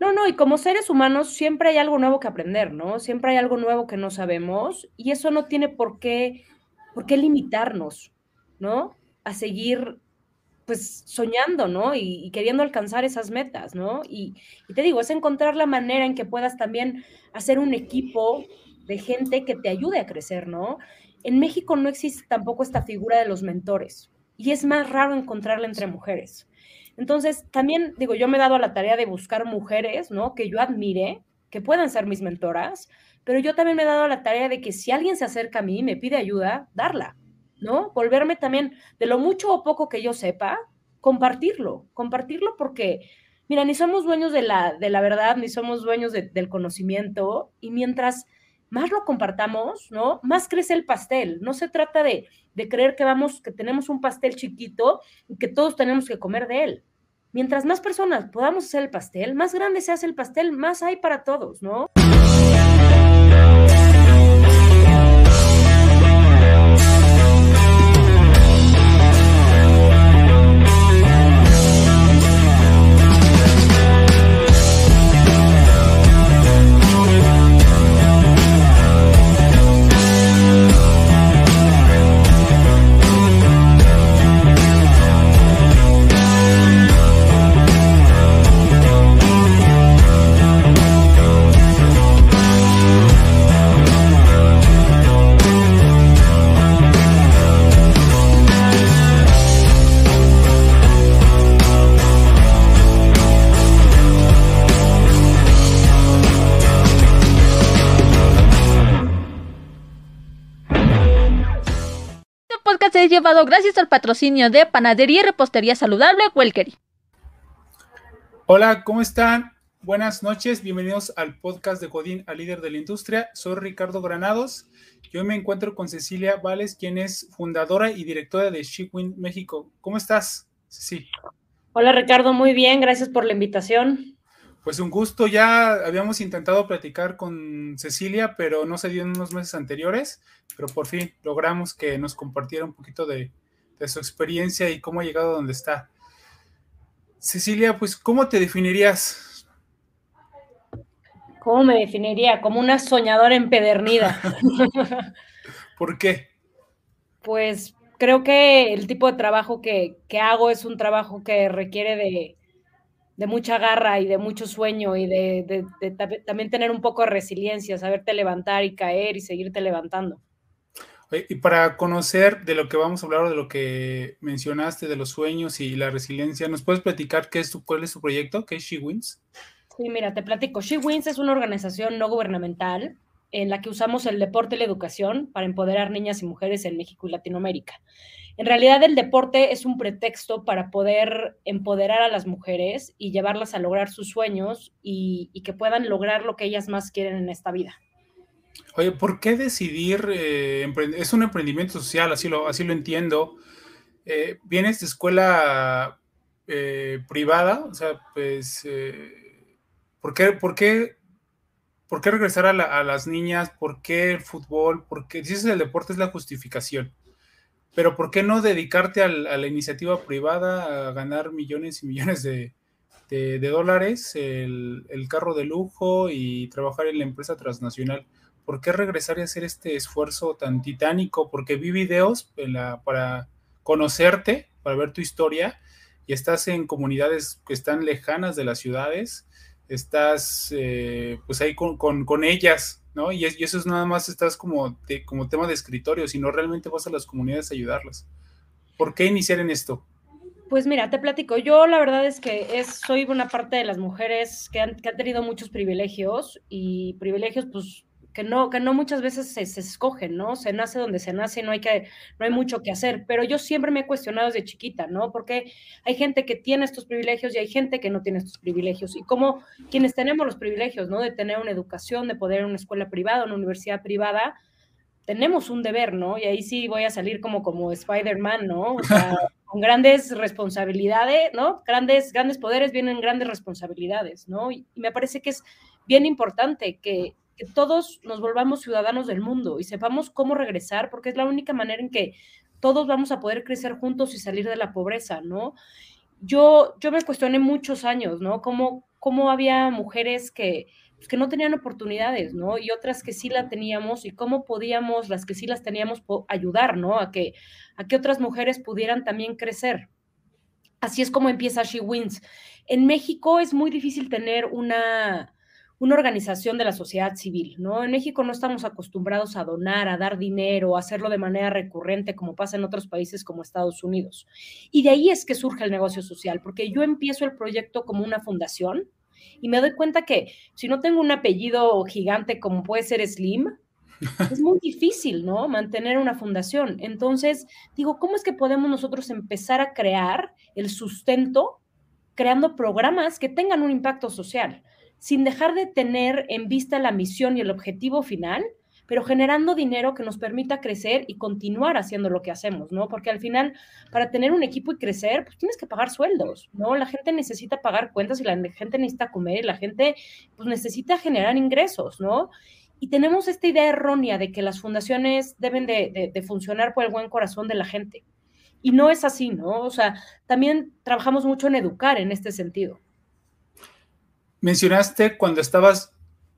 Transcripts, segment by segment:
No, no, y como seres humanos siempre hay algo nuevo que aprender, ¿no? Siempre hay algo nuevo que no sabemos y eso no tiene por qué, por qué limitarnos, ¿no? A seguir pues soñando, ¿no? Y, queriendo alcanzar esas metas, ¿no? Y, y, te digo, es encontrar la manera en que puedas también hacer un equipo de gente que te ayude a crecer, ¿no? En México no existe tampoco esta figura de los mentores y es más raro encontrarla entre mujeres. Entonces, también digo, yo me he dado la tarea de buscar mujeres, ¿no? Que yo admire, que puedan ser mis mentoras, pero yo también me he dado la tarea de que si alguien se acerca a mí y me pide ayuda, darla, ¿no? Volverme también, de lo mucho o poco que yo sepa, compartirlo, compartirlo porque, mira, ni somos dueños de la, de la verdad, ni somos dueños del conocimiento, y mientras más lo compartamos, ¿no? Más crece el pastel. No se trata de, de creer que vamos, que tenemos un pastel chiquito y que todos tenemos que comer de él. Mientras más personas podamos hacer el pastel, más grande se hace el pastel, más hay para todos, ¿no? Llevado gracias al patrocinio de Panadería y Repostería Saludable Welkery. Hola, ¿cómo están? Buenas noches, bienvenidos al podcast de Godín, al líder de la industria. Soy Ricardo Granados. Yo me encuentro con Cecilia Vales, quien es fundadora y directora de SheWin México. ¿Cómo estás, Sí. Hola Ricardo, muy bien, gracias por la invitación. Pues un gusto, ya habíamos intentado platicar con Cecilia, pero no se dio en unos meses anteriores, pero por fin logramos que nos compartiera un poquito de, su experiencia y cómo ha llegado a donde está. Cecilia, pues, ¿cómo te definirías? ¿Cómo me definiría? Como una soñadora empedernida. ¿Por qué? Pues creo que el tipo de trabajo que hago es un trabajo que requiere de, de mucha garra y de mucho sueño y de, también tener un poco de resiliencia, saberte levantar y caer y seguirte levantando. Y para conocer de lo que vamos a hablar, de lo que mencionaste, de los sueños y la resiliencia, ¿nos puedes platicar qué es tu, cuál es tu proyecto? ¿Qué es She Wins? Sí, mira, te platico. She Wins es una organización no gubernamental en la que usamos el deporte y la educación para empoderar niñas y mujeres en México y Latinoamérica. En realidad el deporte es un pretexto para poder empoderar a las mujeres y llevarlas a lograr sus sueños y, que puedan lograr lo que ellas más quieren en esta vida. Oye, ¿por qué decidir? Eh, es un emprendimiento social, así lo, así lo entiendo. Eh, vienes de escuela eh, privada, o sea, pues, ¿por qué, por qué, por qué regresar a, a, las niñas? ¿Por qué el fútbol? ¿Por qué dices el deporte es la justificación? pero ¿por qué no dedicarte a la iniciativa privada a ganar millones y millones de, dólares, el, carro de lujo y trabajar en la empresa transnacional? ¿Por qué regresar y hacer este esfuerzo tan titánico? Porque vi videos para conocerte, para ver tu historia, y estás en comunidades que están lejanas de las ciudades, estás eh, pues ahí con, con ellas, ¿no? Y, eso es nada más, estás como, como tema de escritorio, sino realmente vas a las comunidades a ayudarlas. ¿Por qué iniciar en esto? Pues mira, te platico. Yo la verdad es que es, soy una parte de las mujeres que han, que han tenido muchos privilegios y privilegios pues que no, que no muchas veces se, escogen, ¿no? Se nace donde se nace, no hay, que, no hay mucho que hacer, pero yo siempre me he cuestionado desde chiquita, ¿no? Porque hay gente que tiene estos privilegios y hay gente que no tiene estos privilegios. Y como quienes tenemos los privilegios, ¿no? De tener una educación, de poder ir a una escuela privada, una universidad privada, tenemos un deber, ¿no? Y ahí sí voy a salir como, como Spider-Man, ¿no? O sea, con grandes responsabilidades, ¿no? Grandes, grandes poderes vienen grandes responsabilidades, ¿no? y me parece que es bien importante que todos nos volvamos ciudadanos del mundo y sepamos cómo regresar, porque es la única manera en que todos vamos a poder crecer juntos y salir de la pobreza, ¿no? yo, yo me cuestioné muchos años, ¿no? Cómo, cómo había mujeres que, pues, que no tenían oportunidades, ¿no? Y otras que sí la teníamos y cómo podíamos, las que sí las teníamos, ayudar, ¿no? A que, a que otras mujeres pudieran también crecer. Así es como empieza She Wins. En México es muy difícil tener una, una organización de la sociedad civil, ¿no? En México no estamos acostumbrados a donar, a dar dinero, a hacerlo de manera recurrente como pasa en otros países como Estados Unidos. Y de ahí es que surge el negocio social, porque yo empiezo el proyecto como una fundación y me doy cuenta que si no tengo un apellido gigante como puede ser Slim, es muy difícil, ¿no? Mantener una fundación. Entonces, digo, ¿cómo es que podemos nosotros empezar a crear el sustento creando programas que tengan un impacto social? Sin dejar de tener en vista la misión y el objetivo final, pero generando dinero que nos permita crecer y continuar haciendo lo que hacemos, ¿no? Porque al final, para tener un equipo y crecer, pues tienes que pagar sueldos, ¿no? La gente necesita pagar cuentas y la gente necesita comer y la gente, pues necesita generar ingresos, ¿no? Y tenemos esta idea errónea de que las fundaciones deben de, funcionar por el buen corazón de la gente. Y no es así, ¿no? O sea, también trabajamos mucho en educar en este sentido. Mencionaste cuando estabas,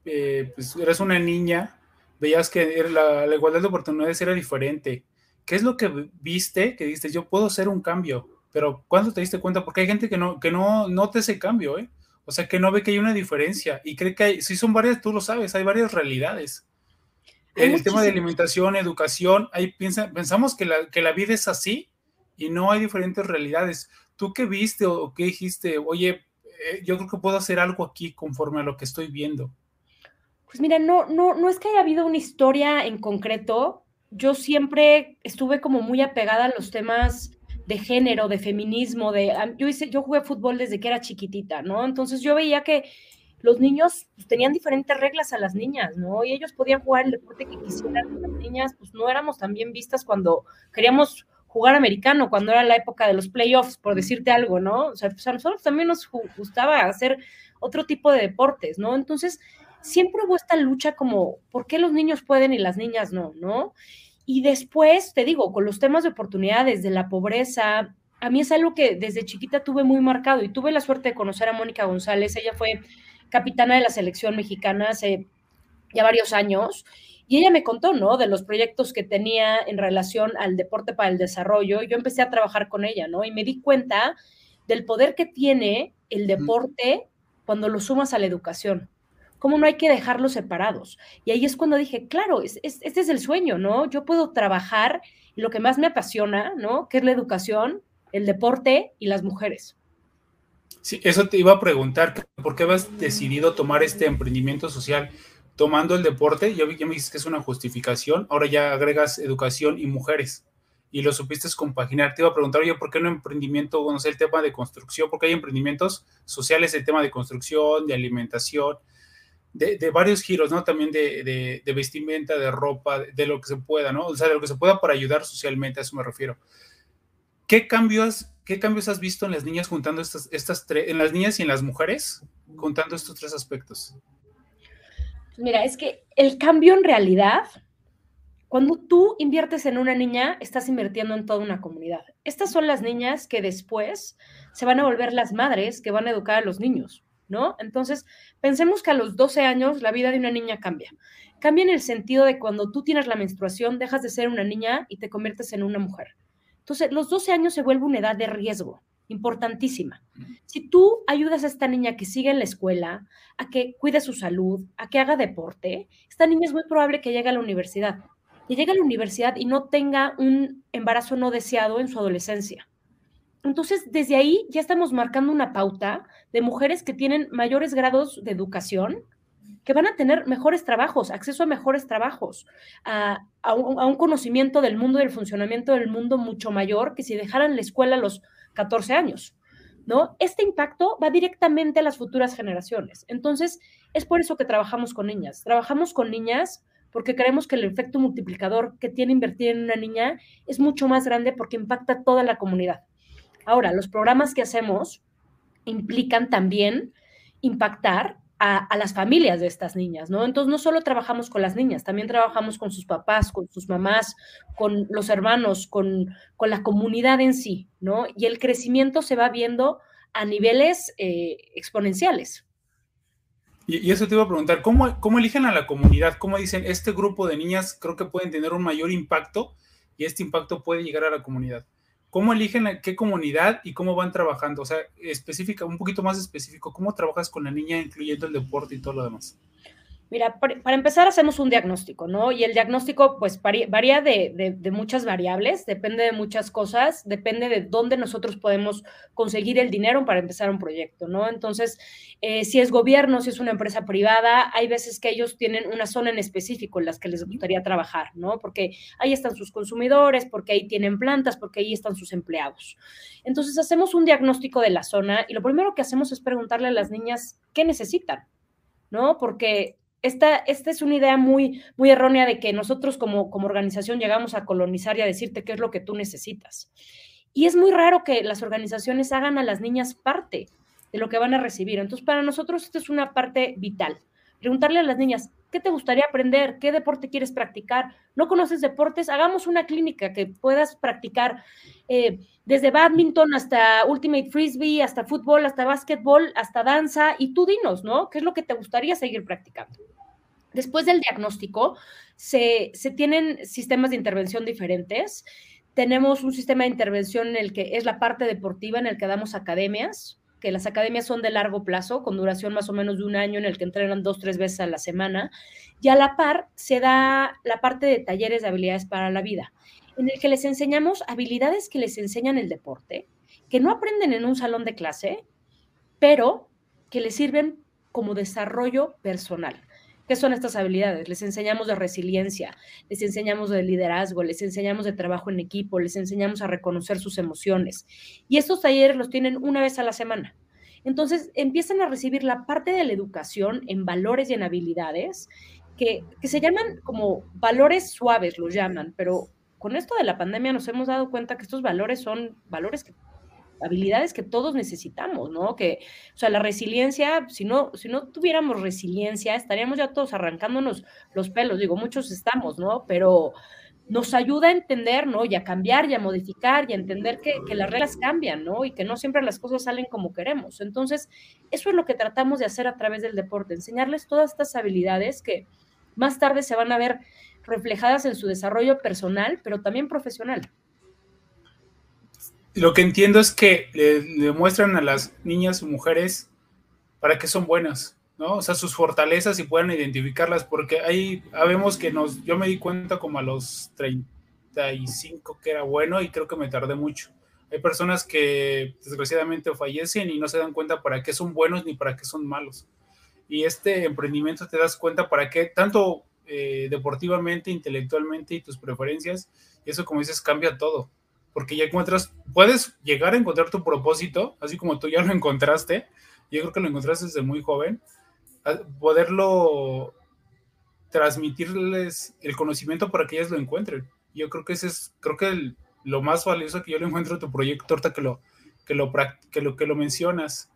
eh, pues eras una niña, veías que la, igualdad de oportunidades era diferente. ¿Qué es lo que viste que dijiste, yo puedo hacer un cambio? Pero ¿cuándo te diste cuenta? Porque hay gente que no, que no nota ese cambio, ¿eh? O sea, que no ve que hay una diferencia y cree que hay, si son varias, tú lo sabes, hay varias realidades. En el tema de alimentación, educación, ahí piensa, pensamos que la, que la vida es así y no hay diferentes realidades. ¿Tú qué viste o qué dijiste? Oye, yo creo que puedo hacer algo aquí conforme a lo que estoy viendo. Pues mira, no, no, no es que haya habido una historia en concreto. Yo siempre estuve como muy apegada a los temas de género, de feminismo, de yo hice, yo jugué fútbol desde que era chiquitita, ¿no? Entonces yo veía que los niños pues, tenían diferentes reglas a las niñas, ¿no? Y ellos podían jugar el deporte que quisieran. Las niñas, pues no éramos tan bien vistas cuando queríamos jugar americano cuando era la época de los playoffs, por decirte algo, ¿no? O sea, pues a nosotros también nos gustaba hacer otro tipo de deportes, ¿no? Entonces, siempre hubo esta lucha como, ¿por qué los niños pueden y las niñas no, ¿no? Y después, te digo, con los temas de oportunidades, de la pobreza, a mí es algo que desde chiquita tuve muy marcado y tuve la suerte de conocer a Mónica González, ella fue capitana de la selección mexicana hace ya varios años y ella me contó, ¿no? De los proyectos que tenía en relación al deporte para el desarrollo. Yo empecé a trabajar con ella, ¿no? Y me di cuenta del poder que tiene el deporte cuando lo sumas a la educación. Cómo no hay que dejarlos separados. Y ahí es cuando dije, claro, este es el sueño, ¿no? Yo puedo trabajar lo que más me apasiona, ¿no? Que es la educación, el deporte y las mujeres. Sí, eso te iba a preguntar, ¿por qué has decidido tomar este emprendimiento social? Tomando el deporte, ya, me dices que es una justificación, ahora ya agregas educación y mujeres y lo supiste compaginar. Te iba a preguntar, oye, ¿por qué no emprendimiento, no el tema de construcción? Porque hay emprendimientos sociales, el tema de construcción, de alimentación, de, varios giros, ¿no? También de, vestimenta, de ropa, de, lo que se pueda, ¿no? O sea, de lo que se pueda para ayudar socialmente, a eso me refiero. ¿Qué cambios, qué cambios has visto en las niñas juntando estas, estas tres, en las niñas y en las mujeres, juntando estos tres aspectos? Mira, es que el cambio en realidad, cuando tú inviertes en una niña, estás invirtiendo en toda una comunidad. Estas son las niñas que después se van a volver las madres que van a educar a los niños, ¿no? Entonces, pensemos que a los 12 años la vida de una niña cambia. Cambia en el sentido de cuando tú tienes la menstruación, dejas de ser una niña y te conviertes en una mujer. Entonces, los 12 años se vuelve una edad de riesgo importantísima. Si tú ayudas a esta niña que siga en la escuela, a que cuide su salud, a que haga deporte, esta niña es muy probable que llegue a la universidad, que llegue a la universidad y no tenga un embarazo no deseado en su adolescencia. Entonces, desde ahí ya estamos marcando una pauta de mujeres que tienen mayores grados de educación, que van a tener mejores trabajos, acceso a mejores trabajos, a, un, a un conocimiento del mundo, del funcionamiento del mundo mucho mayor que si dejaran la escuela los 14 años, ¿no? Este impacto va directamente a las futuras generaciones. Entonces, es por eso que trabajamos con niñas. Trabajamos con niñas porque creemos que el efecto multiplicador que tiene invertir en una niña es mucho más grande porque impacta a toda la comunidad. Ahora, los programas que hacemos implican también impactar a, las familias de estas niñas, ¿no? Entonces, no solo trabajamos con las niñas, también trabajamos con sus papás, con sus mamás, con los hermanos, con, con la comunidad en sí, ¿no? Y el crecimiento se va viendo a niveles eh, exponenciales. Y, eso te iba a preguntar, ¿cómo, ¿cómo eligen a la comunidad? ¿Cómo dicen, este grupo de niñas creo que pueden tener un mayor impacto y este impacto puede llegar a la comunidad? ¿Cómo eligen qué comunidad y cómo van trabajando? O sea, específica, un poquito más específico, ¿cómo trabajas con la niña incluyendo el deporte y todo lo demás? Mira, para empezar hacemos un diagnóstico, ¿no? Y el diagnóstico pues varía de, muchas variables, depende de muchas cosas, depende de dónde nosotros podemos conseguir el dinero para empezar un proyecto, ¿no? Entonces, eh, si es gobierno, si es una empresa privada, hay veces que ellos tienen una zona en específico en las que les gustaría trabajar, ¿no? Porque ahí están sus consumidores, porque ahí tienen plantas, porque ahí están sus empleados. Entonces, hacemos un diagnóstico de la zona y lo primero que hacemos es preguntarle a las niñas qué necesitan, ¿no? Porque esta, esta, es una idea muy, muy errónea de que nosotros como, como organización llegamos a colonizar y a decirte qué es lo que tú necesitas. Y es muy raro que las organizaciones hagan a las niñas parte de lo que van a recibir. Entonces, para nosotros esto es una parte vital. Preguntarle a las niñas, ¿qué te gustaría aprender? ¿Qué deporte quieres practicar? ¿No conoces deportes? Hagamos una clínica que puedas practicar eh, desde badminton hasta ultimate frisbee, hasta fútbol, hasta básquetbol, hasta danza, y tú dinos, ¿no? ¿Qué es lo que te gustaría seguir practicando? Después del diagnóstico, se, tienen sistemas de intervención diferentes. Tenemos un sistema de intervención en el que es la parte deportiva, en el que damos academias, que las academias son de largo plazo, con duración más o menos de un año, en el que entrenan dos, tres veces a la semana. Y a la par se da la parte de talleres de habilidades para la vida, en el que les enseñamos habilidades que les enseñan el deporte, que no aprenden en un salón de clase, pero que les sirven como desarrollo personal. ¿Qué son estas habilidades? Les enseñamos de resiliencia, les enseñamos de liderazgo, les enseñamos de trabajo en equipo, les enseñamos a reconocer sus emociones. Y estos talleres los tienen una vez a la semana. Entonces empiezan a recibir la parte de la educación en valores y en habilidades que, que se llaman como valores suaves, los llaman, pero con esto de la pandemia nos hemos dado cuenta que estos valores son valores que habilidades que todos necesitamos, ¿no? Que, o sea, la resiliencia, si no, si no tuviéramos resiliencia, estaríamos ya todos arrancándonos los pelos, digo, muchos estamos, ¿no? Pero nos ayuda a entender, ¿no? Y a cambiar y a modificar y a entender que, que, las reglas cambian, ¿no? Y que no siempre las cosas salen como queremos. Entonces, eso es lo que tratamos de hacer a través del deporte, enseñarles todas estas habilidades que más tarde se van a ver reflejadas en su desarrollo personal, pero también profesional lo que entiendo es que le, muestran a las niñas o mujeres para qué son buenas, ¿no? O sea, sus fortalezas y puedan identificarlas, porque ahí vemos que nos, yo me di cuenta como a los 35 que era bueno y creo que me tardé mucho. Hay personas que desgraciadamente fallecen y no se dan cuenta para qué son buenos ni para qué son malos. Y este emprendimiento te das cuenta para qué, tanto eh, deportivamente, intelectualmente y tus preferencias, y eso como dices cambia todo porque ya encuentras, puedes llegar a encontrar tu propósito, así como tú ya lo encontraste, yo creo que lo encontraste desde muy joven, poderlo transmitirles el conocimiento para que ellas lo encuentren. Yo creo que ese es, creo que lo más valioso que yo le encuentro a tu proyecto, ahorita que lo, que lo, que lo, que lo mencionas.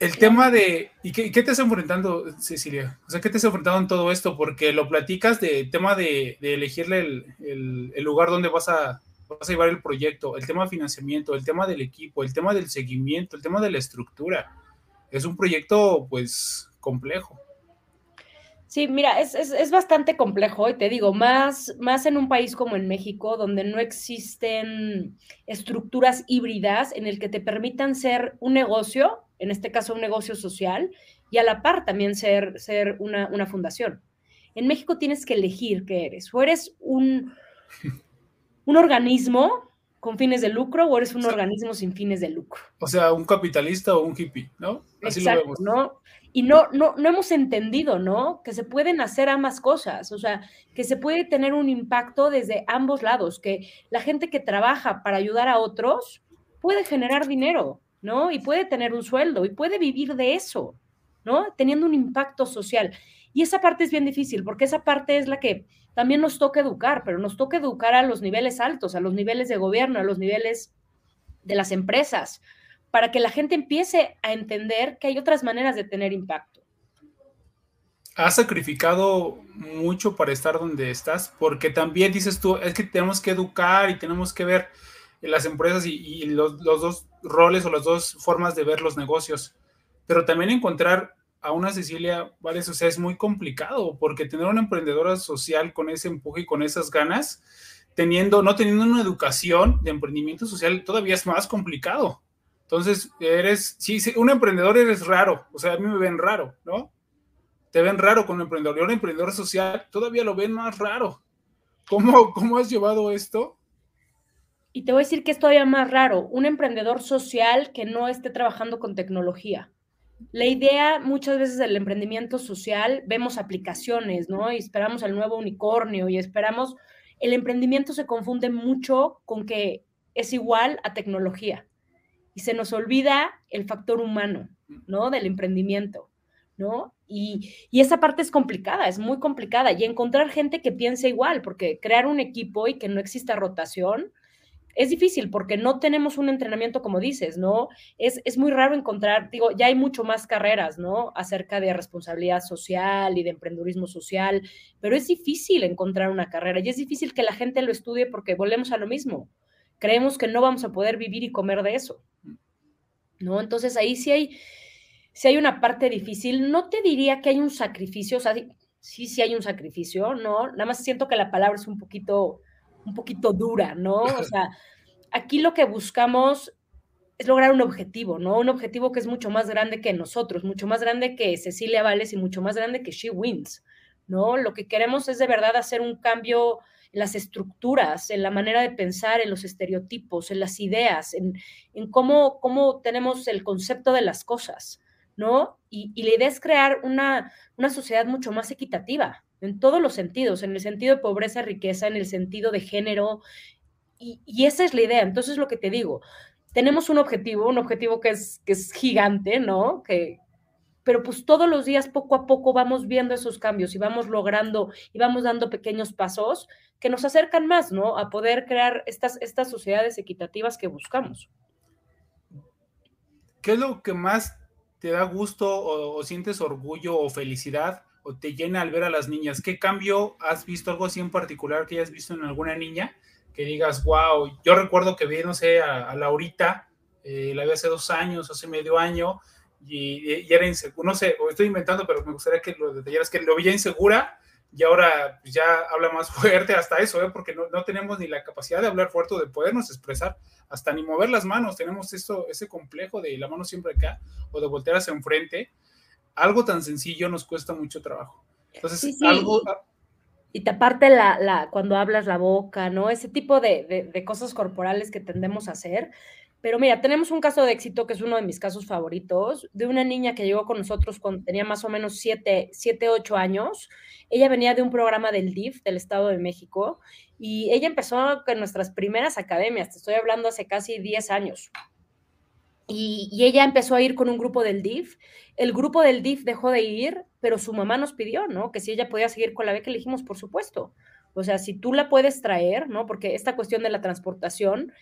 El tema de, ¿y qué, te estás enfrentando, Cecilia? O sea, ¿qué te estás enfrentando en todo esto? Porque lo platicas de tema de, elegirle el, lugar donde vas a, vas a llevar el proyecto, el tema de financiamiento, el tema del equipo, el tema del seguimiento, el tema de la estructura. Es un proyecto, pues, complejo. Sí, mira, es, es, bastante complejo y te digo, más, más en un país como en México, donde no existen estructuras híbridas en el que te permitan ser un negocio en este caso un negocio social, y a la par también ser, ser una, una fundación. En México tienes que elegir qué eres. O eres un, un organismo con fines de lucro o eres un organismo sin fines de lucro. O sea, un capitalista o un hippie, ¿no? Así lo vemos. ¿no? Y no, no, no hemos entendido, ¿no? Que se pueden hacer ambas cosas, o sea, que se puede tener un impacto desde ambos lados, que la gente que trabaja para ayudar a otros puede generar dinero, ¿no? Y puede tener un sueldo y puede vivir de eso, ¿no? Teniendo un impacto social. Y esa parte es bien difícil, porque esa parte es la que también nos toca educar, pero nos toca educar a los niveles altos, a los niveles de gobierno, a los niveles de las empresas, para que la gente empiece a entender que hay otras maneras de tener impacto. Has sacrificado mucho para estar donde estás, porque también dices tú, es que tenemos que educar y tenemos que ver las empresas y, los, los, dos roles o las dos formas de ver los negocios, pero también encontrar a una Cecilia Vales, o sea, es muy complicado, porque tener una emprendedora social con ese empuje y con esas ganas, teniendo, no teniendo una educación de emprendimiento social, todavía es más complicado. Entonces, eres, sí, un emprendedor eres raro, o sea, a mí me ven raro, ¿no? Te ven raro con un emprendedor, y un emprendedor social todavía lo ven más raro. ¿Cómo, cómo has llevado esto? Y te voy a decir que es todavía más raro, un emprendedor social que no esté trabajando con tecnología. La idea muchas veces del emprendimiento social, vemos aplicaciones, ¿no? Y esperamos el nuevo unicornio y esperamos, el emprendimiento se confunde mucho con que es igual a tecnología y se nos olvida el factor humano, ¿no? Del emprendimiento, ¿no? Y, y, esa parte es complicada, es muy complicada. Y encontrar gente que piense igual, porque crear un equipo y que no exista rotación es difícil porque no tenemos un entrenamiento como dices, ¿no? Es, es muy raro encontrar, digo, ya hay mucho más carreras, ¿no? Acerca de responsabilidad social y de emprendedurismo social, pero es difícil encontrar una carrera y es difícil que la gente lo estudie porque volvemos a lo mismo creemos que no vamos a poder vivir y comer de eso. ¿No? Entonces ahí sí hay, sí hay una parte difícil. No te diría que hay un sacrificio, o sea, sí, sí hay un sacrificio, ¿no? Nada más siento que la palabra es un poquito, un poquito dura, ¿no? O sea, aquí lo que buscamos es lograr un objetivo, ¿no? Un objetivo que es mucho más grande que nosotros, mucho más grande que Cecilia Vales y mucho más grande que She Wins, ¿no? Lo que queremos es de verdad hacer un cambio en las estructuras, en la manera de pensar, en los estereotipos, en las ideas, en, cómo, cómo tenemos el concepto de las cosas, ¿no? Y, la idea es crear una, una sociedad mucho más equitativa, en todos los sentidos, en el sentido de pobreza, riqueza, en el sentido de género, y, y, esa es la idea. Entonces, lo que te digo, tenemos un objetivo, un objetivo que es, que es gigante, ¿no? Que, pero pues todos los días, poco a poco, vamos viendo esos cambios y vamos logrando y vamos dando pequeños pasos que nos acercan más, ¿no? A poder crear estas, estas sociedades equitativas que buscamos. ¿Qué es lo que más te da gusto o, sientes orgullo o felicidad o te llena al ver a las niñas? ¿Qué cambio has visto, algo así en particular que hayas visto en alguna niña? Que digas, wow, yo recuerdo que vi, no sé, a, Laurita, eh, la vi hace dos años, hace medio año, y, era insegura, no sé, o estoy inventando, pero me gustaría que lo detallaras, que lo veía insegura y ahora pues, ya habla más fuerte hasta eso, ¿eh? porque no, no, tenemos ni la capacidad de hablar fuerte o de podernos expresar, hasta ni mover las manos, tenemos esto, ese complejo de la mano siempre acá o de voltear hacia enfrente, algo tan sencillo nos cuesta mucho trabajo. Entonces, algo... Ah, y taparte la, la, cuando hablas la boca, ¿no? Ese tipo de, de, de cosas corporales que tendemos a hacer, pero mira, tenemos un caso de éxito que es uno de mis casos favoritos, de una niña que llegó con nosotros cuando tenía más o menos 7, 7 8 años. Ella venía de un programa del DIF, del Estado de México, y ella empezó con nuestras primeras academias, te estoy hablando hace casi 10 años. Y, ella empezó a ir con un grupo del DIF. El grupo del DIF dejó de ir, pero su mamá nos pidió, ¿no? Que si ella podía seguir con la beca, le dijimos, por supuesto. O sea, si tú la puedes traer, ¿no? Porque esta cuestión de la transportación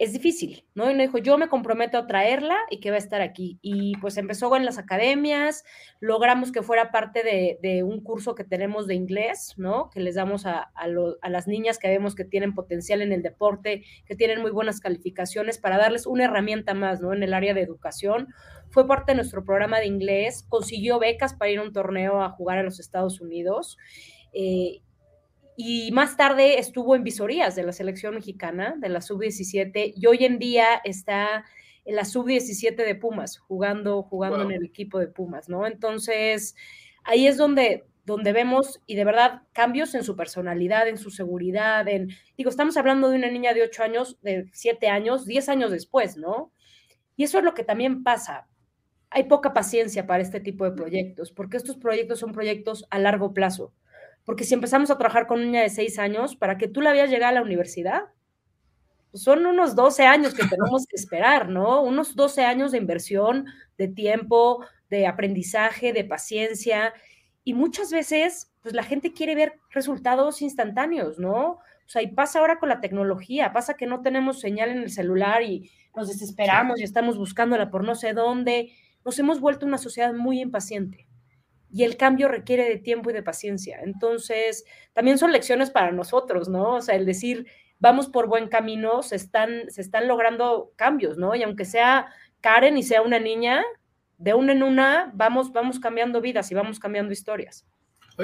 es difícil, ¿no? Y me dijo, yo me comprometo a traerla y que va a estar aquí. Y pues empezó en las academias, logramos que fuera parte de, un curso que tenemos de inglés, ¿no? Que les damos a, las niñas que vemos que tienen potencial en el deporte, que tienen muy buenas calificaciones, para darles una herramienta más, ¿no? En el área de educación. Fue parte de nuestro programa de inglés, consiguió becas para ir a un torneo a jugar a los Estados Unidos. Eh, y más tarde estuvo en visorías de la selección mexicana, de la sub-17, y hoy en día está en la sub-17 de Pumas, jugando, jugando en el equipo de Pumas, ¿no? Entonces, ahí es donde, donde vemos, y de verdad, cambios en su personalidad, en su seguridad, en, digo, estamos hablando de una niña de 8 años, de 7 años, 10 años después, ¿no? Y eso es lo que también pasa. Hay poca paciencia para este tipo de proyectos, porque estos proyectos son proyectos a largo plazo. Porque si empezamos a trabajar con una niña de seis años, para que tú la veas llegar a la universidad, pues son unos 12 años que tenemos que esperar, ¿no? Unos 12 años de inversión, de tiempo, de aprendizaje, de paciencia. Y muchas veces, pues la gente quiere ver resultados instantáneos, ¿no? O sea, y pasa ahora con la tecnología, pasa que no tenemos señal en el celular y nos desesperamos y estamos buscándola por no sé dónde. Nos hemos vuelto una sociedad muy impaciente y el cambio requiere de tiempo y de paciencia. Entonces, también son lecciones para nosotros, ¿no? O sea, el decir, vamos por buen camino, se están, se están logrando cambios, ¿no? Y aunque sea Karen y sea una niña, de una en una vamos, vamos cambiando vidas y vamos cambiando historias.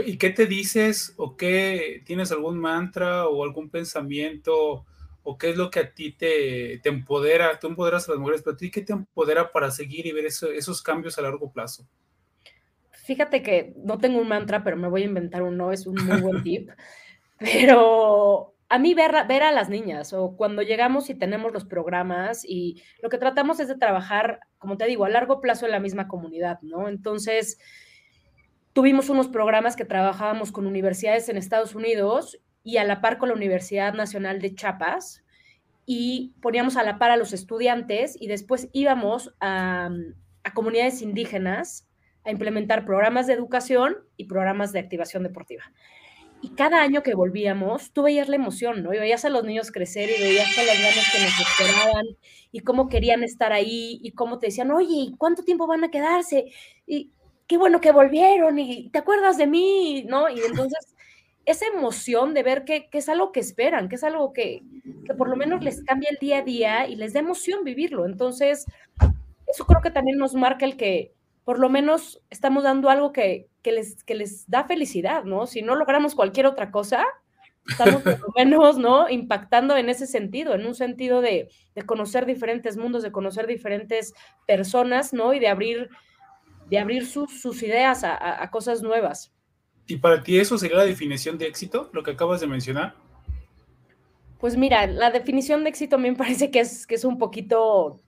¿Y qué te dices o qué tienes algún mantra o algún pensamiento o qué es lo que a ti te, te empodera? Tú empoderas a las mujeres, pero a ti qué te empodera para seguir y ver esos cambios a largo plazo? Fíjate que no tengo un mantra, pero me voy a inventar uno, es un muy buen tip. Pero a mí ver, ver a las niñas o cuando llegamos y tenemos los programas y lo que tratamos es de trabajar, como te digo, a largo plazo en la misma comunidad, ¿no? Entonces, tuvimos unos programas que trabajábamos con universidades en Estados Unidos y a la par con la Universidad Nacional de Chiapas y poníamos a la par a los estudiantes y después íbamos a, a comunidades indígenas a implementar programas de educación y programas de activación deportiva. Y cada año que volvíamos, tú veías la emoción, ¿no? Y veías a los niños crecer y veías a las ganas que nos esperaban y cómo querían estar ahí y cómo te decían, oye, ¿cuánto tiempo van a quedarse? Y qué bueno que volvieron y te acuerdas de mí, ¿no? Y entonces esa emoción de ver que, es algo que esperan, que es algo que, que, por lo menos les cambia el día a día y les da emoción vivirlo. Entonces, eso creo que también nos marca el que por lo menos estamos dando algo que, que les, que les da felicidad, ¿no? Si no logramos cualquier otra cosa, estamos por lo menos, ¿no? Impactando en ese sentido, en un sentido de, de conocer diferentes mundos, de conocer diferentes personas, ¿no? Y de abrir de abrir sus, sus ideas a, a, cosas nuevas. ¿Y para ti eso sería la definición de éxito, lo que acabas de mencionar? Pues mira, la definición de éxito a mí me parece que es, que es un poquito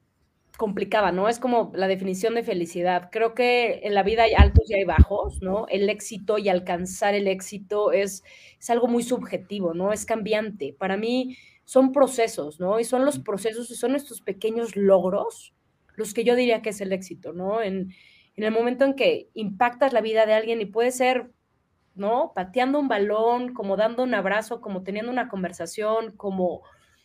complicada, ¿no? Es como la definición de felicidad. Creo que en la vida hay altos y hay bajos, ¿no? El éxito y alcanzar el éxito es, es algo muy subjetivo, ¿no? Es cambiante. Para mí son procesos, ¿no? Y son los procesos y son estos pequeños logros los que yo diría que es el éxito, ¿no? En, en el momento en que impactas la vida de alguien y puede ser, ¿no? Pateando un balón, como dando un abrazo, como teniendo una conversación, como,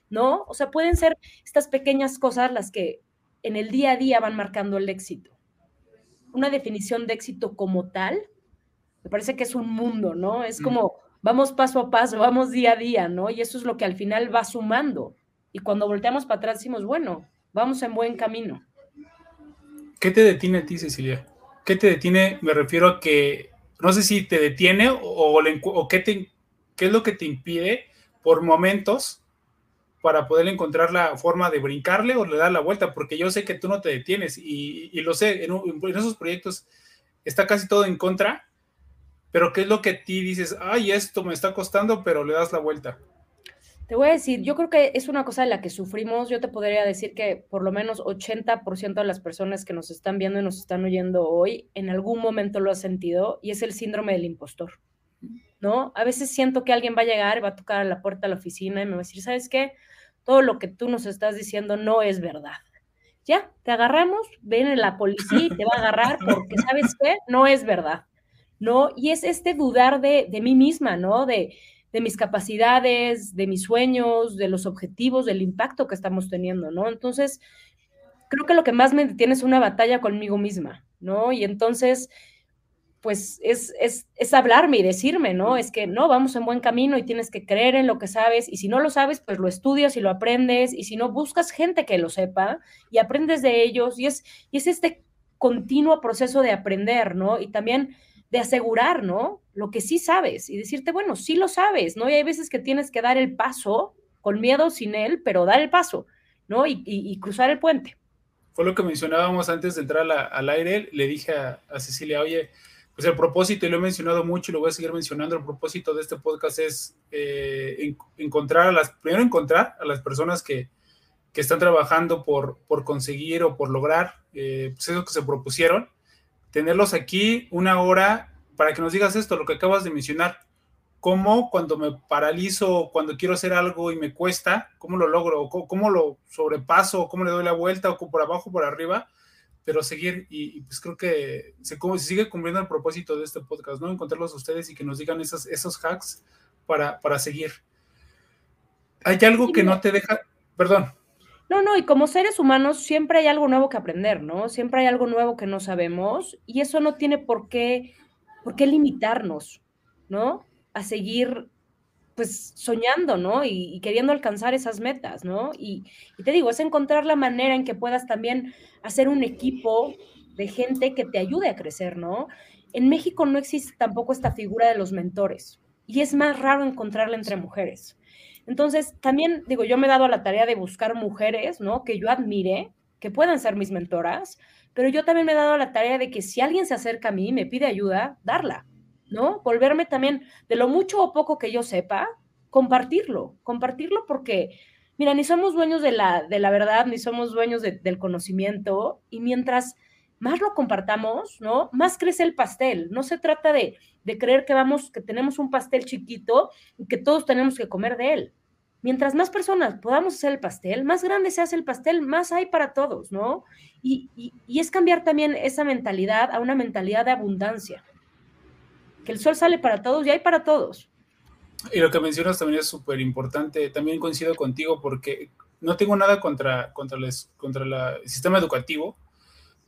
¿no? O sea, pueden ser estas pequeñas cosas las que en el día a día van marcando el éxito. Una definición de éxito como tal, me parece que es un mundo, ¿no? Es mm. como vamos paso a paso, vamos día a día, ¿no? Y eso es lo que al final va sumando. Y cuando volteamos para atrás decimos, bueno, vamos en buen camino. ¿Qué te detiene a ti, Cecilia? ¿Qué te detiene? Me refiero a que, no sé si te detiene o, o, qué, te, qué es lo que te impide por momentos para poder encontrar la forma de brincarle o le dar la vuelta, porque yo sé que tú no te detienes y, lo sé, en, esos proyectos está casi todo en contra, pero ¿qué es lo que ti dices, ay, esto me está costando, pero le das la vuelta? Te voy a decir, yo creo que es una cosa de la que sufrimos. Yo te podría decir que por lo menos 80% de las personas que nos están viendo y nos están oyendo hoy, en algún momento lo ha sentido y es el síndrome del impostor. ¿No? A veces siento que alguien va a llegar, va a tocar a la puerta de la oficina y me va a decir, ¿sabes qué? Todo lo que tú nos estás diciendo no es verdad. Ya, te agarramos, viene la policía y te va a agarrar porque, ¿sabes qué? No es verdad. ¿No? Y es este dudar de, de mí misma, ¿no? De, de mis capacidades, de mis sueños, de los objetivos, del impacto que estamos teniendo, ¿no? Entonces, creo que lo que más me detiene es una batalla conmigo misma, ¿no? Y entonces, pues es, es, es, hablarme y decirme, ¿no? Es que no, vamos en buen camino y tienes que creer en lo que sabes y si no lo sabes, pues lo estudias y lo aprendes y si no, buscas gente que lo sepa y aprendes de ellos y es, y es este continuo proceso de aprender, ¿no? Y también de asegurar, ¿no? Lo que sí sabes y decirte, bueno, sí lo sabes, ¿no? Y hay veces que tienes que dar el paso, con miedo, sin él, pero dar el paso, ¿no? Y, cruzar el puente. Fue lo que mencionábamos antes de entrar al aire. Le dije a, Cecilia, oye, pues el propósito, y lo he mencionado mucho y lo voy a seguir mencionando, el propósito de este podcast es eh, encontrar a las, primero encontrar a las personas que, que están trabajando por, por conseguir o por lograr eh, pues eso que se propusieron tenerlos aquí una hora para que nos digas esto, lo que acabas de mencionar. ¿Cómo cuando me paralizo, cuando quiero hacer algo y me cuesta, cómo lo logro? ¿Cómo, lo sobrepaso? ¿Cómo le doy la vuelta? ¿O por abajo, por arriba? Pero seguir, y, pues creo que se, sigue cumpliendo el propósito de este podcast, ¿no? Encontrarlos a ustedes y que nos digan esos, esos hacks para, para seguir. hay algo que no te deja, perdón. No, no, y como seres humanos siempre hay algo nuevo que aprender, ¿no? Siempre hay algo nuevo que no sabemos y eso no tiene por qué, por qué limitarnos, ¿no? A seguir pues soñando, ¿no? Y, queriendo alcanzar esas metas, ¿no? Y, y, te digo, es encontrar la manera en que puedas también hacer un equipo de gente que te ayude a crecer, ¿no? En México no existe tampoco esta figura de los mentores y es más raro encontrarla entre mujeres. Entonces, también digo, yo me he dado a la tarea de buscar mujeres, ¿no? Que yo admire, que puedan ser mis mentoras, pero yo también me he dado a la tarea de que si alguien se acerca a mí y me pide ayuda, darla, ¿no? Volverme también, de lo mucho o poco que yo sepa, compartirlo, compartirlo porque, mira, ni somos dueños de la, de la verdad, ni somos dueños del conocimiento, y mientras más lo compartamos, ¿no? Más crece el pastel. No se trata de, de creer que vamos, que tenemos un pastel chiquito y que todos tenemos que comer de él. Mientras más personas podamos hacer el pastel, más grande se hace el pastel, más hay para todos, ¿no? Y, y, es cambiar también esa mentalidad a una mentalidad de abundancia. Que el sol sale para todos y hay para todos. Y lo que mencionas también es súper importante. También coincido contigo porque no tengo nada contra, contra, les, contra el sistema educativo,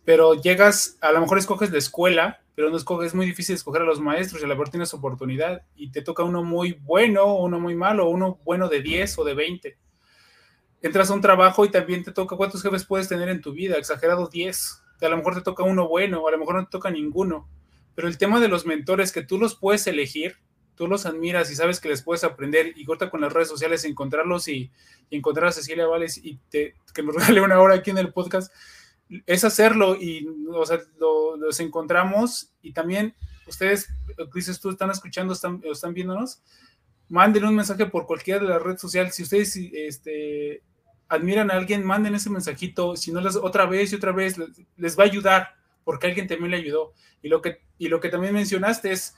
pero llegas, a lo mejor escoges la escuela, pero no escoges, es muy difícil escoger a los maestros y a la mejor tienes oportunidad y te toca uno muy bueno, uno muy malo, uno bueno de 10 o de 20. Entras a un trabajo y también te toca, ¿cuántos jefes puedes tener en tu vida? Exagerado 10. A lo mejor te toca uno bueno, a lo mejor no te toca ninguno. Pero el tema de los mentores, que tú los puedes elegir, tú los admiras y sabes que les puedes aprender y corta con las redes sociales, encontrarlos y, encontrar a Cecilia Vales y te, que nos regale una hora aquí en el podcast, es hacerlo y o sea, los encontramos y también ustedes, dices tú, están escuchando, están, están viéndonos, manden un mensaje por cualquiera de las redes sociales. Si ustedes este, admiran a alguien, manden ese mensajito. Si no, les, otra vez y otra vez les, va a ayudar porque alguien también le ayudó. Y lo que, y lo que también mencionaste es,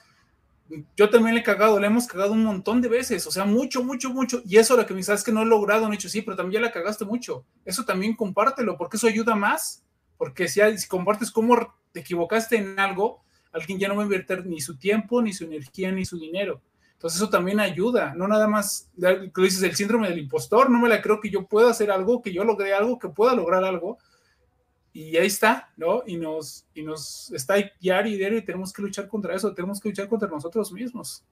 yo también le he cagado, le hemos cagado un montón de veces, o sea, mucho, mucho, mucho. Y eso lo que me dices es que no he logrado, he hecho sí, pero también ya la cagaste mucho. Eso también compártelo, porque eso ayuda más. Porque si, si compartes cómo te equivocaste en algo, alguien ya no va a invertir ni su tiempo, ni su energía, ni su dinero. Entonces eso también ayuda, no nada más, lo dices, el síndrome del impostor, no me la creo que yo pueda hacer algo, que yo logré algo, que pueda lograr algo, y ahí está, ¿no? Y nos, y nos está diario y y tenemos que luchar contra eso, tenemos que luchar contra nosotros mismos.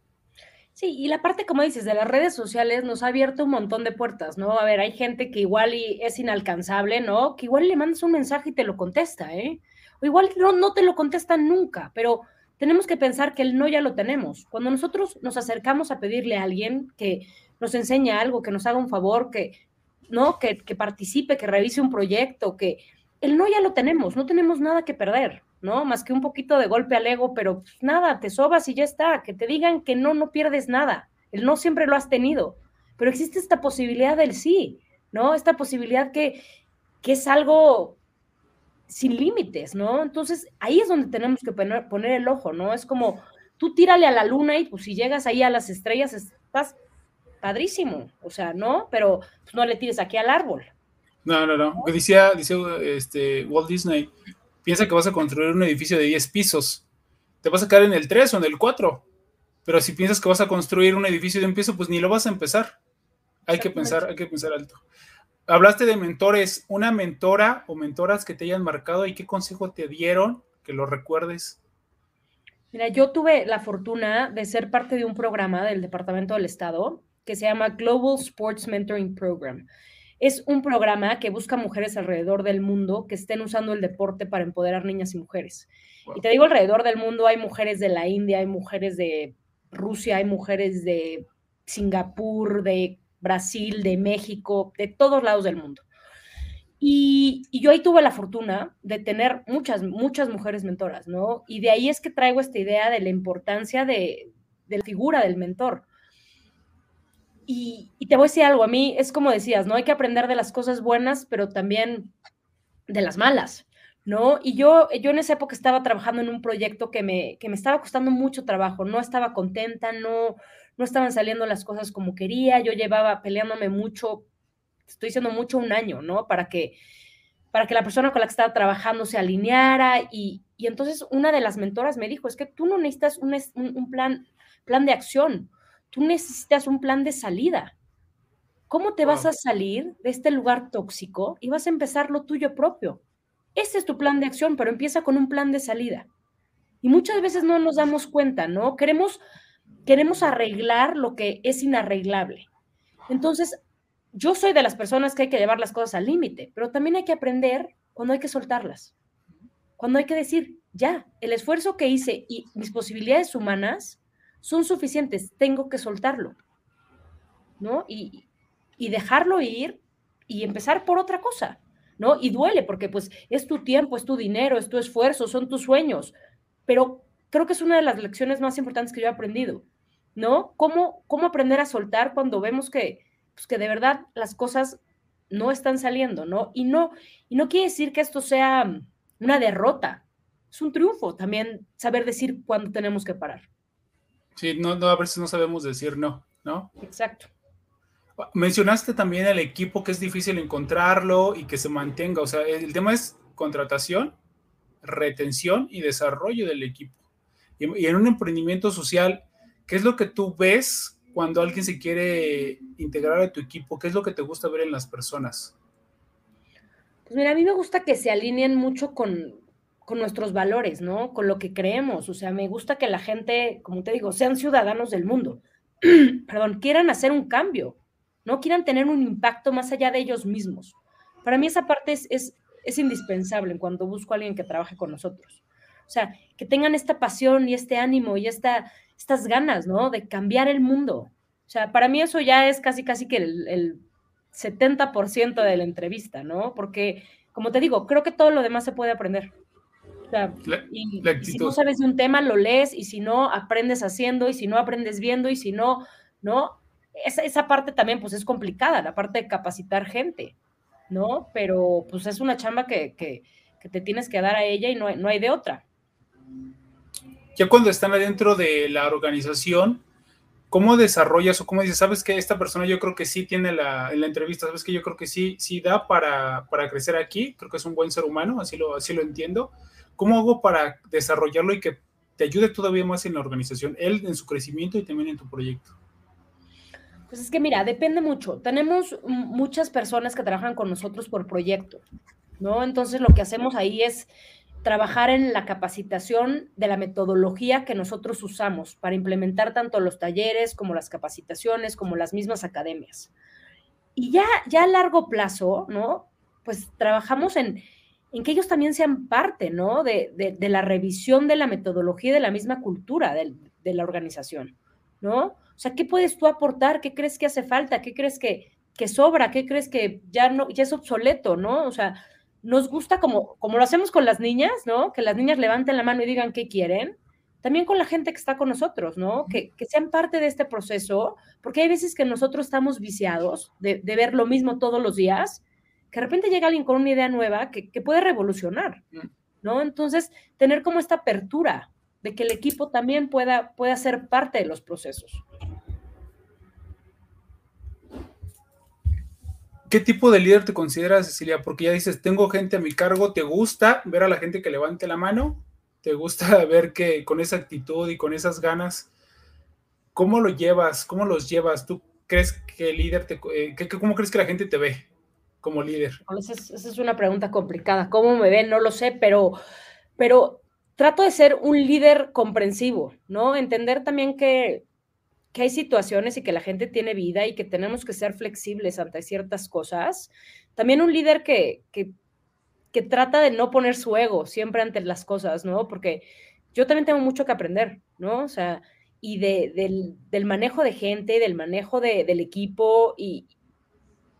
Sí, y la parte, como dices, de las redes sociales nos ha abierto un montón de puertas, ¿no? A ver, hay gente que igual y es inalcanzable, ¿no? Que igual le mandas un mensaje y te lo contesta, ¿eh? O igual no, no te lo contesta nunca, pero tenemos que pensar que el no ya lo tenemos. Cuando nosotros nos acercamos a pedirle a alguien que nos enseñe algo, que nos haga un favor, que, ¿no? Que, que participe, que revise un proyecto, que el no ya lo tenemos, no tenemos nada que perder, ¿no? Más que un poquito de golpe al ego, pero pues, nada, te sobas y ya está, que te digan que no, no pierdes nada, el no siempre lo has tenido, pero existe esta posibilidad del sí, ¿no? Esta posibilidad que, que es algo sin límites, ¿no? Entonces ahí es donde tenemos que poner, el ojo, ¿no? Es como tú tírale a la luna y pues si llegas ahí a las estrellas estás padrísimo, o sea, ¿no? Pero pues, no le tires aquí al árbol, no, no, no. Decía, decía este, Walt Disney, piensa que vas a construir un edificio de 10 pisos. Te vas a quedar en el 3 o en el 4. Pero si piensas que vas a construir un edificio de un piso, pues ni lo vas a empezar. Hay que pensar, hay que pensar alto. Hablaste de mentores, una mentora o mentoras que te hayan marcado y qué consejo te dieron, que lo recuerdes. Mira, yo tuve la fortuna de ser parte de un programa del Departamento del Estado que se llama Global Sports Mentoring Program. Es un programa que busca mujeres alrededor del mundo que estén usando el deporte para empoderar niñas y mujeres. Y te digo, alrededor del mundo hay mujeres de la India, hay mujeres de Rusia, hay mujeres de Singapur, de Brasil, de México, de todos lados del mundo. Y, yo ahí tuve la fortuna de tener muchas, muchas mujeres mentoras, ¿no? Y de ahí es que traigo esta idea de la importancia de, de la figura del mentor. Y, te voy a decir algo, a mí es como decías, ¿no? Hay que aprender de las cosas buenas, pero también de las malas, ¿no? Y yo, yo en esa época estaba trabajando en un proyecto que me, que me estaba costando mucho trabajo, no estaba contenta, no, no estaban saliendo las cosas como quería, yo llevaba peleándome mucho, estoy diciendo mucho un año, ¿no? Para que, para que la persona con la que estaba trabajando se alineara y, y entonces una de las mentoras me dijo, es que tú no necesitas un, un plan, plan de acción, tú necesitas un plan de salida. ¿Cómo te vas a salir de este lugar tóxico y vas a empezar lo tuyo propio? Ese es tu plan de acción, pero empieza con un plan de salida. Y muchas veces no nos damos cuenta, ¿no? Queremos, queremos arreglar lo que es inarreglable. Entonces, yo soy de las personas que hay que llevar las cosas al límite, pero también hay que aprender cuando hay que soltarlas. Cuando hay que decir, ya, el esfuerzo que hice y mis posibilidades humanas son suficientes, tengo que soltarlo, ¿no? Y, y dejarlo ir y empezar por otra cosa, ¿no? Y duele porque pues es tu tiempo, es tu dinero, es tu esfuerzo, son tus sueños, pero creo que es una de las lecciones más importantes que yo he aprendido, ¿no? ¿Cómo, cómo aprender a soltar cuando vemos que, pues, que de verdad las cosas no están saliendo, ¿no? Y no, y no quiere decir que esto sea una derrota, es un triunfo también saber decir cuándo tenemos que parar. Sí, no, no, a veces no sabemos decir no, ¿no? Exacto. Mencionaste también el equipo que es difícil encontrarlo y que se mantenga. O sea, el tema es contratación, retención y desarrollo del equipo. Y, en un emprendimiento social, ¿qué es lo que tú ves cuando alguien se quiere integrar a tu equipo? ¿Qué es lo que te gusta ver en las personas? Pues mira, a mí me gusta que se alineen mucho con, con nuestros valores, ¿no? Con lo que creemos. O sea, me gusta que la gente, como te digo, sean ciudadanos del mundo. Perdón, quieran hacer un cambio ¿no? Quieran tener un impacto más allá de ellos mismos. Para mí esa parte es, es, indispensable cuando busco a alguien que trabaje con nosotros. O sea, que tengan esta pasión y este ánimo y esta, estas ganas, ¿no? De cambiar el mundo. O sea, para mí eso ya es casi, casi que el, el 70% de la entrevista, ¿no? Porque, como te digo, creo que todo lo demás se puede aprender. O sea, y, si no sabes de un tema, lo lees, y si no, aprendes haciendo, y si no, aprendes viendo, y si no, ¿no? esa, parte también pues es complicada, la parte de capacitar gente, ¿no? Pero pues es una chamba que, que, te tienes que dar a ella y no, no hay de otra. Ya cuando están adentro de la organización, ¿cómo desarrollas o cómo dices, sabes que esta persona yo creo que sí tiene la, en la entrevista, sabes que yo creo que sí, sí da para, para, crecer aquí, creo que es un buen ser humano, así lo, así lo entiendo. ¿Cómo hago para desarrollarlo y que te ayude todavía más en la organización, él en su crecimiento y también en tu proyecto? Pues es que mira, depende mucho. Tenemos muchas personas que trabajan con nosotros por proyecto, ¿no? Entonces lo que hacemos ahí es trabajar en la capacitación de la metodología que nosotros usamos para implementar tanto los talleres como las capacitaciones, como las mismas academias. Y ya, ya a largo plazo, ¿no? Pues trabajamos en, en que ellos también sean parte, ¿no? De, de, la revisión de la metodología y de la misma cultura de, de la organización, ¿no? O sea, ¿qué puedes tú aportar? ¿Qué crees que hace falta? ¿Qué crees que, que sobra? ¿Qué crees que ya, no, ya es obsoleto, no? O sea, nos gusta como, como lo hacemos con las niñas, ¿no? Que las niñas levanten la mano y digan qué quieren. También con la gente que está con nosotros, ¿no? Que, que sean parte de este proceso, porque hay veces que nosotros estamos viciados de, de, ver lo mismo todos los días, que de repente llega alguien con una idea nueva que, que puede revolucionar, ¿no? Entonces, tener como esta apertura de que el equipo también pueda, pueda ser parte de los procesos. ¿Qué tipo de líder te consideras, Cecilia? Porque ya dices, tengo gente a mi cargo, ¿te gusta ver a la gente que levante la mano? ¿Te gusta ver que con esa actitud y con esas ganas, cómo lo llevas? ¿Cómo los llevas? ¿Tú crees que el líder te... Eh, ¿Cómo crees que la gente te ve como líder? Esa es, una pregunta complicada. ¿Cómo me ven? No lo sé, pero, pero trato de ser un líder comprensivo, ¿no? Entender también que que hay situaciones y que la gente tiene vida y que tenemos que ser flexibles ante ciertas cosas. También un líder que, que, trata de no poner su ego siempre ante las cosas, ¿no? Porque yo también tengo mucho que aprender, ¿no? O sea, y de, del, del, manejo de gente, del manejo de, del equipo y,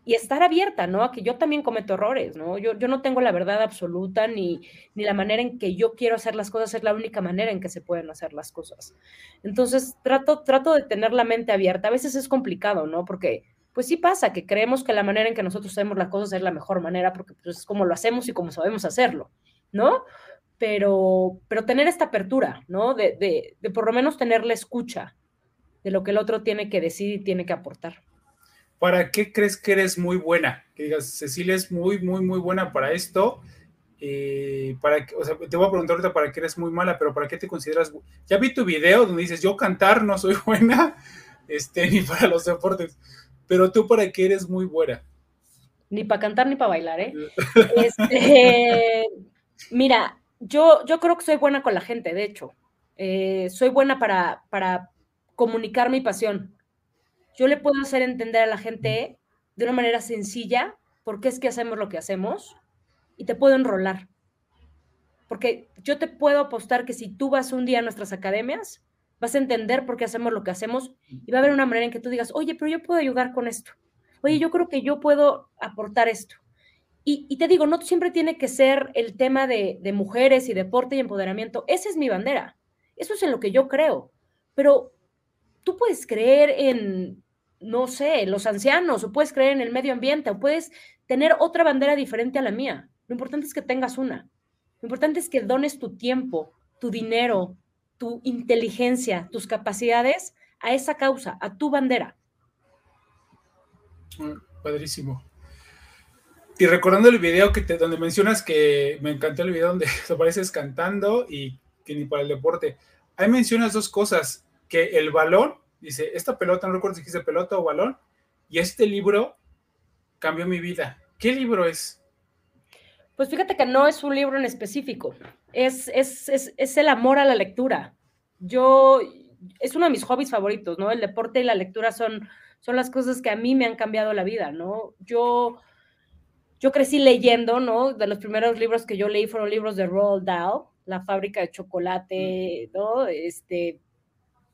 y estar abierta, ¿no? A que yo también cometo errores, ¿no? Yo, yo no tengo la verdad absoluta ni, ni la manera en que yo quiero hacer las cosas es la única manera en que se pueden hacer las cosas. Entonces, trato, trato de tener la mente abierta. A veces es complicado, ¿no? Porque, pues sí pasa que creemos que la manera en que nosotros hacemos las cosas es la mejor manera porque pues, es como lo hacemos y como sabemos hacerlo, ¿no? Pero, pero tener esta apertura, ¿no? De, de, de por lo menos tener la escucha de lo que el otro tiene que decir y tiene que aportar. ¿Para qué crees que eres muy buena? Que digas, Cecilia es muy, muy, muy buena para esto. Eh, para, o sea, te voy a preguntar ahorita para qué eres muy mala, pero ¿para qué te consideras? Ya vi tu video donde dices, yo cantar no soy buena, este, ni para los deportes. pero tú para qué eres muy buena. Ni para cantar ni para bailar, ¿eh? Este, mira, yo, yo creo que soy buena con la gente, de hecho. Eh, soy buena para, para comunicar mi pasión. Yo le puedo hacer entender a la gente de una manera sencilla por qué es que hacemos lo que hacemos y te puedo enrolar. Porque yo te puedo apostar que si tú vas un día a nuestras academias, vas a entender por qué hacemos lo que hacemos y va a haber una manera en que tú digas, oye, pero yo puedo ayudar con esto. Oye, yo creo que yo puedo aportar esto. Y, te digo, no siempre tiene que ser el tema de, de, mujeres y deporte y empoderamiento. Esa es mi bandera. Eso es en lo que yo creo. Pero tú puedes creer en, no sé, los ancianos, o puedes creer en el medio ambiente, o puedes tener otra bandera diferente a la mía. Lo importante es que tengas una. Lo importante es que dones tu tiempo, tu dinero, tu inteligencia, tus capacidades a esa causa, a tu bandera. Ah, padrísimo. Y recordando el video que te, donde mencionas que me encantó el video donde apareces cantando y que ni para el deporte. Ahí mencionas dos cosas, que el balón, dice, esta pelota, no recuerdo si dice pelota o balón, y este libro cambió mi vida. ¿Qué libro es? Pues fíjate que no es un libro en específico, es, es, es, es, el amor a la lectura. Yo, es uno de mis hobbies favoritos, ¿no? El deporte y la lectura son, son las cosas que a mí me han cambiado la vida, ¿no? Yo, yo crecí leyendo, ¿no? De los primeros libros que yo leí fueron libros de Roald Dahl, La fábrica de chocolate, ¿no? Este,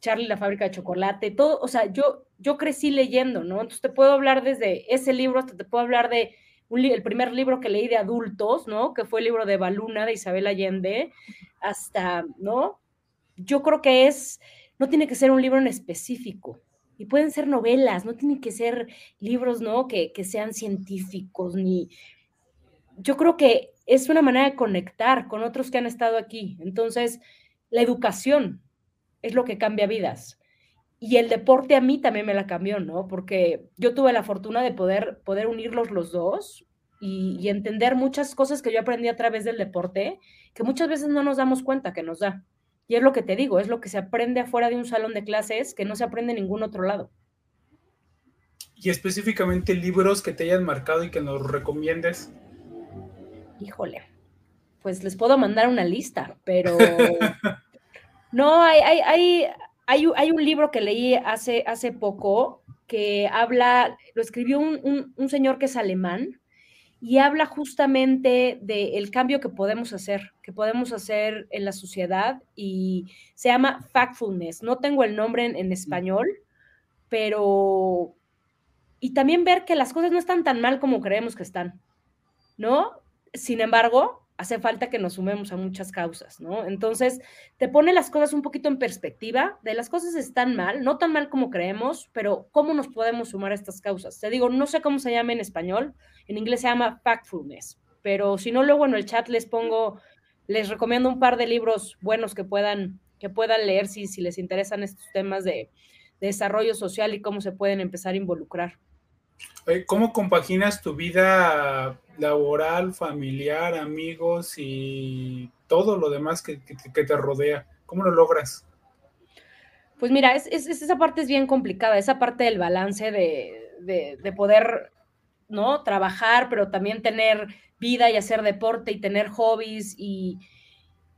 Charlie, la fábrica de chocolate, todo, o sea, yo, yo crecí leyendo, ¿no? Entonces te puedo hablar desde ese libro hasta te puedo hablar de el primer libro que leí de adultos, ¿no? Que fue el libro de Baluna de Isabel Allende, hasta, ¿no? Yo creo que es, no tiene que ser un libro en específico, y pueden ser novelas, no tienen que ser libros, ¿no? Que, que sean científicos, ni... Yo creo que es una manera de conectar con otros que han estado aquí. Entonces, la educación es lo que cambia vidas. Y el deporte a mí también me la cambió, ¿no? Porque yo tuve la fortuna de poder, poder unirlos los dos y, entender muchas cosas que yo aprendí a través del deporte, que muchas veces no nos damos cuenta que nos da. Y es lo que te digo, es lo que se aprende afuera de un salón de clases que no se aprende en ningún otro lado. Y específicamente libros que te hayan marcado y que nos recomiendes. Híjole, pues les puedo mandar una lista, pero no, hay, hay, hay, hay, un libro que leí hace, hace poco que habla, lo escribió un, señor que es alemán y habla justamente del cambio que podemos hacer, que podemos hacer en la sociedad y se llama Factfulness. No tengo el nombre en, en español, pero... Y también ver que las cosas no están tan mal como creemos que están, ¿no? Sin embargo, hace falta que nos sumemos a muchas causas, ¿no? Entonces, te pone las cosas un poquito en perspectiva, de las cosas están mal, no tan mal como creemos, pero ¿cómo nos podemos sumar a estas causas? Te digo, no sé cómo se llama en español, en inglés se llama Factfulness, pero si no, luego en el chat les pongo, les recomiendo un par de libros buenos que puedan, que puedan leer si, si les interesan estos temas de, de desarrollo social y cómo se pueden empezar a involucrar. ¿Cómo compaginas tu vida laboral, familiar, amigos y todo lo demás que, te rodea? ¿Cómo lo logras? Pues mira, es, esa parte es bien complicada, esa parte del balance de, poder, ¿no? Trabajar, pero también tener vida y hacer deporte y tener hobbies. Y,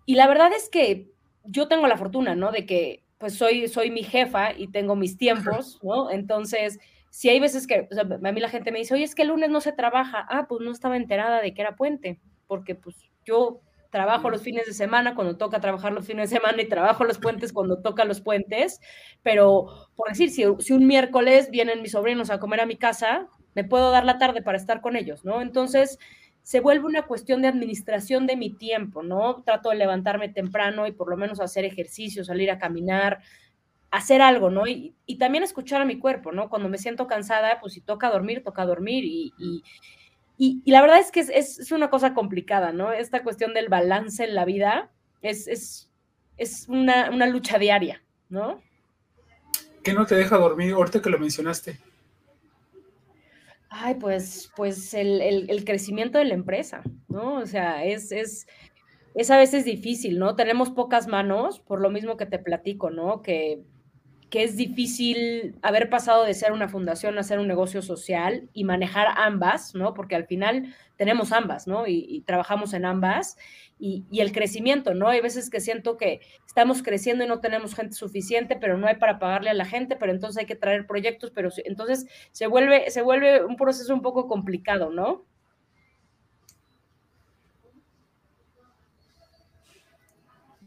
y la verdad es que yo tengo la fortuna, ¿no? De que pues soy, soy mi jefa y tengo mis tiempos, ¿no? Entonces si hay veces que a mí la gente me dice, oye, es que el lunes no se trabaja, ah, pues no estaba enterada de que era puente, porque pues yo trabajo los fines de semana cuando toca trabajar los fines de semana y trabajo los puentes cuando toca los puentes, pero por decir, si, si un miércoles vienen mis sobrinos a comer a mi casa, me puedo dar la tarde para estar con ellos, ¿no? Entonces, se vuelve una cuestión de administración de mi tiempo, ¿no? Trato de levantarme temprano y por lo menos hacer ejercicio, salir a caminar, hacer algo, ¿no? Y, también escuchar a mi cuerpo, ¿no? Cuando me siento cansada, pues si toca dormir, toca dormir. Y, y, la verdad es que es, una cosa complicada, ¿no? Esta cuestión del balance en la vida es, es, una, lucha diaria, ¿no? ¿Qué no te deja dormir ahorita que lo mencionaste? Ay, pues, pues el, crecimiento de la empresa, ¿no? O sea, es, es, es a veces difícil, ¿no? Tenemos pocas manos, por lo mismo que te platico, ¿no? Que que es difícil haber pasado de ser una fundación a ser un negocio social y manejar ambas, ¿no? Porque al final tenemos ambas, ¿no? Y, trabajamos en ambas. Y, y, el crecimiento, ¿no? Hay veces que siento que estamos creciendo y no tenemos gente suficiente, pero no hay para pagarle a la gente, pero entonces hay que traer proyectos, pero entonces se vuelve, se vuelve un proceso un poco complicado, ¿no?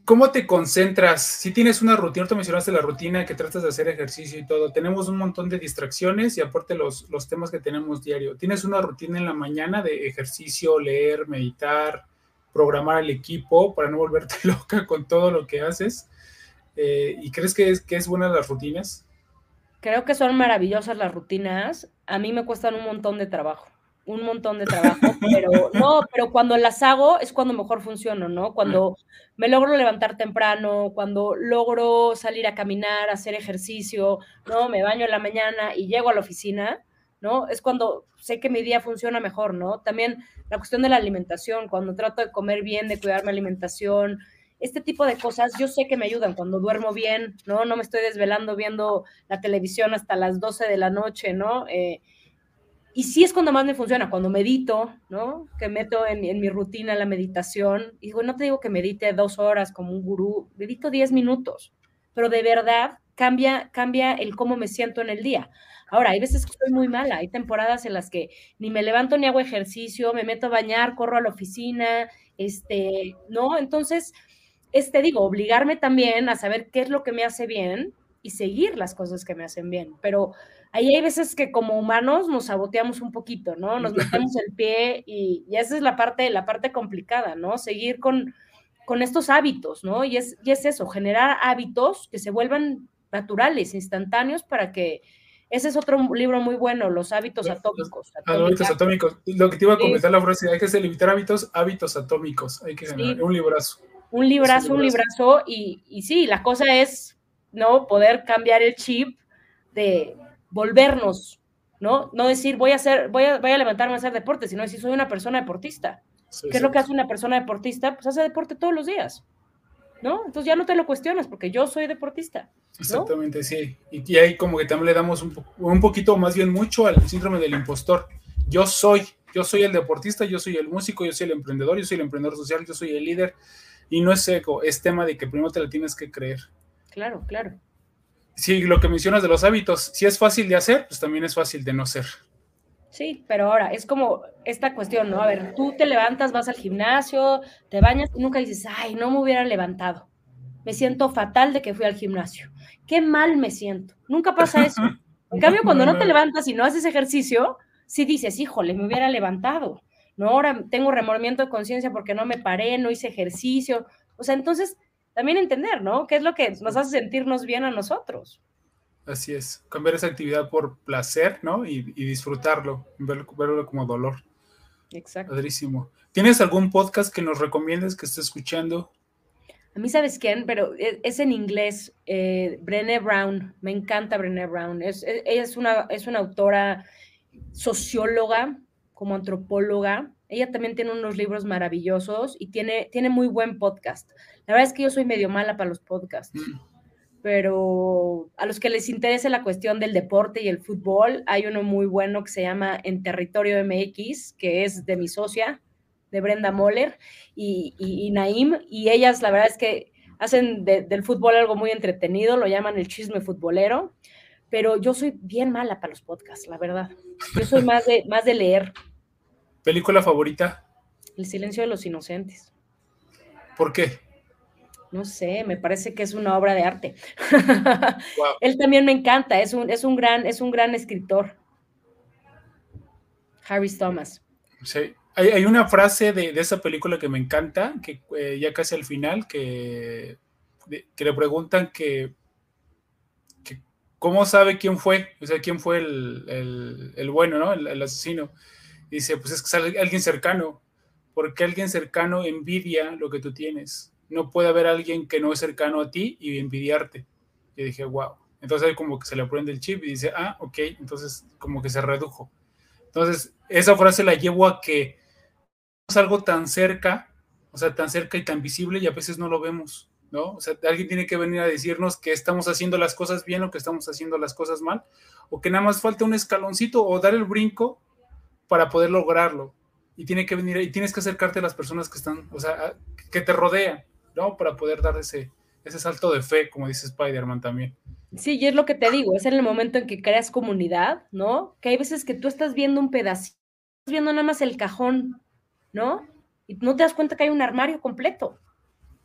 ¿Cómo te concentras? Si tienes una rutina, tú mencionaste la rutina que tratas de hacer ejercicio y todo, tenemos un montón de distracciones y aparte los, los temas que tenemos diario. ¿Tienes una rutina en la mañana de ejercicio, leer, meditar, programar al equipo para no volverte loca con todo lo que haces? Eh, ¿Y crees que es, que es buena las rutinas? Creo que son maravillosas las rutinas. A mí me cuestan un montón de trabajo un montón de trabajo, pero no, pero cuando las hago es cuando mejor funciono, ¿no? Cuando me logro levantar temprano, cuando logro salir a caminar, hacer ejercicio, ¿no? Me baño en la mañana y llego a la oficina, ¿no? Es cuando sé que mi día funciona mejor, ¿no? También la cuestión de la alimentación, cuando trato de comer bien, de cuidar mi alimentación, este tipo de cosas yo sé que me ayudan cuando duermo bien, ¿no? No me estoy desvelando viendo la televisión hasta las 12 de la noche, ¿no? Eh, y sí es cuando más me funciona, cuando medito, ¿no? Que meto en, mi rutina la meditación. Y digo, no te digo que medite dos horas como un gurú, medito diez minutos, pero de verdad cambia, cambia el cómo me siento en el día. Ahora, hay veces que estoy muy mala, hay temporadas en las que ni me levanto ni hago ejercicio, me meto a bañar, corro a la oficina, este, ¿no? Entonces, este, digo, obligarme también a saber qué es lo que me hace bien y seguir las cosas que me hacen bien, pero ahí hay veces que como humanos nos saboteamos un poquito, ¿no? Nos metemos el pie y, esa es la parte, la parte complicada, ¿no? Seguir con, con estos hábitos, ¿no? Y es, y es eso, generar hábitos que se vuelvan naturales, instantáneos, para que... Ese es otro libro muy bueno, Los hábitos atómicos. hábitos atómicos. Lo que te iba a comentar la frase, hay que limitar hábitos, hábitos atómicos. Hay que generar un librazo. Un librazo, un librazo. Y, y sí, la cosa es, ¿no? Poder cambiar el chip de, volvernos, ¿no? No decir voy a hacer, voy a, voy a levantarme a hacer deporte, sino decir soy una persona deportista. ¿Qué es lo que hace una persona deportista? Pues hace deporte todos los días, ¿no? Entonces ya no te lo cuestionas porque yo soy deportista. Exactamente, sí. Y, ahí como que también le damos un, un poquito, más bien mucho al síndrome del impostor. Yo soy, yo soy el deportista, yo soy el músico, yo soy el emprendedor, yo soy el emprendedor social, yo soy el líder. Y no es seco, es tema de que primero te la tienes que creer. Claro, claro sí, lo que mencionas de los hábitos, si es fácil de hacer, pues también es fácil de no ser. Sí, pero ahora es como esta cuestión, ¿no? A ver, tú te levantas, vas al gimnasio, te bañas y nunca dices, ay, no me hubiera levantado. Me siento fatal de que fui al gimnasio. Qué mal me siento. Nunca pasa eso. En cambio, cuando no te levantas y no haces ejercicio, sí dices, híjole, me hubiera levantado. No, ahora tengo remordimiento de conciencia porque no me paré, no hice ejercicio. O sea, entonces también entender, ¿no? ¿Qué es lo que nos hace sentirnos bien a nosotros? Así es, cambiar esa actividad por placer, ¿no? Y, disfrutarlo, verlo, como dolor. Exacto. Padrísimo. ¿Tienes algún podcast que nos recomiendes que estés escuchando? A mí, ¿sabes quién? Pero e, es, en inglés, eh, Brené Brown. Me encanta Brené Brown. Es, ella es una, es una autora socióloga, como antropóloga, ella también tiene unos libros maravillosos y tiene, tiene muy buen podcast. La verdad es que yo soy medio mala para los podcasts, mm. pero a los que les interese la cuestión del deporte y el fútbol, hay uno muy bueno que se llama En Territorio MX, que es de mi socia, de Brenda Moller y, y, Naim, y ellas la verdad es que hacen del fútbol algo muy entretenido, lo llaman el chisme futbolero, pero yo soy bien mala para los podcasts, la verdad. Yo soy más de, más de leer. ¿Película favorita? El silencio de los inocentes. ¿Por qué? No sé, me parece que es una obra de arte. Él también me encanta, es un, es un, gran, es un gran escritor. Harry Thomas. Sí. Hay, una frase de, esa película que me encanta, que eh, ya casi al final, que, que le preguntan que, cómo sabe quién fue, o sea, quién fue el, bueno, ¿no? el asesino dice, pues es que es alguien cercano, porque alguien cercano envidia lo que tú tienes. No puede haber alguien que no es cercano a ti y envidiarte. Y dije, wow. Entonces como que se le prende el chip y dice, ah, ok, entonces como que se redujo. Entonces, esa frase la llevo a que es algo tan cerca, o sea, tan cerca y tan visible y a veces no lo vemos. ¿no? O sea, alguien tiene que venir a decirnos que estamos haciendo las cosas bien o que estamos haciendo las cosas mal, o que nada más falta un escaloncito o dar el brinco para poder lograrlo. Y tiene que venir y tienes que acercarte a las personas que están, o sea, que te rodean, ¿no? Para poder dar ese, ese salto de fe, como dice Spider-Man también. Sí, y es lo que te digo, es en el momento en que creas comunidad, ¿no? Que hay veces que tú estás viendo un pedacito, estás viendo nada más el cajón, ¿no? Y no te das cuenta que hay un armario completo.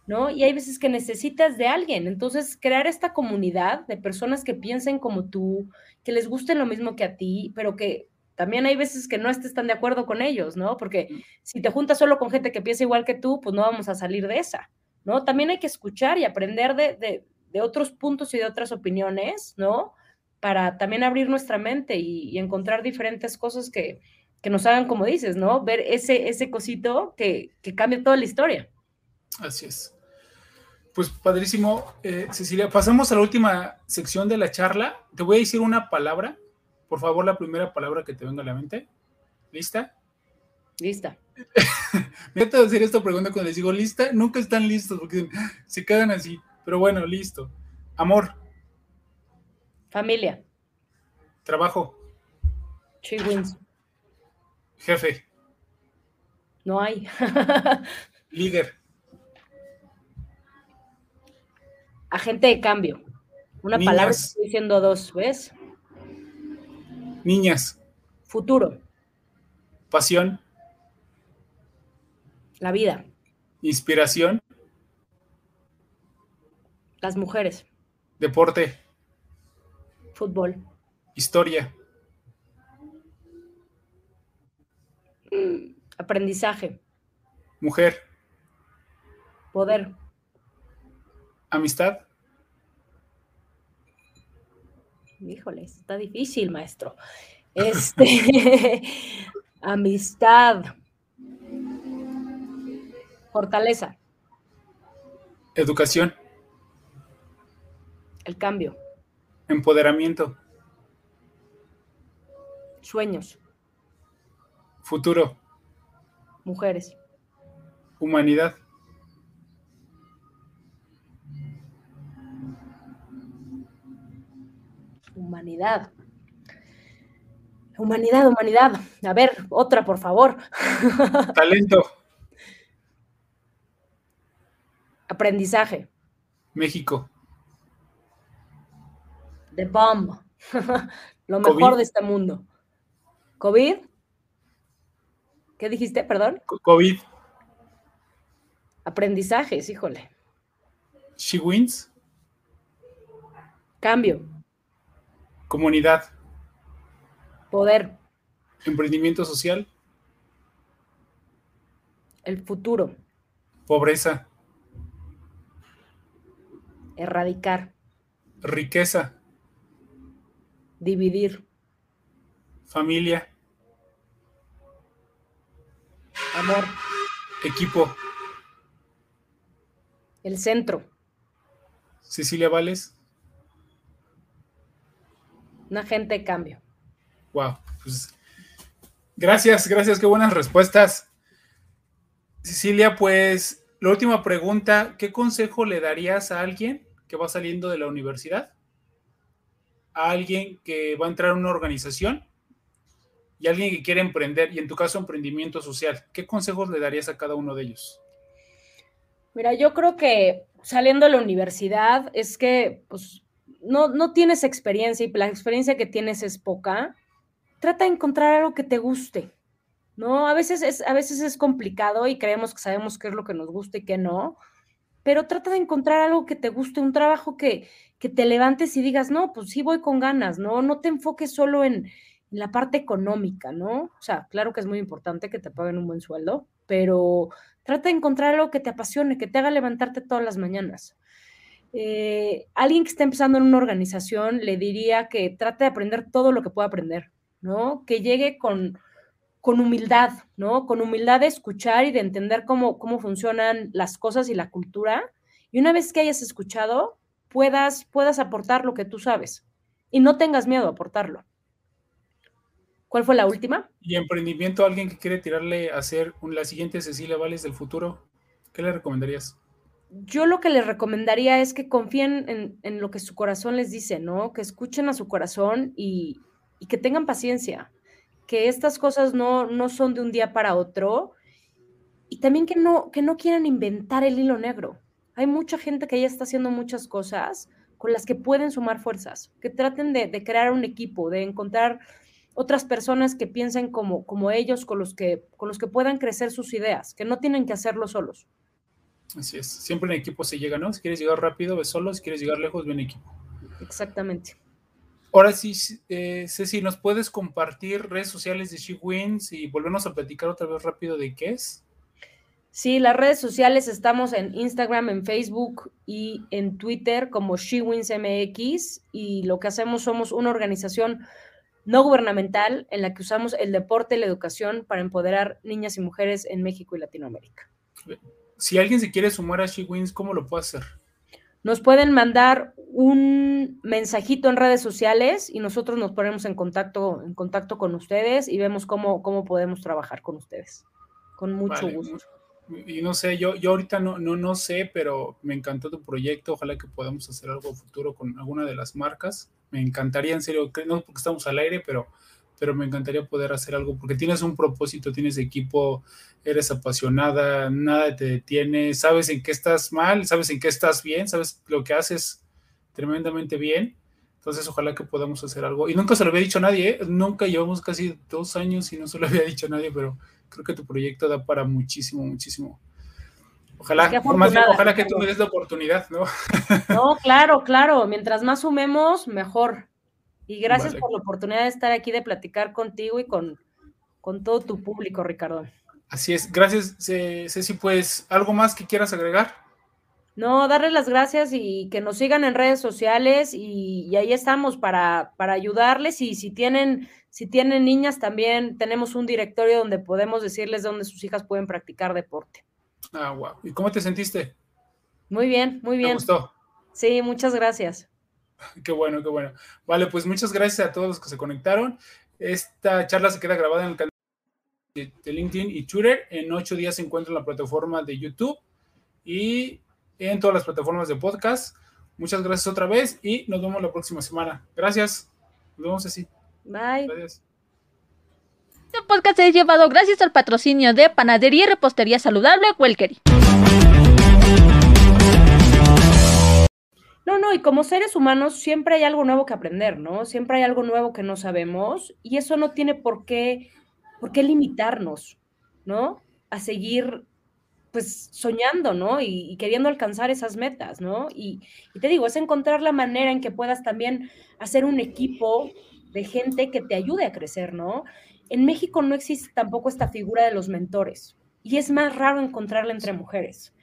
¿no? Y hay veces que necesitas de alguien. Entonces, crear esta comunidad de personas que piensen como tú, que les guste lo mismo que a ti, pero que también hay veces que no estés tan de acuerdo con ellos, ¿no? Porque si te juntas solo con gente que piensa igual que tú, pues no vamos a salir de esa, ¿no? También hay que escuchar y aprender de, otros puntos y de otras opiniones, ¿no? Para también abrir nuestra mente y, encontrar diferentes cosas que, nos hagan, como dices, ¿no? Ver ese, ese cosito que, que cambia toda la historia. Así es. Pues padrísimo. Eh, Cecilia, pasamos a la última sección de la charla. Te voy a decir una palabra. Por favor, la primera palabra que te venga a la mente. ¿Lista? Lista. Me encanta hacer esta pregunta cuando les digo lista. Nunca están listos porque se quedan así. Pero bueno, listo. Amor. Familia. Trabajo. wins. Jefe. No hay. Líder. Agente de cambio. Una palabra, estoy diciendo dos, ¿ves? Niñas. Futuro. Pasión. La vida. Inspiración. Las mujeres. Deporte. Fútbol. Historia. Mm, aprendizaje. Mujer. Poder. Amistad. Híjole, está difícil, maestro. Este, amistad. Fortaleza. Educación. El cambio. Empoderamiento. Sueños. Futuro. Mujeres. Humanidad. Humanidad. Humanidad, humanidad. A ver, otra, por favor. Talento. Aprendizaje. México. The bomb. Lo mejor de este mundo. ¿COVID? ¿Qué dijiste, perdón? COVID. Aprendizajes, híjole. She wins. Cambio. Comunidad. Poder. Emprendimiento social. El futuro. Pobreza. Erradicar. Riqueza. Dividir. Familia. Amor. Equipo. El centro. Cecilia Vales un agente de cambio. Wow, pues gracias, gracias, qué buenas respuestas. Cecilia, pues la última pregunta, ¿qué consejo le darías a alguien que va saliendo de la universidad? A alguien que va a entrar a una organización y a alguien que quiere emprender, y en tu caso emprendimiento social. ¿Qué consejos le darías a cada uno de ellos? Mira, yo creo que saliendo de la universidad es que pues, no, tienes experiencia y la experiencia que tienes es poca, trata de encontrar algo que te guste, ¿no? A veces es, a veces es complicado y creemos que sabemos qué es lo que nos gusta y qué no, pero trata de encontrar algo que te guste, un trabajo que, que te levantes y digas, no, pues sí voy con ganas, ¿no? No te enfoques solo en, en la parte económica, ¿no? O sea, claro que es muy importante que te paguen un buen sueldo, pero trata de encontrar algo que te apasione, que te haga levantarte todas las mañanas. Eh, alguien que está empezando en una organización le diría que trate de aprender todo lo que pueda aprender, ¿no? Que llegue con, con humildad, ¿no? Con humildad de escuchar y de entender cómo, cómo funcionan las cosas y la cultura. Y una vez que hayas escuchado, puedas, puedas aportar lo que tú sabes y no tengas miedo a aportarlo. ¿Cuál fue la última? Y emprendimiento, alguien que quiere tirarle a hacer la siguiente Cecilia Vales del futuro, ¿qué le recomendarías? Yo lo que les recomendaría es que confíen en, lo que su corazón les dice, ¿no? Que escuchen a su corazón y, que tengan paciencia, que estas cosas no, no, son de un día para otro y también que no, que no quieran inventar el hilo negro. Hay mucha gente que ya está haciendo muchas cosas con las que pueden sumar fuerzas, que traten de, de crear un equipo, de encontrar otras personas que piensen como, como ellos, con los, que, con los que puedan crecer sus ideas, que no tienen que hacerlo solos. Así es, siempre en equipo se llega, ¿no? Si quieres llegar rápido, ve solo, si quieres llegar lejos, ve en equipo. Exactamente. Ahora sí, eh, Ceci, ¿nos puedes compartir redes sociales de She Wins y volvernos a platicar otra vez rápido de qué es? Sí, las redes sociales estamos en Instagram, en Facebook y en Twitter como She Wins MX y lo que hacemos somos una organización no gubernamental en la que usamos el deporte y la educación para empoderar niñas y mujeres en México y Latinoamérica. Si alguien se quiere sumar a She Wins, ¿cómo lo puede hacer? Nos pueden mandar un mensajito en redes sociales y nosotros nos ponemos en contacto, en contacto con ustedes y vemos cómo, cómo podemos trabajar con ustedes. Con mucho gusto. Y no sé, yo, yo ahorita no, no, no sé, pero me encantó tu proyecto. Ojalá que podamos hacer algo futuro con alguna de las marcas me encantaría, en serio, no porque estamos al aire, pero, pero me encantaría poder hacer algo, porque tienes un propósito, tienes equipo, eres apasionada, nada te detiene, sabes en qué estás mal, sabes en qué estás bien, sabes lo que haces tremendamente bien. Entonces, ojalá que podamos hacer algo. Y nunca se lo había dicho a nadie, ¿eh? nunca llevamos casi dos años y no se lo había dicho a nadie, pero creo que tu proyecto da para muchísimo, muchísimo. Ojalá, ojalá que tú me des la oportunidad, ¿no? No, claro, claro. Mientras más sumemos, mejor. Y gracias por la oportunidad de estar aquí, de platicar contigo y con, con todo tu público, Ricardo. Así es. Gracias, Ceci. Pues, ¿algo más que quieras agregar? No, darles las gracias y que nos sigan en redes sociales y, ahí estamos para, para, ayudarles y si tienen, si tienen niñas también tenemos un directorio donde podemos decirles dónde sus hijas pueden practicar deporte. Ah, wow. ¿Y cómo te sentiste? Muy bien, muy bien. ¿Te gustó? Sí, muchas gracias. Qué bueno, qué bueno. Vale, pues muchas gracias a todos los que se conectaron. Esta charla se queda grabada en el canal de LinkedIn y Twitter. En ocho días se encuentra en la plataforma de YouTube y en todas las plataformas de podcast. Muchas gracias otra vez y nos vemos la próxima semana. Gracias. Nos vemos así. Bye. Gracias. Este podcast es llevado gracias al patrocinio de Panadería y Repostería Saludable Welkery. No, no, y como seres humanos siempre hay algo nuevo que aprender, ¿no? Siempre hay algo nuevo que no sabemos y eso no tiene por qué, por qué limitarnos, ¿no? A seguir pues soñando, ¿no? Y, queriendo alcanzar esas metas, ¿no? Y, y, te digo, es encontrar la manera en que puedas también hacer un equipo de gente que te ayude a crecer, ¿no? En México no existe tampoco esta figura de los mentores y es más raro encontrarla entre mujeres.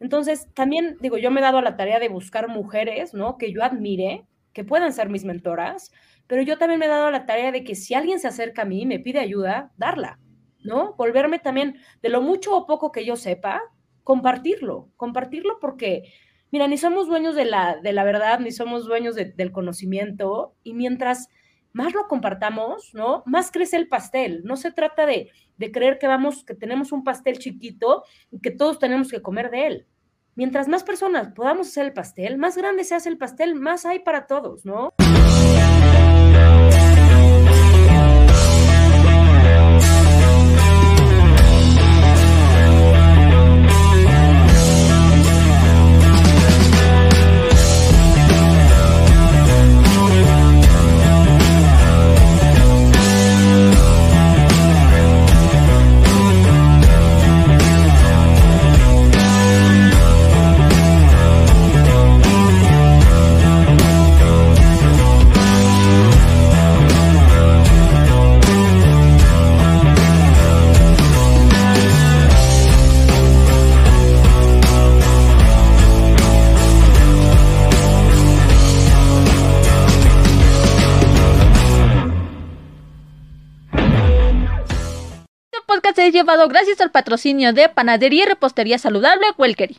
Entonces, también digo, yo me he dado a la tarea de buscar mujeres, ¿no? Que yo admire, que puedan ser mis mentoras, pero yo también me he dado a la tarea de que si alguien se acerca a mí y me pide ayuda, darla, ¿no? Volverme también de lo mucho o poco que yo sepa, compartirlo, compartirlo porque, mira, ni somos dueños de la, de la verdad, ni somos dueños del conocimiento, y mientras más lo compartamos, ¿no? Más crece el pastel. No se trata de, de creer que vamos, que tenemos un pastel chiquito y que todos tenemos que comer de él. Mientras más personas podamos hacer el pastel, más grande se hace el pastel, más hay para todos, ¿no? Llevado gracias al patrocinio de Panadería y Repostería Saludable Welkery.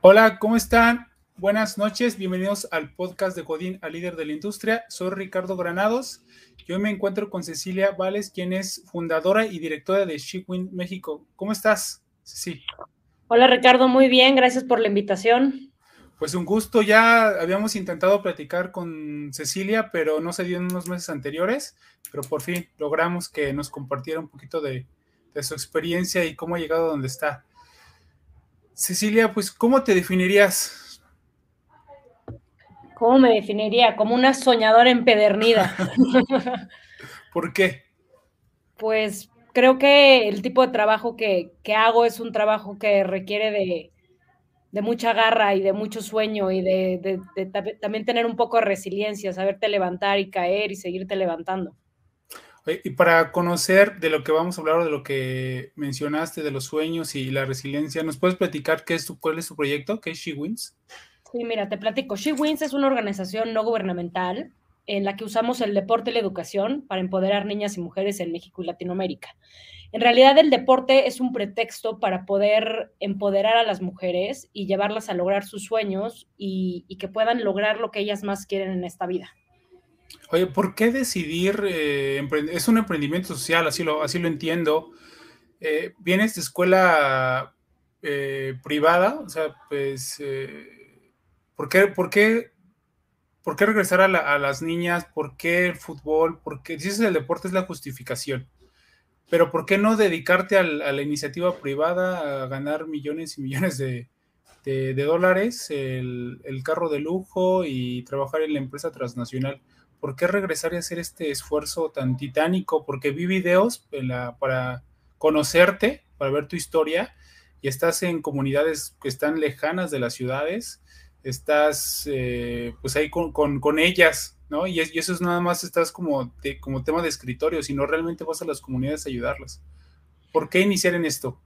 Hola, ¿cómo están? Buenas noches, bienvenidos al podcast de Godín, al líder de la industria. Soy Ricardo Granados y hoy me encuentro con Cecilia Vales, quien es fundadora y directora de Shipwin México. ¿Cómo estás, Sí. Hola Ricardo, muy bien, gracias por la invitación. Pues un gusto, ya habíamos intentado platicar con Cecilia, pero no se dio en unos meses anteriores, pero por fin logramos que nos compartiera un poquito de, de su experiencia y cómo ha llegado a donde está. Cecilia, pues, ¿cómo te definirías? ¿Cómo me definiría? Como una soñadora empedernida. ¿Por qué? Pues creo que el tipo de trabajo que, hago es un trabajo que requiere de, mucha garra y de mucho sueño y de, también tener un poco de resiliencia, saberte levantar y caer y seguirte levantando. Y para conocer de lo que vamos a hablar, de lo que mencionaste, de los sueños y la resiliencia, ¿nos puedes platicar qué es tu, cuál es tu proyecto? ¿Qué es She Wins? Sí, mira, te platico. She Wins es una organización no gubernamental en la que usamos el deporte y la educación para empoderar niñas y mujeres en México y Latinoamérica. En realidad el deporte es un pretexto para poder empoderar a las mujeres y llevarlas a lograr sus sueños y, que puedan lograr lo que ellas más quieren en esta vida. Oye, ¿por qué decidir? Eh, es un emprendimiento social, así lo, así lo entiendo. Eh, vienes de escuela eh, privada, o sea, pues, ¿por qué, por qué ¿Por qué regresar a, las niñas? ¿Por qué el fútbol? Porque dices el deporte es la justificación. Pero ¿por qué no dedicarte a la, iniciativa privada a ganar millones y millones de, dólares, el, carro de lujo y trabajar en la empresa transnacional? ¿Por qué regresar y hacer este esfuerzo tan titánico? Porque vi videos para conocerte, para ver tu historia, y estás en comunidades que están lejanas de las ciudades estás eh, pues ahí con, ellas, ¿no? Y, eso es nada más, estás como, como tema de escritorio, sino realmente vas a las comunidades a ayudarlas. ¿Por qué iniciar en esto?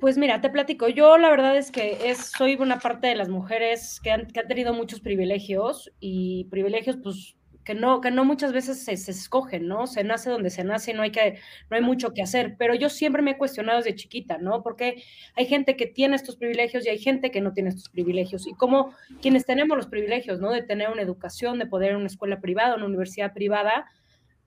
Pues mira, te platico, yo la verdad es que es, soy una parte de las mujeres que han, que han tenido muchos privilegios y privilegios pues que no, que no muchas veces se, escogen, ¿no? Se nace donde se nace, no hay, que, no hay mucho que hacer, pero yo siempre me he cuestionado desde chiquita, ¿no? Porque hay gente que tiene estos privilegios y hay gente que no tiene estos privilegios. Y como quienes tenemos los privilegios, ¿no? De tener una educación, de poder ir a una escuela privada, una universidad privada,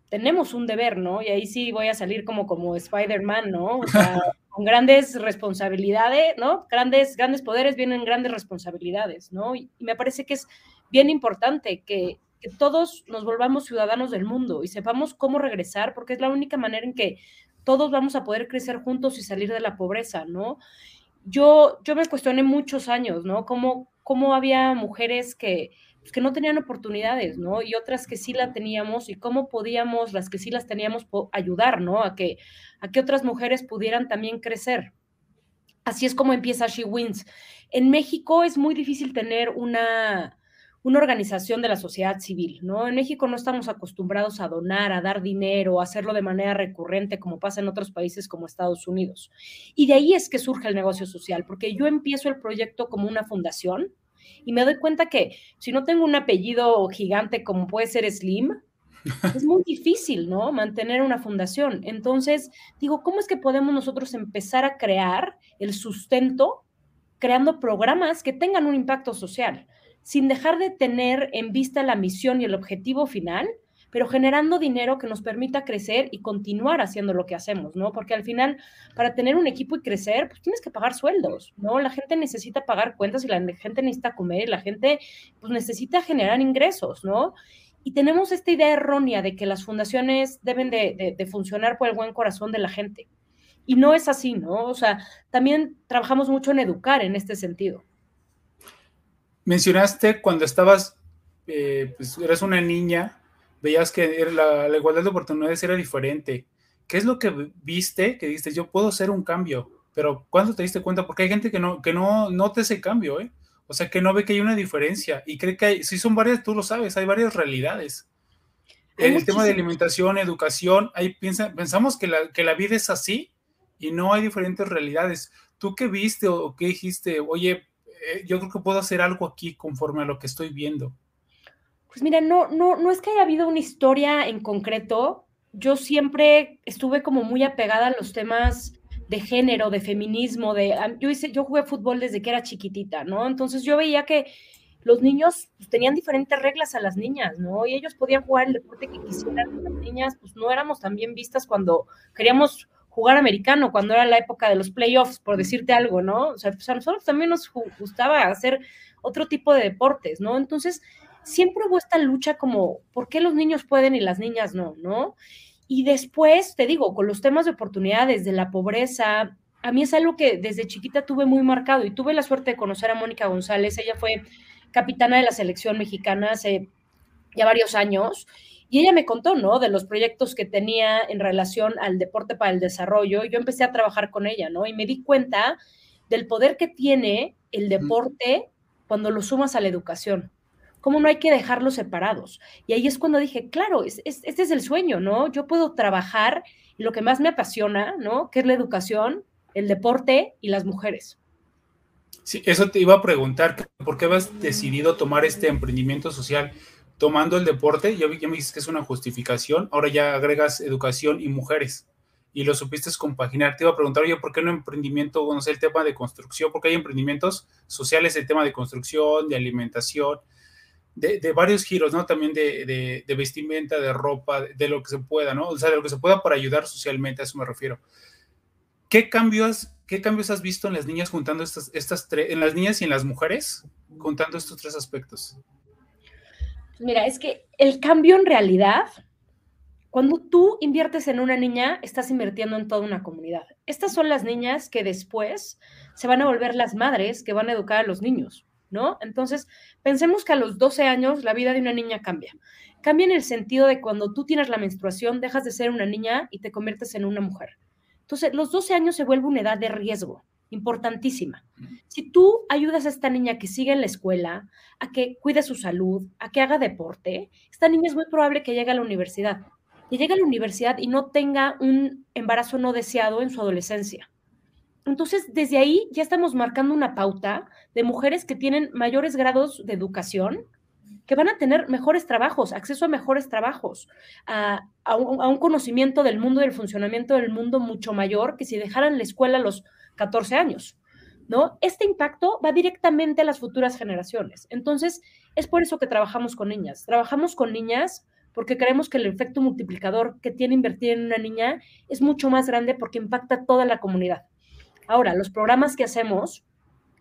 tenemos un deber, ¿no? Y ahí sí voy a salir como, como Spider-Man, ¿no? O sea, con grandes responsabilidades, ¿no? Grandes, grandes poderes vienen grandes responsabilidades, ¿no? y me parece que es bien importante que que todos nos volvamos ciudadanos del mundo y sepamos cómo regresar, porque es la única manera en que todos vamos a poder crecer juntos y salir de la pobreza, ¿no? Yo, yo me cuestioné muchos años, ¿no? Cómo, cómo había mujeres que, pues, que no tenían oportunidades, ¿no? Y otras que sí la teníamos y cómo podíamos, las que sí las teníamos, ayudar, ¿no? A que, a que otras mujeres pudieran también crecer. Así es como empieza She Wins. En México es muy difícil tener una, una organización de la sociedad civil, ¿no? En México no estamos acostumbrados a donar, a dar dinero, a hacerlo de manera recurrente como pasa en otros países como Estados Unidos. Y de ahí es que surge el negocio social, porque yo empiezo el proyecto como una fundación y me doy cuenta que si no tengo un apellido gigante como puede ser Slim, es muy difícil, ¿no? Mantener una fundación. Entonces, digo, ¿cómo es que podemos nosotros empezar a crear el sustento creando programas que tengan un impacto social? Sin dejar de tener en vista la misión y el objetivo final, pero generando dinero que nos permita crecer y continuar haciendo lo que hacemos, ¿no? Porque al final, para tener un equipo y crecer, pues tienes que pagar sueldos, ¿no? La gente necesita pagar cuentas y la gente necesita comer y la gente, pues necesita generar ingresos, ¿no? Y tenemos esta idea errónea de que las fundaciones deben de, funcionar por el buen corazón de la gente. Y no es así, ¿no? O sea, también trabajamos mucho en educar en este sentido mencionaste cuando estabas, eh, pues eras una niña, veías que la, igualdad de oportunidades era diferente. ¿Qué es lo que viste que dijiste, yo puedo hacer un cambio? Pero ¿cuándo te diste cuenta? Porque hay gente que no, que no nota ese cambio, ¿eh? O sea, que no ve que hay una diferencia y cree que hay, si son varias, tú lo sabes, hay varias realidades. el tema de alimentación, educación, ahí piensa, pensamos que la, que la vida es así y no hay diferentes realidades. ¿Tú qué viste o qué dijiste? Oye, yo creo que puedo hacer algo aquí conforme a lo que estoy viendo. Pues mira, no, no, no es que haya habido una historia en concreto. Yo siempre estuve como muy apegada a los temas de género, de feminismo, de yo hice, yo jugué fútbol desde que era chiquitita, ¿no? Entonces yo veía que los niños pues, tenían diferentes reglas a las niñas, ¿no? Y ellos podían jugar el deporte que quisieran. Las niñas, pues no éramos tan bien vistas cuando queríamos jugar americano cuando era la época de los playoffs, por decirte algo, ¿no? O sea, pues a nosotros también nos gustaba hacer otro tipo de deportes, ¿no? Entonces, siempre hubo esta lucha como, ¿por qué los niños pueden y las niñas no, ¿no? Y después, te digo, con los temas de oportunidades, de la pobreza, a mí es algo que desde chiquita tuve muy marcado y tuve la suerte de conocer a Mónica González, ella fue capitana de la selección mexicana hace ya varios años y ella me contó, ¿no? De los proyectos que tenía en relación al deporte para el desarrollo. Yo empecé a trabajar con ella, ¿no? Y me di cuenta del poder que tiene el deporte cuando lo sumas a la educación. Cómo no hay que dejarlos separados. Y ahí es cuando dije, claro, este es el sueño, ¿no? Yo puedo trabajar y lo que más me apasiona, ¿no? Que es la educación, el deporte y las mujeres. Sí, eso te iba a preguntar, ¿por qué has decidido tomar este emprendimiento social? Tomando el deporte, ya, me dices que es una justificación, ahora ya agregas educación y mujeres y lo supiste compaginar. Te iba a preguntar, oye, ¿por qué no emprendimiento, no sé, el tema de construcción? Porque hay emprendimientos sociales, el tema de construcción, de alimentación, de, varios giros, ¿no? También de, vestimenta, de ropa, de, lo que se pueda, ¿no? O sea, de lo que se pueda para ayudar socialmente, a eso me refiero. ¿Qué cambios, qué cambios has visto en las niñas juntando estas, estas tres, en las niñas y en las mujeres, juntando estos tres aspectos? Mira, es que el cambio en realidad, cuando tú inviertes en una niña, estás invirtiendo en toda una comunidad. Estas son las niñas que después se van a volver las madres que van a educar a los niños, ¿no? Entonces, pensemos que a los 12 años la vida de una niña cambia. Cambia en el sentido de cuando tú tienes la menstruación, dejas de ser una niña y te conviertes en una mujer. Entonces, los 12 años se vuelve una edad de riesgo importantísima. Si tú ayudas a esta niña que siga en la escuela, a que cuide su salud, a que haga deporte, esta niña es muy probable que llegue a la universidad. Que llegue a la universidad y no tenga un embarazo no deseado en su adolescencia. Entonces, desde ahí ya estamos marcando una pauta de mujeres que tienen mayores grados de educación, que van a tener mejores trabajos, acceso a mejores trabajos, a, un, conocimiento del mundo y del funcionamiento del mundo mucho mayor que si dejaran la escuela los 14 años, ¿no? Este impacto va directamente a las futuras generaciones. Entonces, es por eso que trabajamos con niñas. Trabajamos con niñas porque creemos que el efecto multiplicador que tiene invertir en una niña es mucho más grande porque impacta a toda la comunidad. Ahora, los programas que hacemos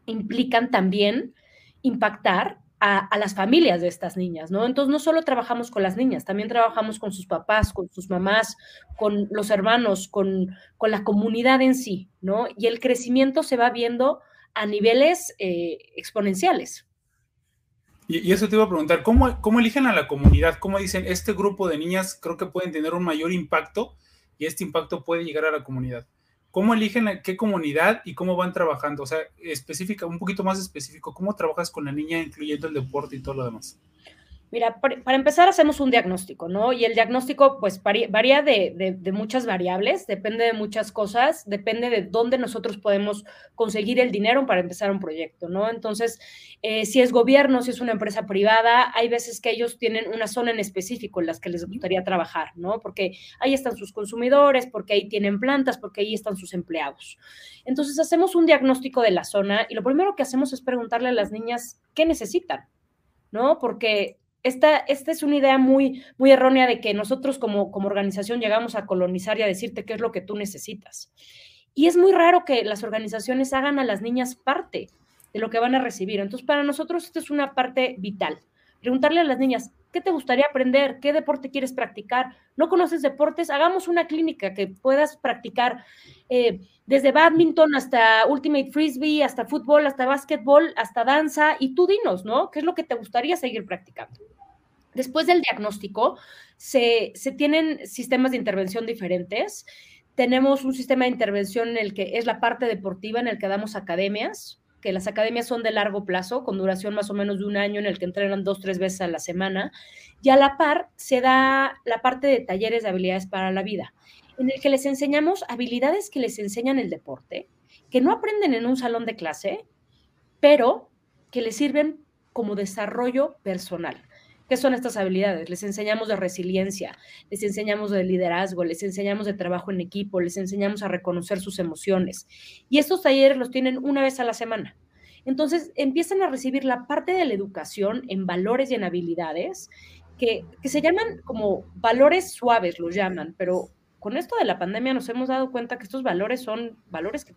implican también impactar a, las familias de estas niñas, ¿no? Entonces, no solo trabajamos con las niñas, también trabajamos con sus papás, con sus mamás, con los hermanos, con, con la comunidad en sí, ¿no? Y el crecimiento se va viendo a niveles eh, exponenciales. Y, eso te iba a preguntar, ¿cómo, ¿cómo eligen a la comunidad? ¿Cómo dicen, este grupo de niñas creo que pueden tener un mayor impacto y este impacto puede llegar a la comunidad? ¿Cómo eligen qué comunidad y cómo van trabajando? O sea, específica, un poquito más específico, ¿cómo trabajas con la niña incluyendo el deporte y todo lo demás? Mira, para empezar hacemos un diagnóstico, ¿no? Y el diagnóstico pues varía de, muchas variables, depende de muchas cosas, depende de dónde nosotros podemos conseguir el dinero para empezar un proyecto, ¿no? Entonces, eh, si es gobierno, si es una empresa privada, hay veces que ellos tienen una zona en específico en las que les gustaría trabajar, ¿no? Porque ahí están sus consumidores, porque ahí tienen plantas, porque ahí están sus empleados. Entonces, hacemos un diagnóstico de la zona y lo primero que hacemos es preguntarle a las niñas qué necesitan, ¿no? Porque esta, esta, es una idea muy, muy errónea de que nosotros como, como organización llegamos a colonizar y a decirte qué es lo que tú necesitas. Y es muy raro que las organizaciones hagan a las niñas parte de lo que van a recibir. Entonces, para nosotros esta es una parte vital. Preguntarle a las niñas, ¿qué te gustaría aprender? ¿Qué deporte quieres practicar? ¿No conoces deportes? Hagamos una clínica que puedas practicar eh, desde badminton hasta ultimate frisbee, hasta fútbol, hasta básquetbol, hasta danza, y tú dinos, ¿no? ¿Qué es lo que te gustaría seguir practicando? Después del diagnóstico, se, se tienen sistemas de intervención diferentes. Tenemos un sistema de intervención en el que es la parte deportiva, en el que damos academias, que las academias son de largo plazo, con duración más o menos de un año, en el que entrenan dos, tres veces a la semana, y a la par se da la parte de talleres de habilidades para la vida, en el que les enseñamos habilidades que les enseñan el deporte, que no aprenden en un salón de clase, pero que les sirven como desarrollo personal. ¿Qué son estas habilidades? Les enseñamos de resiliencia, les enseñamos de liderazgo, les enseñamos de trabajo en equipo, les enseñamos a reconocer sus emociones. Y estos talleres los tienen una vez a la semana. Entonces empiezan a recibir la parte de la educación en valores y en habilidades que, se llaman como valores suaves, los llaman, pero con esto de la pandemia nos hemos dado cuenta que estos valores son valores que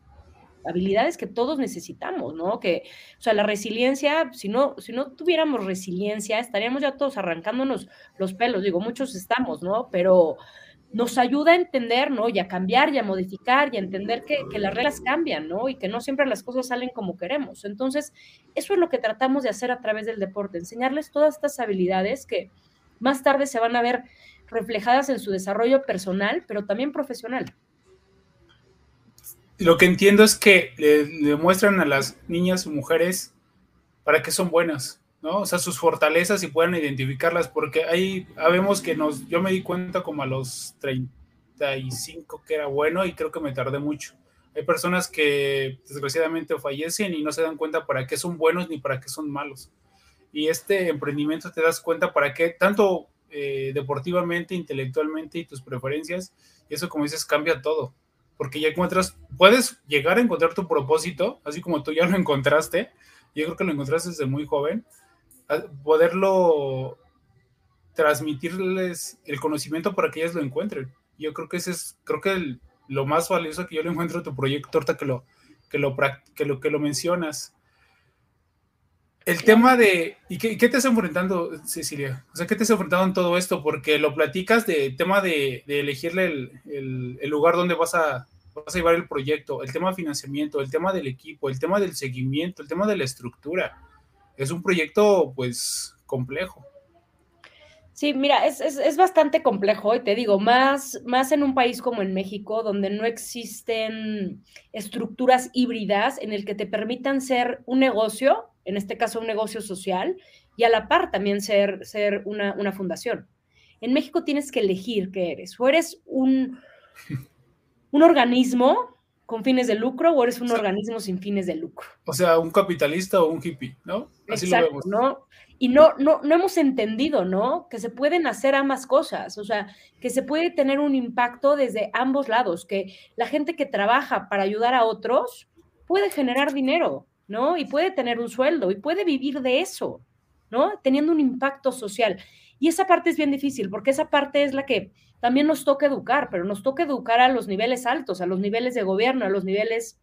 habilidades que todos necesitamos, ¿no? Que, o sea, la resiliencia, si no, si no tuviéramos resiliencia, estaríamos ya todos arrancándonos los pelos, digo, muchos estamos, ¿no? Pero nos ayuda a entender, ¿no? Y a cambiar y a modificar y a entender que, que, las reglas cambian, ¿no? Y que no siempre las cosas salen como queremos. Entonces, eso es lo que tratamos de hacer a través del deporte, enseñarles todas estas habilidades que más tarde se van a ver reflejadas en su desarrollo personal, pero también profesional lo que entiendo es que le, demuestran a las niñas y mujeres para qué son buenas, ¿no? O sea, sus fortalezas y puedan identificarlas, porque ahí sabemos que nos, yo me di cuenta como a los 35 que era bueno y creo que me tardé mucho. Hay personas que desgraciadamente fallecen y no se dan cuenta para qué son buenos ni para qué son malos. Y este emprendimiento te das cuenta para qué, tanto eh, deportivamente, intelectualmente y tus preferencias, y eso como dices cambia todo porque ya encuentras, puedes llegar a encontrar tu propósito, así como tú ya lo encontraste, yo creo que lo encontraste desde muy joven, poderlo transmitirles el conocimiento para que ellas lo encuentren. Yo creo que ese es, creo que lo más valioso que yo le encuentro a tu proyecto, ahorita que lo, que lo, que lo, que lo mencionas. El tema de, ¿y qué, te estás enfrentando, Cecilia? O sea, ¿qué te estás enfrentando en todo esto? Porque lo platicas de tema de, elegirle el, el, lugar donde vas a, vas a llevar el proyecto, el tema de financiamiento, el tema del equipo, el tema del seguimiento, el tema de la estructura. Es un proyecto, pues, complejo. Sí, mira, es, es, es, bastante complejo y te digo, más, más en un país como en México, donde no existen estructuras híbridas en el que te permitan ser un negocio en este caso un negocio social, y a la par también ser, ser una, una fundación. En México tienes que elegir qué eres. O eres un, un organismo con fines de lucro o eres un organismo sin fines de lucro. O sea, un capitalista o un hippie, ¿no? Así lo vemos. ¿no? Y no, no, no hemos entendido, ¿no? Que se pueden hacer ambas cosas, o sea, que se puede tener un impacto desde ambos lados, que la gente que trabaja para ayudar a otros puede generar dinero, ¿no? Y puede tener un sueldo y puede vivir de eso, ¿no? Teniendo un impacto social. Y esa parte es bien difícil, porque esa parte es la que también nos toca educar, pero nos toca educar a los niveles altos, a los niveles de gobierno, a los niveles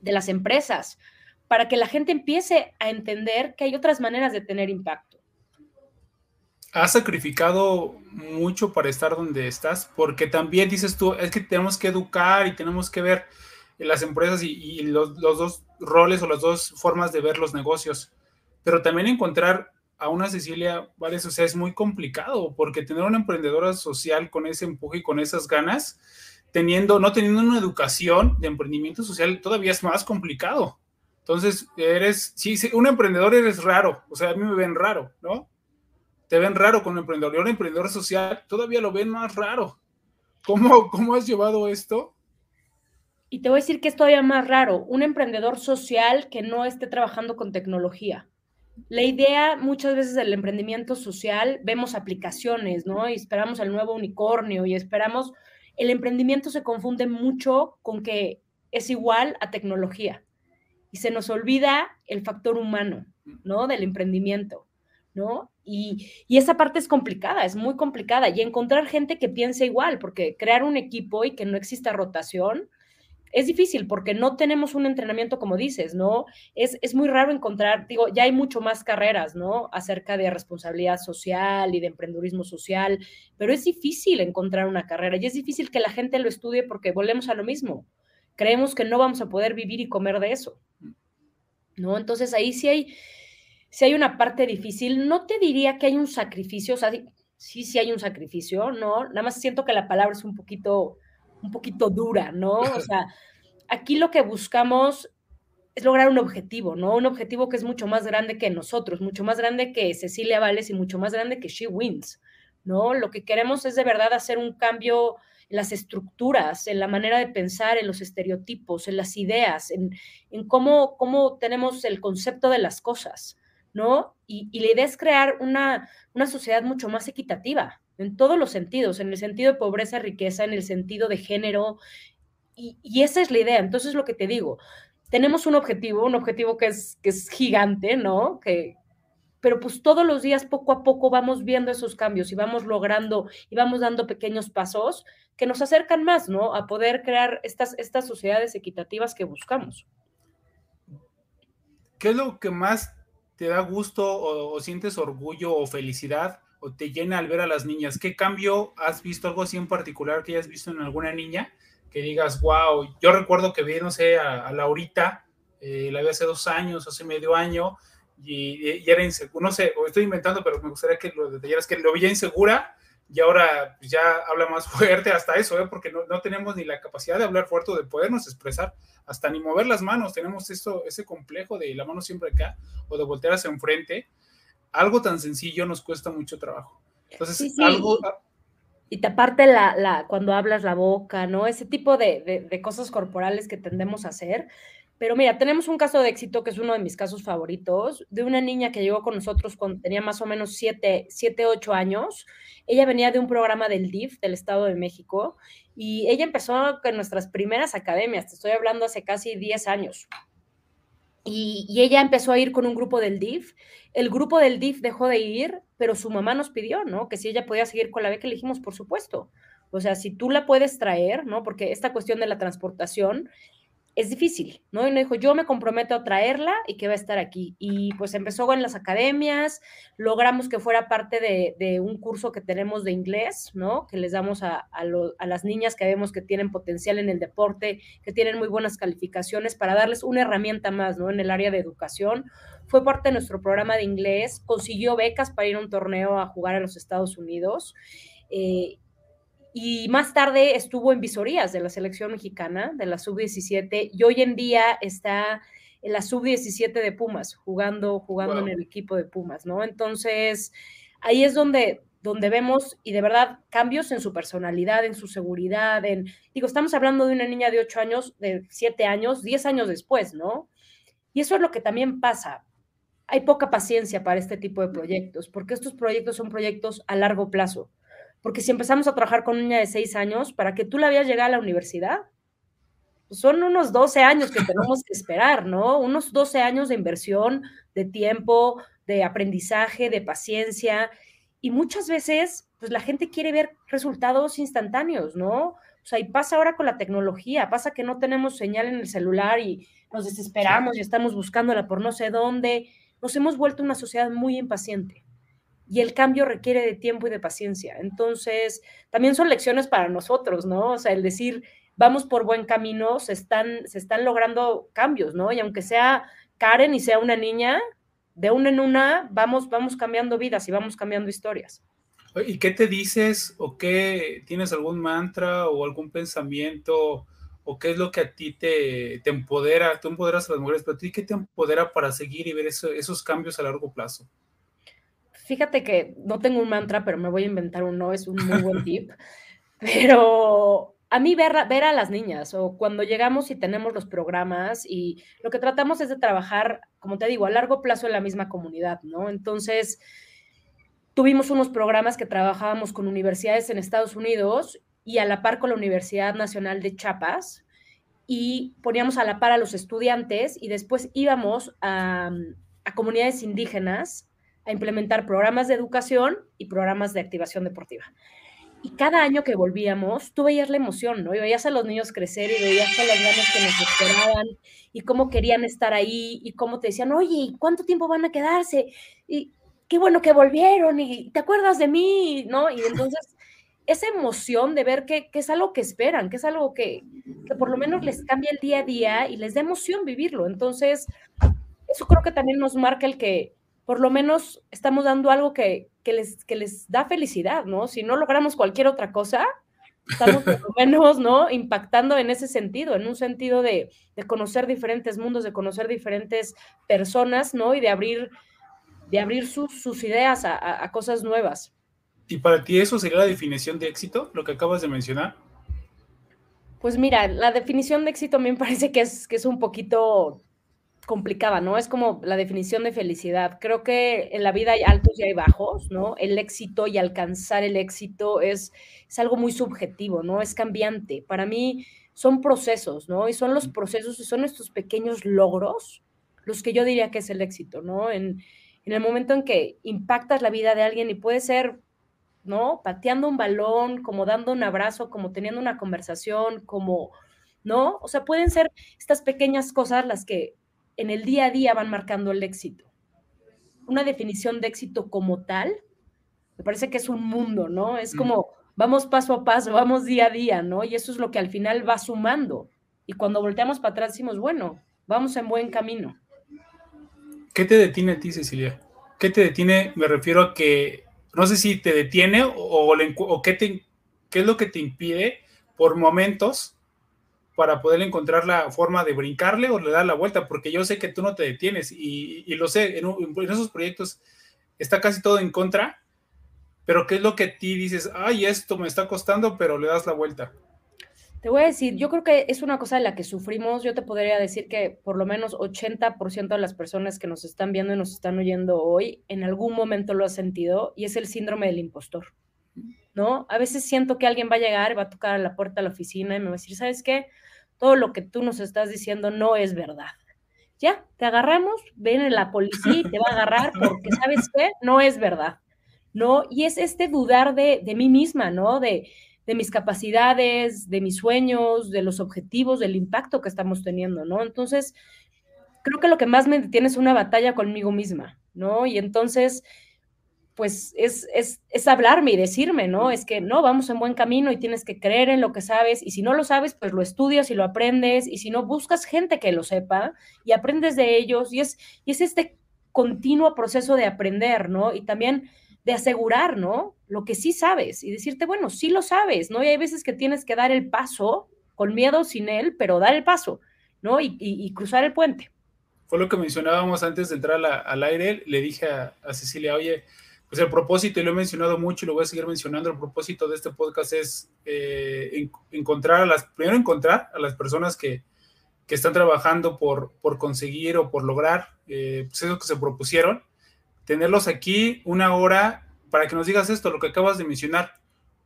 de las empresas, para que la gente empiece a entender que hay otras maneras de tener impacto. Has sacrificado mucho para estar donde estás, porque también dices tú, es que tenemos que educar y tenemos que ver las empresas y, los, dos roles o las dos formas de ver los negocios. Pero también encontrar a una Cecilia Vales, o sea, es muy complicado porque tener una emprendedora social con ese empuje y con esas ganas, teniendo, no teniendo una educación de emprendimiento social, todavía es más complicado. Entonces, eres, sí, un emprendedor eres raro, o sea, a mí me ven raro, ¿no? Te ven raro con un emprendedor y un emprendedor social todavía lo ven más raro. ¿Cómo, cómo has llevado esto? Y te voy a decir que es todavía más raro, un emprendedor social que no esté trabajando con tecnología. La idea muchas veces del emprendimiento social, vemos aplicaciones, ¿no? Y esperamos el nuevo unicornio y esperamos, el emprendimiento se confunde mucho con que es igual a tecnología. Y se nos olvida el factor humano, ¿no? Del emprendimiento, ¿no? Y, y, esa parte es complicada, es muy complicada. Y encontrar gente que piense igual, porque crear un equipo y que no exista rotación, es difícil porque no tenemos un entrenamiento como dices, ¿no? Es, es muy raro encontrar, digo, ya hay mucho más carreras, ¿no? Acerca de responsabilidad social y de emprendurismo social, pero es difícil encontrar una carrera y es difícil que la gente lo estudie porque volvemos a lo mismo. Creemos que no vamos a poder vivir y comer de eso, ¿no? Entonces ahí sí hay, hay una parte difícil. No te diría que hay un sacrificio, o sea, sí, sí hay un sacrificio, ¿no? Nada más siento que la palabra es un poquito un poquito dura, ¿no? O sea, aquí lo que buscamos es lograr un objetivo, ¿no? Un objetivo que es mucho más grande que nosotros, mucho más grande que Cecilia Vales y mucho más grande que She Wins, ¿no? Lo que queremos es de verdad hacer un cambio en las estructuras, en la manera de pensar, en los estereotipos, en las ideas, en, cómo, cómo tenemos el concepto de las cosas, ¿no? Y, y la idea es crear una, una sociedad mucho más equitativa, en todos los sentidos, en el sentido de pobreza, riqueza, en el sentido de género. Y, esa es la idea. Entonces, lo que te digo, tenemos un objetivo, un objetivo que es, que es gigante, ¿no? Que, pero pues todos los días poco a poco vamos viendo esos cambios y vamos logrando y vamos dando pequeños pasos que nos acercan más, ¿no? A poder crear estas, estas sociedades equitativas que buscamos. ¿Qué es lo que más te da gusto o, o sientes orgullo o felicidad o te llena al ver a las niñas? ¿Qué cambio has visto, algo así en particular que hayas visto en alguna niña? Que digas, wow, yo recuerdo que vi, no sé, a, a Laurita, eh, la vi hace dos años, hace medio año, y, y era inseguro, no sé, o estoy inventando, pero me gustaría que lo detallaras, que lo veía insegura y ahora ya habla más fuerte hasta eso, ¿eh? porque no, no, tenemos ni la capacidad de hablar fuerte o de podernos expresar, hasta ni mover las manos, tenemos esto, ese complejo de la mano siempre acá o de voltear hacia enfrente. Algo tan sencillo nos cuesta mucho trabajo. Entonces, sí, sí. algo... Y taparte la, la, cuando hablas la boca, ¿no? Ese tipo de, de, de cosas corporales que tendemos a hacer pero mira, tenemos un caso de éxito que es uno de mis casos favoritos, de una niña que llegó con nosotros cuando tenía más o menos 7, 7 8 años. Ella venía de un programa del DIF, del Estado de México, y ella empezó con nuestras primeras academias, te estoy hablando hace casi 10 años. Y, ella empezó a ir con un grupo del DIF. El grupo del DIF dejó de ir, pero su mamá nos pidió, ¿no? Que si ella podía seguir con la beca, le dijimos, por supuesto. O sea, si tú la puedes traer, ¿no? Porque esta cuestión de la transportación es difícil, ¿no? Y me dijo, yo me comprometo a traerla y que va a estar aquí. Y pues empezó en las academias, logramos que fuera parte de, un curso que tenemos de inglés, ¿no? Que les damos a, las niñas que vemos que tienen potencial en el deporte, que tienen muy buenas calificaciones, para darles una herramienta más, ¿no? En el área de educación. Fue parte de nuestro programa de inglés, consiguió becas para ir a un torneo a jugar a los Estados Unidos. Eh, y más tarde estuvo en visorías de la selección mexicana, de la sub-17, y hoy en día está en la sub-17 de Pumas, jugando, jugando wow. en el equipo de Pumas, ¿no? Entonces, ahí es donde, donde vemos, y de verdad, cambios en su personalidad, en su seguridad, en, digo, estamos hablando de una niña de 8 años, de 7 años, 10 años después, ¿no? Y eso es lo que también pasa. Hay poca paciencia para este tipo de proyectos, porque estos proyectos son proyectos a largo plazo porque si empezamos a trabajar con una niña de seis años, para que tú la veas llegar a la universidad, pues son unos 12 años que tenemos que esperar, ¿no? Unos 12 años de inversión, de tiempo, de aprendizaje, de paciencia. Y muchas veces, pues la gente quiere ver resultados instantáneos, ¿no? O sea, y pasa ahora con la tecnología, pasa que no tenemos señal en el celular y nos desesperamos y estamos buscándola por no sé dónde. Nos hemos vuelto una sociedad muy impaciente y el cambio requiere de tiempo y de paciencia. Entonces, también son lecciones para nosotros, ¿no? O sea, el decir, vamos por buen camino, se están, se están logrando cambios, ¿no? Y aunque sea Karen y sea una niña, de una en una vamos, vamos cambiando vidas y vamos cambiando historias. ¿Y qué te dices o qué tienes algún mantra o algún pensamiento o qué es lo que a ti te, te empodera? Tú empoderas a las mujeres, pero a ti qué te empodera para seguir y ver eso, esos cambios a largo plazo? Fíjate que no tengo un mantra, pero me voy a inventar uno, es un muy buen tip. Pero a mí ver, ver a las niñas o cuando llegamos y tenemos los programas y lo que tratamos es de trabajar, como te digo, a largo plazo en la misma comunidad, ¿no? Entonces, tuvimos unos programas que trabajábamos con universidades en Estados Unidos y a la par con la Universidad Nacional de Chiapas y poníamos a la par a los estudiantes y después íbamos a, a comunidades indígenas a implementar programas de educación y programas de activación deportiva. Y cada año que volvíamos, tú veías la emoción, ¿no? Y veías a los niños crecer y veías a las ganas que nos esperaban y cómo querían estar ahí y cómo te decían, oye, ¿cuánto tiempo van a quedarse? Y qué bueno que volvieron y te acuerdas de mí, ¿no? Y entonces esa emoción de ver que, que es algo que esperan, que es algo que, que por lo menos les cambia el día a día y les da emoción vivirlo. Entonces, eso creo que también nos marca el que por lo menos estamos dando algo que, que, les, que les da felicidad, ¿no? Si no logramos cualquier otra cosa, estamos por lo menos, ¿no? Impactando en ese sentido, en un sentido de, de conocer diferentes mundos, de conocer diferentes personas, ¿no? Y de abrir, de abrir sus, sus ideas a, a, a cosas nuevas. ¿Y para ti eso sería la definición de éxito, lo que acabas de mencionar? Pues mira, la definición de éxito a mí me parece que es, que es un poquito complicada, ¿no? Es como la definición de felicidad. Creo que en la vida hay altos y hay bajos, ¿no? El éxito y alcanzar el éxito es, es algo muy subjetivo, ¿no? Es cambiante. Para mí son procesos, ¿no? Y son los procesos y son estos pequeños logros los que yo diría que es el éxito, ¿no? En, en el momento en que impactas la vida de alguien y puede ser, ¿no? Pateando un balón, como dando un abrazo, como teniendo una conversación, como, ¿no? O sea, pueden ser estas pequeñas cosas las que en el día a día van marcando el éxito. Una definición de éxito como tal, me parece que es un mundo, ¿no? Es como vamos paso a paso, vamos día a día, ¿no? Y eso es lo que al final va sumando. Y cuando volteamos para atrás decimos, bueno, vamos en buen camino. ¿Qué te detiene a ti, Cecilia? ¿Qué te detiene? Me refiero a que, no sé si te detiene o, o, qué, te, qué es lo que te impide por momentos para poder encontrar la forma de brincarle o le dar la vuelta, porque yo sé que tú no te detienes y, lo sé, en, esos proyectos está casi todo en contra, pero ¿qué es lo que a ti dices, ay, esto me está costando, pero le das la vuelta? Te voy a decir, yo creo que es una cosa de la que sufrimos. Yo te podría decir que por lo menos 80% de las personas que nos están viendo y nos están oyendo hoy, en algún momento lo ha sentido y es el síndrome del impostor. ¿No? A veces siento que alguien va a llegar va a tocar a la puerta de la oficina y me va a decir, ¿sabes qué? Todo lo que tú nos estás diciendo no es verdad. Ya, te agarramos, viene la policía y te va a agarrar porque, ¿sabes qué? No es verdad. ¿No? Y es este dudar de, de mí misma, ¿no? De, de mis capacidades, de mis sueños, de los objetivos, del impacto que estamos teniendo, ¿no? Entonces, creo que lo que más me detiene es una batalla conmigo misma, ¿no? Y entonces, pues es, es, es, hablarme y decirme, ¿no? Es que no, vamos en buen camino y tienes que creer en lo que sabes y si no lo sabes, pues lo estudias y lo aprendes y si no, buscas gente que lo sepa y aprendes de ellos y es, y es este continuo proceso de aprender, ¿no? Y también de asegurar, ¿no? Lo que sí sabes y decirte, bueno, sí lo sabes, ¿no? Y hay veces que tienes que dar el paso, con miedo, sin él, pero dar el paso, ¿no? Y, cruzar el puente. Fue lo que mencionábamos antes de entrar al aire. Le dije a, Cecilia, oye, pues el propósito, y lo he mencionado mucho y lo voy a seguir mencionando, el propósito de este podcast es eh, encontrar a las, primero encontrar a las personas que, que están trabajando por, por conseguir o por lograr eh, pues eso que se propusieron tenerlos aquí una hora para que nos digas esto, lo que acabas de mencionar.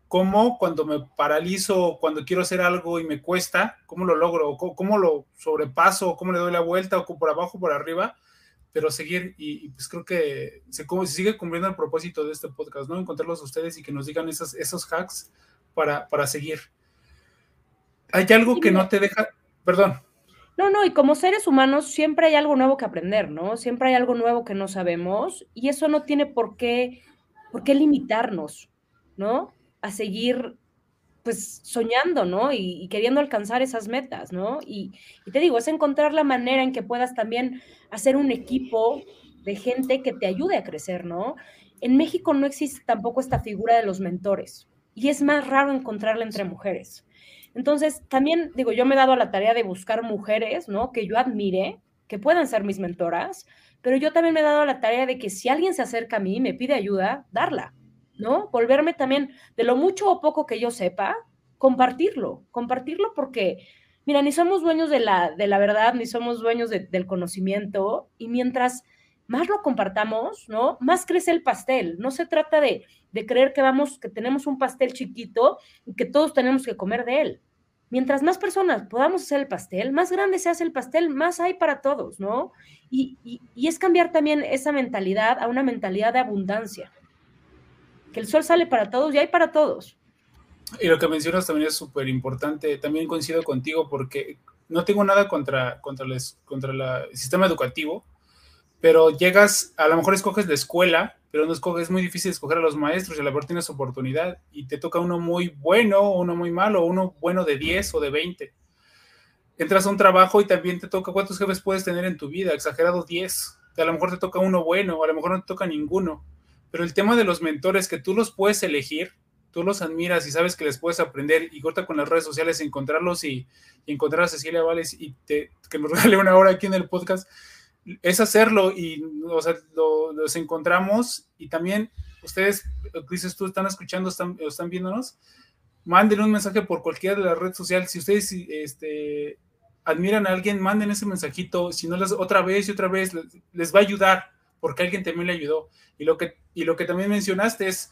¿Cómo cuando me paralizo, cuando quiero hacer algo y me cuesta, cómo lo logro? ¿Cómo lo sobrepaso? ¿Cómo le doy la vuelta? ¿O por abajo, por arriba? Pero seguir, y, pues creo que se, sigue cumpliendo el propósito de este podcast, ¿no? Encontrarlos a ustedes y que nos digan esos, esos hacks para, para seguir. ¿Hay algo que no te deja, perdón, no, no, y como seres humanos siempre hay algo nuevo que aprender, ¿no? Siempre hay algo nuevo que no sabemos y eso no tiene por qué, por qué limitarnos, ¿no? A seguir pues soñando, ¿no? Y, queriendo alcanzar esas metas, ¿no? Y, y, te digo, es encontrar la manera en que puedas también hacer un equipo de gente que te ayude a crecer, ¿no? En México no existe tampoco esta figura de los mentores y es más raro encontrarla entre mujeres. Entonces, también digo, yo me he dado a la tarea de buscar mujeres, ¿no? Que yo admire, que puedan ser mis mentoras, pero yo también me he dado a la tarea de que si alguien se acerca a mí y me pide ayuda, darla, ¿no? Volverme también de lo mucho o poco que yo sepa, compartirlo, compartirlo porque, mira, ni somos dueños de la, de la verdad, ni somos dueños del conocimiento, y mientras más lo compartamos, ¿no? Más crece el pastel. No se trata de, de creer que vamos, que tenemos un pastel chiquito y que todos tenemos que comer de él. Mientras más personas podamos hacer el pastel, más grande se hace el pastel, más hay para todos, ¿no? Y, y, es cambiar también esa mentalidad a una mentalidad de abundancia. El sol sale para todos y hay para todos. Y lo que mencionas también es súper importante. También coincido contigo porque no tengo nada contra, contra, les, contra el sistema educativo, pero llegas, a lo mejor escoges la escuela, pero no escoges, es muy difícil escoger a los maestros y a la verdad tienes oportunidad y te toca uno muy bueno, uno muy malo, uno bueno de 10 o de 20. Entras a un trabajo y también te toca cuántos jefes puedes tener en tu vida, exagerado 10. A lo mejor te toca uno bueno, a lo mejor no te toca ninguno. Pero el tema de los mentores, que tú los puedes elegir, tú los admiras y sabes que les puedes aprender y corta con las redes sociales, encontrarlos y, encontrar a Cecilia Vales y te, que nos regale una hora aquí en el podcast es hacerlo y o los encontramos y también ustedes, dices tú, están escuchando, están, están viéndonos, manden un mensaje por cualquiera de las redes sociales. Si ustedes este, admiran a alguien, manden ese mensajito. Si no, les, otra vez y otra vez les, va a ayudar porque alguien también le ayudó. Y lo que, y lo que también mencionaste es,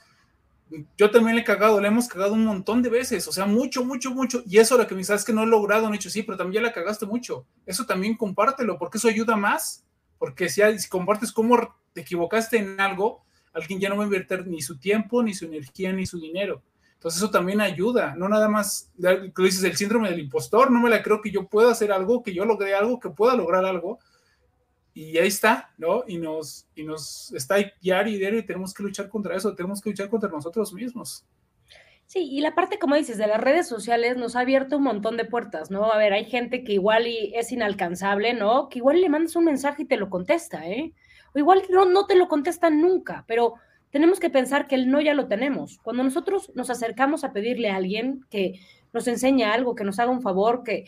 yo también le he cagado, le hemos cagado un montón de veces, o sea, mucho, mucho, mucho. Y eso lo que me sabes que no he logrado, no he hecho sí, pero también ya la cagaste mucho. Eso también compártelo, porque eso ayuda más porque si, compartes cómo te equivocaste en algo, alguien ya no va a invertir ni su tiempo, ni su energía, ni su dinero. Entonces eso también ayuda, no nada más, tú dices, el síndrome del impostor, no me la creo que yo pueda hacer algo, que yo logré algo, que pueda lograr algo, y ahí está, ¿no? Y nos, y nos está diario y diario y tenemos que luchar contra eso, tenemos que luchar contra nosotros mismos. Sí, y la parte, como dices, de las redes sociales nos ha abierto un montón de puertas, ¿no? A ver, hay gente que igual y es inalcanzable, ¿no? Que igual le mandas un mensaje y te lo contesta, ¿eh? O igual no, no te lo contestan nunca, pero tenemos que pensar que el no ya lo tenemos. Cuando nosotros nos acercamos a pedirle a alguien que nos enseñe algo, que nos haga un favor, que,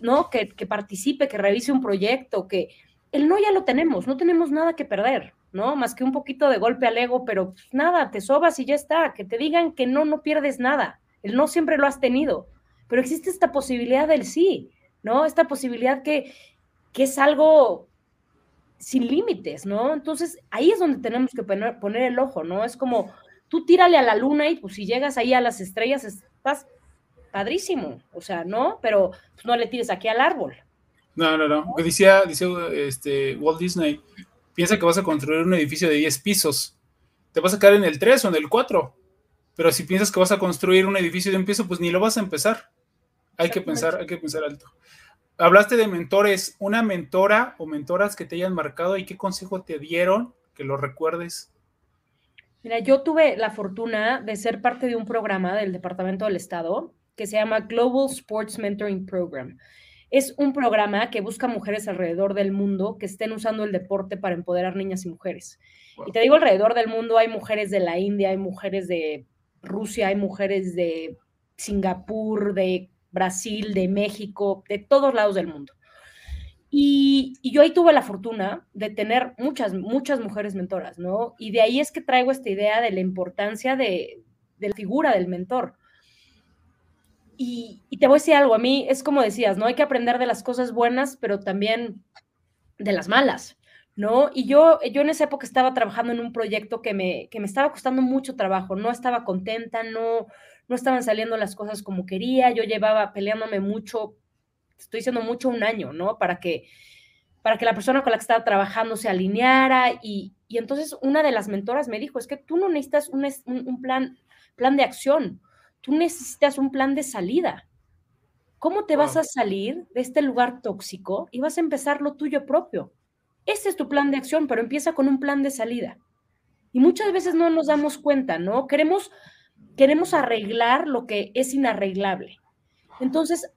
¿no? Que, que participe, que revise un proyecto, que el no ya lo tenemos, no tenemos nada que perder. ¿no? Más que un poquito de golpe al ego, pero pues, nada, te sobas y ya está. Que te digan que no, no pierdes nada. El no siempre lo has tenido, pero existe esta posibilidad del sí, ¿no? Esta posibilidad que, que es algo sin límites, ¿no? Entonces ahí es donde tenemos que poner, el ojo, ¿no? Es como tú tírale a la luna y pues si llegas ahí a las estrellas estás padrísimo, o sea, ¿no? Pero pues, no le tires aquí al árbol. No, no, no. Decía, decía este, Walt Disney, piensa que vas a construir un edificio de 10 pisos. Te vas a quedar en el 3 o en el 4. Pero si piensas que vas a construir un edificio de un piso, pues ni lo vas a empezar. Hay que pensar, hay que pensar alto. Hablaste de mentores, una mentora o mentoras que te hayan marcado y qué consejo te dieron, que lo recuerdes. Mira, yo tuve la fortuna de ser parte de un programa del Departamento del Estado que se llama Global Sports Mentoring Program. Es un programa que busca mujeres alrededor del mundo que estén usando el deporte para empoderar niñas y mujeres. Y te digo, alrededor del mundo hay mujeres de la India, hay mujeres de Rusia, hay mujeres de Singapur, de Brasil, de México, de todos lados del mundo. Y, yo ahí tuve la fortuna de tener muchas, muchas mujeres mentoras, ¿no? Y de ahí es que traigo esta idea de la importancia de, de la figura del mentor. Y, te voy a decir algo, a mí es como decías, ¿no? Hay que aprender de las cosas buenas, pero también de las malas, ¿no? Y yo, yo en esa época estaba trabajando en un proyecto que me, que me estaba costando mucho trabajo, no estaba contenta, no, no estaban saliendo las cosas como quería, yo llevaba peleándome mucho, estoy diciendo mucho un año, ¿no? Para que, para que la persona con la que estaba trabajando se alineara y, y entonces una de las mentoras me dijo, es que tú no necesitas un, un plan, plan de acción, tú necesitas un plan de salida. ¿Cómo te vas a salir de este lugar tóxico y vas a empezar lo tuyo propio? Ese es tu plan de acción, pero empieza con un plan de salida. Y muchas veces no nos damos cuenta, ¿no? Queremos, queremos arreglar lo que es inarreglable. Entonces,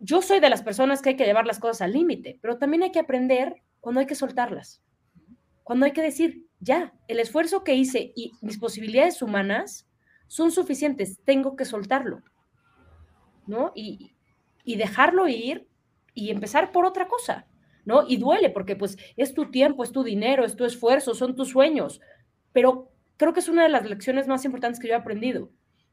yo soy de las personas que hay que llevar las cosas al límite, pero también hay que aprender cuando hay que soltarlas. Cuando hay que decir, ya, el esfuerzo que hice y mis posibilidades humanas son suficientes, tengo que soltarlo, ¿no? Y, dejarlo ir y empezar por otra cosa, ¿no? Y duele porque pues es tu tiempo, es tu dinero, es tu esfuerzo, son tus sueños, pero creo que es una de las lecciones más importantes que yo he aprendido,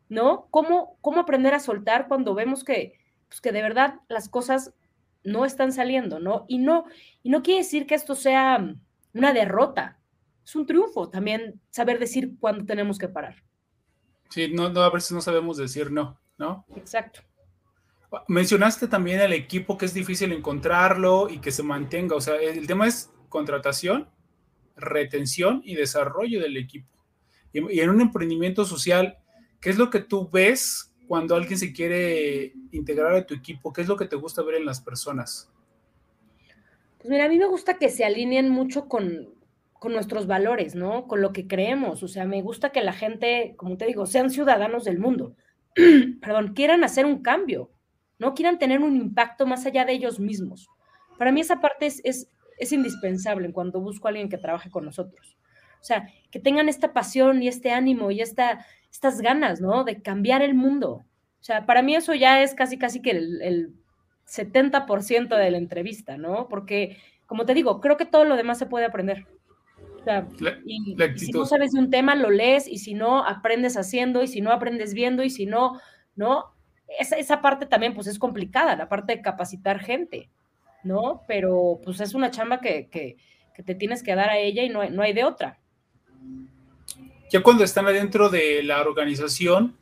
¿no? ¿Cómo, cómo aprender a soltar cuando vemos que, pues, que de verdad las cosas no están saliendo, ¿no? Y no, y no quiere decir que esto sea una derrota, es un triunfo también saber decir cuándo tenemos que parar. Sí, no, no, a veces no sabemos decir no, ¿no? Exacto. Mencionaste también el equipo que es difícil encontrarlo y que se mantenga. O sea, el tema es contratación, retención y desarrollo del equipo. Y, en un emprendimiento social, ¿qué es lo que tú ves cuando alguien se quiere integrar a tu equipo? ¿Qué es lo que te gusta ver en las personas? Pues mira, a mí me gusta que se alineen mucho con, con nuestros valores, ¿no? Con lo que creemos. O sea, me gusta que la gente, como te digo, sean ciudadanos del mundo. Perdón, quieran hacer un cambio, ¿no? Quieran tener un impacto más allá de ellos mismos. Para mí esa parte es, es, indispensable cuando busco a alguien que trabaje con nosotros. O sea, que tengan esta pasión y este ánimo y esta, estas ganas, ¿no? De cambiar el mundo. O sea, para mí eso ya es casi, casi que el, el 70% de la entrevista, ¿no? Porque, como te digo, creo que todo lo demás se puede aprender y, si no sabes de un tema, lo lees, y si no, aprendes haciendo, y si no, aprendes viendo, y si no, ¿no? Esa, esa parte también, pues, es complicada, la parte de capacitar gente, ¿no? Pero, pues, es una chamba que, que, te tienes que dar a ella y no hay, no hay de otra. Ya cuando están adentro de la organización,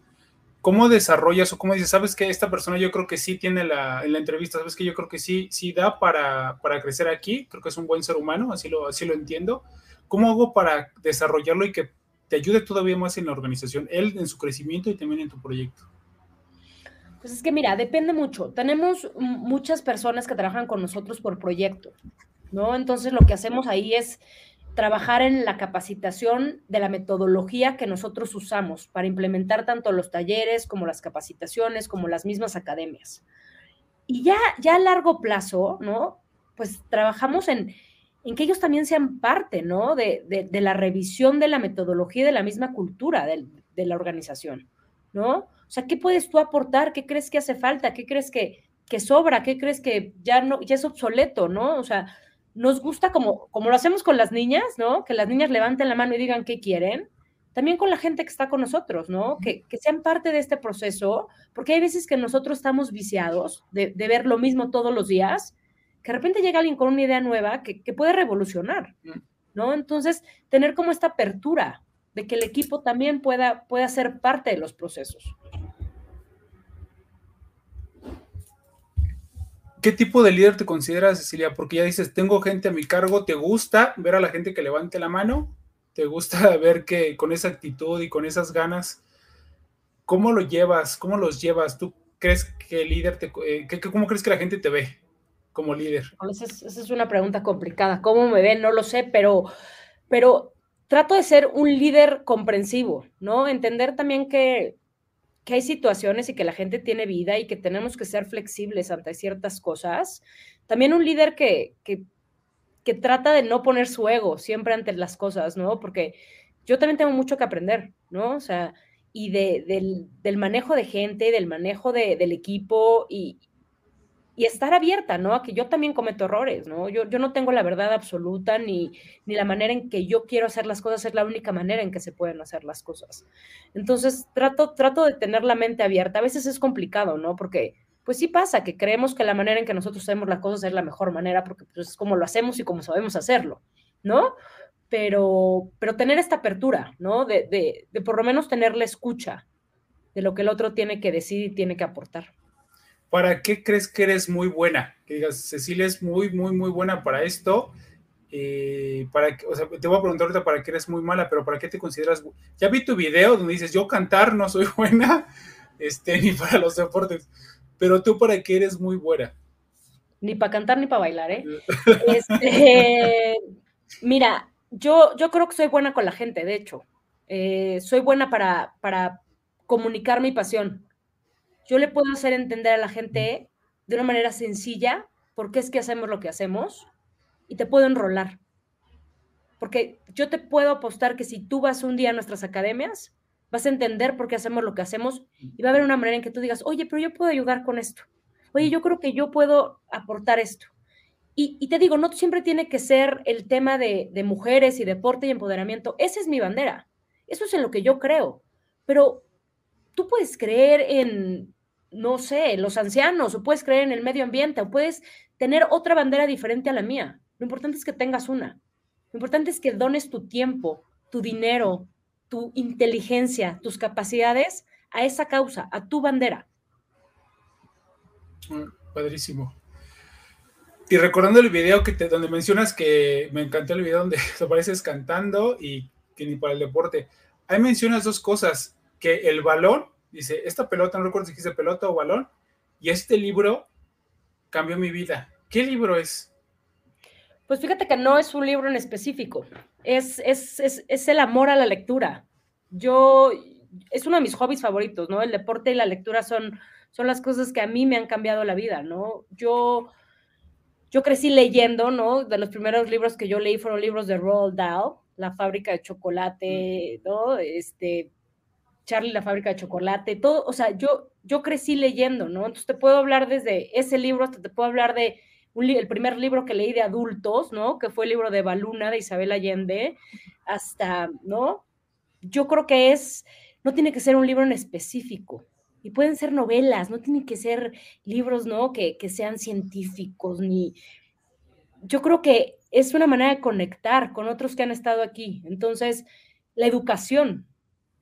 ¿cómo desarrollas o cómo dices, sabes que esta persona yo creo que sí tiene la, en la entrevista, sabes que yo creo que sí, sí da para, para crecer aquí, creo que es un buen ser humano, así lo, así lo entiendo. ¿Cómo hago para desarrollarlo y que te ayude todavía más en la organización, él en su crecimiento y también en tu proyecto? Pues es que mira, depende mucho. Tenemos muchas personas que trabajan con nosotros por proyecto, ¿no? Entonces lo que hacemos ahí es trabajar en la capacitación de la metodología que nosotros usamos para implementar tanto los talleres como las capacitaciones, como las mismas academias. Y ya, ya a largo plazo, ¿no? Pues trabajamos en, en que ellos también sean parte, ¿no? De, de, la revisión de la metodología y de la misma cultura de, de, la organización, ¿no? O sea, ¿qué puedes tú aportar? ¿Qué crees que hace falta? ¿Qué crees que, que sobra? ¿Qué crees que ya, no, ya es obsoleto, ¿no? O sea, nos gusta como, como lo hacemos con las niñas, ¿no? Que las niñas levanten la mano y digan qué quieren. También con la gente que está con nosotros, ¿no? Que, que sean parte de este proceso, porque hay veces que nosotros estamos viciados de, de ver lo mismo todos los días que de repente llega alguien con una idea nueva que, puede revolucionar. ¿no? Entonces, tener como esta apertura de que el equipo también pueda, pueda ser parte de los procesos. ¿Qué tipo de líder te consideras, Cecilia? Porque ya dices, tengo gente a mi cargo, ¿te gusta ver a la gente que levante la mano? ¿Te gusta ver que con esa actitud y con esas ganas, cómo lo llevas? ¿Cómo los llevas? ¿Tú crees que el líder te... Eh, ¿Cómo crees que la gente te ve? Como líder? Esa es, una pregunta complicada. ¿Cómo me ven? No lo sé, pero, pero trato de ser un líder comprensivo, ¿no? Entender también que, que hay situaciones y que la gente tiene vida y que tenemos que ser flexibles ante ciertas cosas. También un líder que, que, que trata de no poner su ego siempre ante las cosas, ¿no? Porque yo también tengo mucho que aprender, ¿no? O sea, y de, del, del, manejo de gente, del manejo de, del equipo y, y estar abierta, ¿no? A que yo también cometo errores, ¿no? Yo, yo no tengo la verdad absoluta ni, ni la manera en que yo quiero hacer las cosas es la única manera en que se pueden hacer las cosas. Entonces, trato, trato de tener la mente abierta. A veces es complicado, ¿no? Porque, pues sí pasa que creemos que la manera en que nosotros hacemos las cosas es la mejor manera porque pues, es como lo hacemos y como sabemos hacerlo, ¿no? Pero, pero tener esta apertura, ¿no? De, de, de por lo menos tener la escucha de lo que el otro tiene que decir y tiene que aportar. ¿Para qué crees que eres muy buena? Que digas, Cecilia es muy, muy, muy buena para esto. Eh, para o sea, te voy a preguntar ahorita para qué eres muy mala, pero ¿para qué te consideras? Ya vi tu video donde dices, yo cantar no soy buena, este, ni para los deportes, pero tú para qué eres muy buena. Ni para cantar ni para bailar, ¿eh? este, mira, yo, yo creo que soy buena con la gente, de hecho. Eh, soy buena para, para comunicar mi pasión yo le puedo hacer entender a la gente de una manera sencilla por qué es que hacemos lo que hacemos y te puedo enrolar. Porque yo te puedo apostar que si tú vas un día a nuestras academias, vas a entender por qué hacemos lo que hacemos y va a haber una manera en que tú digas, oye, pero yo puedo ayudar con esto. Oye, yo creo que yo puedo aportar esto. Y, te digo, no siempre tiene que ser el tema de, de mujeres y deporte y empoderamiento. Esa es mi bandera. Eso es en lo que yo creo. Pero tú puedes creer en no sé, los ancianos, o puedes creer en el medio ambiente, o puedes tener otra bandera diferente a la mía. Lo importante es que tengas una. Lo importante es que dones tu tiempo, tu dinero, tu inteligencia, tus capacidades a esa causa, a tu bandera. Mm, padrísimo. Y recordando el video que te, donde mencionas que me encantó el video donde apareces cantando y que ni para el deporte. Ahí mencionas dos cosas, que el balón dice, esta pelota, no recuerdo si dijiste pelota o balón, y este libro cambió mi vida. ¿Qué libro es? Pues fíjate que no es un libro en específico, es, es, es, el amor a la lectura. Yo, es uno de mis hobbies favoritos, ¿no? El deporte y la lectura son, son las cosas que a mí me han cambiado la vida, ¿no? Yo, yo crecí leyendo, ¿no? De los primeros libros que yo leí fueron libros de Roald Dahl, La fábrica de chocolate, mm. ¿no? Este, Charlie la fábrica de chocolate, todo, o sea, yo, yo crecí leyendo, ¿no? Entonces te puedo hablar desde ese libro hasta te puedo hablar de el primer libro que leí de adultos, ¿no? Que fue el libro de Baluna de Isabel Allende, hasta, ¿no? Yo creo que es, no tiene que ser un libro en específico, y pueden ser novelas, no tienen que ser libros, ¿no? Que, que sean científicos, ni... Yo creo que es una manera de conectar con otros que han estado aquí. Entonces, la educación,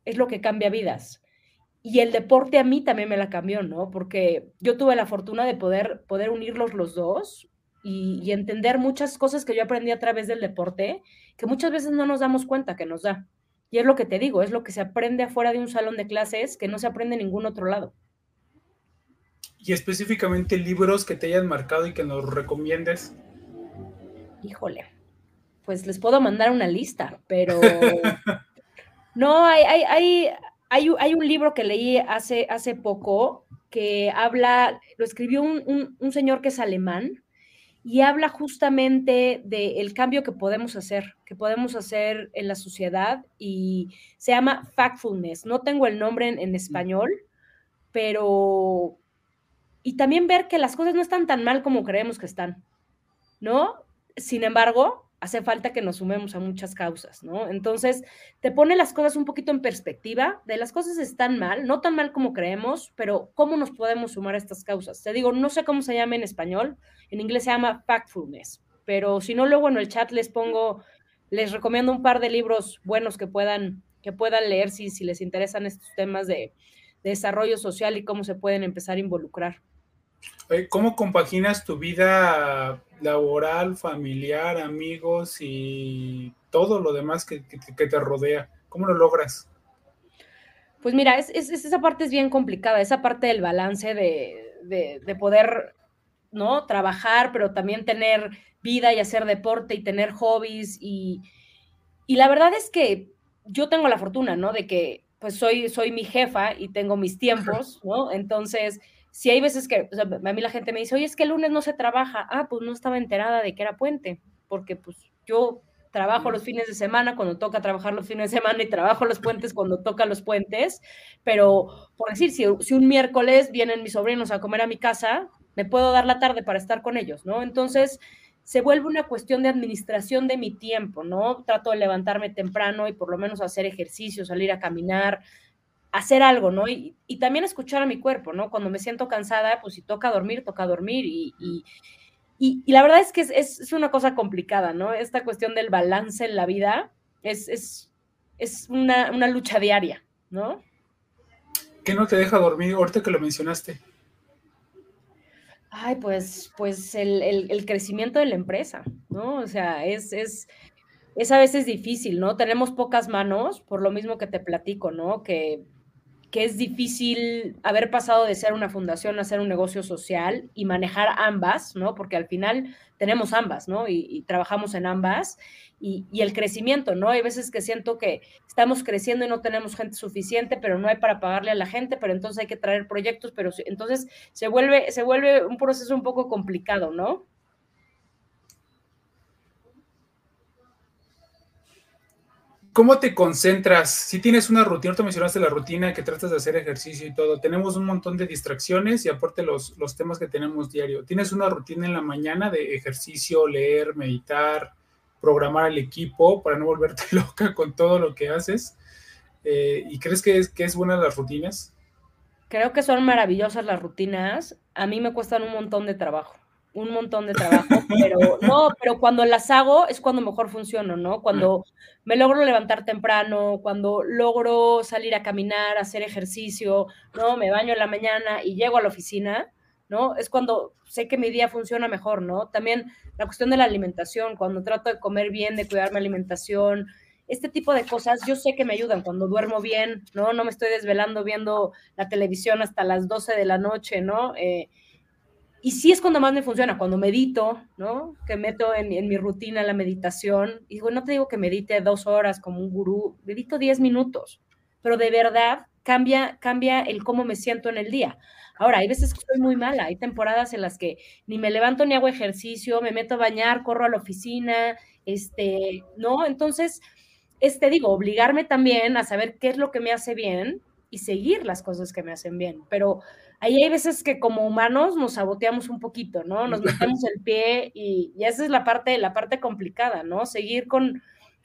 es lo que cambia vidas. y el deporte a mí también me la cambió, ¿no? Porque yo tuve la fortuna de poder, poder unirlos los dos y, y, entender muchas cosas que yo aprendí a través del deporte, que muchas veces no nos damos cuenta que nos da. Y es lo que te digo, es lo que se aprende afuera de un salón de clases que no se aprende en ningún otro lado. Y específicamente libros que te hayan marcado y que nos recomiendes. Híjole, pues les puedo mandar una lista, pero no, hay, hay, hay, hay, un libro que leí hace, hace poco que habla, lo escribió un, señor que es alemán y habla justamente del cambio que podemos hacer, que podemos hacer en la sociedad y se llama Factfulness. No tengo el nombre en español, pero... Y también ver que las cosas no están tan mal como creemos que están, ¿no? Sin embargo, hace falta que nos sumemos a muchas causas, ¿no? Entonces, te pone las cosas un poquito en perspectiva, de las cosas están mal, no tan mal como creemos, pero ¿cómo nos podemos sumar a estas causas? Te digo, no sé cómo se llama en español, en inglés se llama factfulness, pero si no, luego en el chat les pongo, les recomiendo un par de libros buenos que puedan, que puedan leer si, si les interesan estos temas de, de desarrollo social y cómo se pueden empezar a involucrar. ¿Cómo compaginas tu vida laboral, familiar, amigos y todo lo demás que, te rodea? ¿Cómo lo logras? Pues mira, es, esa parte es bien complicada, esa parte del balance de, poder, ¿no? Trabajar, pero también tener vida y hacer deporte y tener hobbies. Y, y la verdad es que yo tengo la fortuna, ¿no? De que pues soy, soy mi jefa y tengo mis tiempos, ¿no? Entonces si hay veces que, o sea, a mí la gente me dice, oye, es que el lunes no se trabaja, ah, pues no estaba enterada de que era puente, porque pues yo trabajo los fines de semana cuando toca trabajar los fines de semana y trabajo los puentes cuando toca los puentes, pero por decir, si, si un miércoles vienen mis sobrinos a comer a mi casa, me puedo dar la tarde para estar con ellos, ¿no? Entonces, se vuelve una cuestión de administración de mi tiempo, ¿no? Trato de levantarme temprano y por lo menos hacer ejercicio, salir a caminar, hacer algo, ¿no? Y, también escuchar a mi cuerpo, ¿no? Cuando me siento cansada, pues si toca dormir, toca dormir. Y, y, la verdad es que es, una cosa complicada, ¿no? Esta cuestión del balance en la vida es, es, una, lucha diaria, ¿no? ¿Qué no te deja dormir ahorita que lo mencionaste? Ay, pues, pues el, crecimiento de la empresa, ¿no? O sea, es, es, es a veces difícil, ¿no? Tenemos pocas manos, por lo mismo que te platico, ¿no? Que que es difícil haber pasado de ser una fundación a ser un negocio social y manejar ambas, ¿no? Porque al final tenemos ambas, ¿no? Y, trabajamos en ambas. Y, el crecimiento, ¿no? Hay veces que siento que estamos creciendo y no tenemos gente suficiente, pero no hay para pagarle a la gente, pero entonces hay que traer proyectos, pero entonces se vuelve, se vuelve un proceso un poco complicado, ¿no? ¿Cómo te concentras? Si tienes una rutina, tú mencionaste la rutina que tratas de hacer ejercicio y todo. Tenemos un montón de distracciones y aparte los, los temas que tenemos diario. ¿Tienes una rutina en la mañana de ejercicio, leer, meditar, programar el equipo para no volverte loca con todo lo que haces? Eh, ¿Y crees que es, que es buena las rutinas? Creo que son maravillosas las rutinas. A mí me cuestan un montón de trabajo un montón de trabajo, pero no, pero cuando las hago es cuando mejor funciono, ¿no? Cuando me logro levantar temprano, cuando logro salir a caminar, hacer ejercicio, ¿no? Me baño en la mañana y llego a la oficina, ¿no? Es cuando sé que mi día funciona mejor, ¿no? También la cuestión de la alimentación, cuando trato de comer bien, de cuidar mi alimentación, este tipo de cosas yo sé que me ayudan cuando duermo bien, ¿no? No me estoy desvelando viendo la televisión hasta las 12 de la noche, ¿no? Eh, y sí es cuando más me funciona, cuando medito, ¿no? Que meto en, mi rutina la meditación. Y digo, no te digo que medite dos horas como un gurú, medito diez minutos, pero de verdad cambia, cambia el cómo me siento en el día. Ahora, hay veces que estoy muy mala, hay temporadas en las que ni me levanto ni hago ejercicio, me meto a bañar, corro a la oficina, este, ¿no? Entonces, este, digo, obligarme también a saber qué es lo que me hace bien y seguir las cosas que me hacen bien, pero ahí hay veces que como humanos nos saboteamos un poquito, ¿no? Nos metemos el pie y, esa es la parte, la parte complicada, ¿no? Seguir con,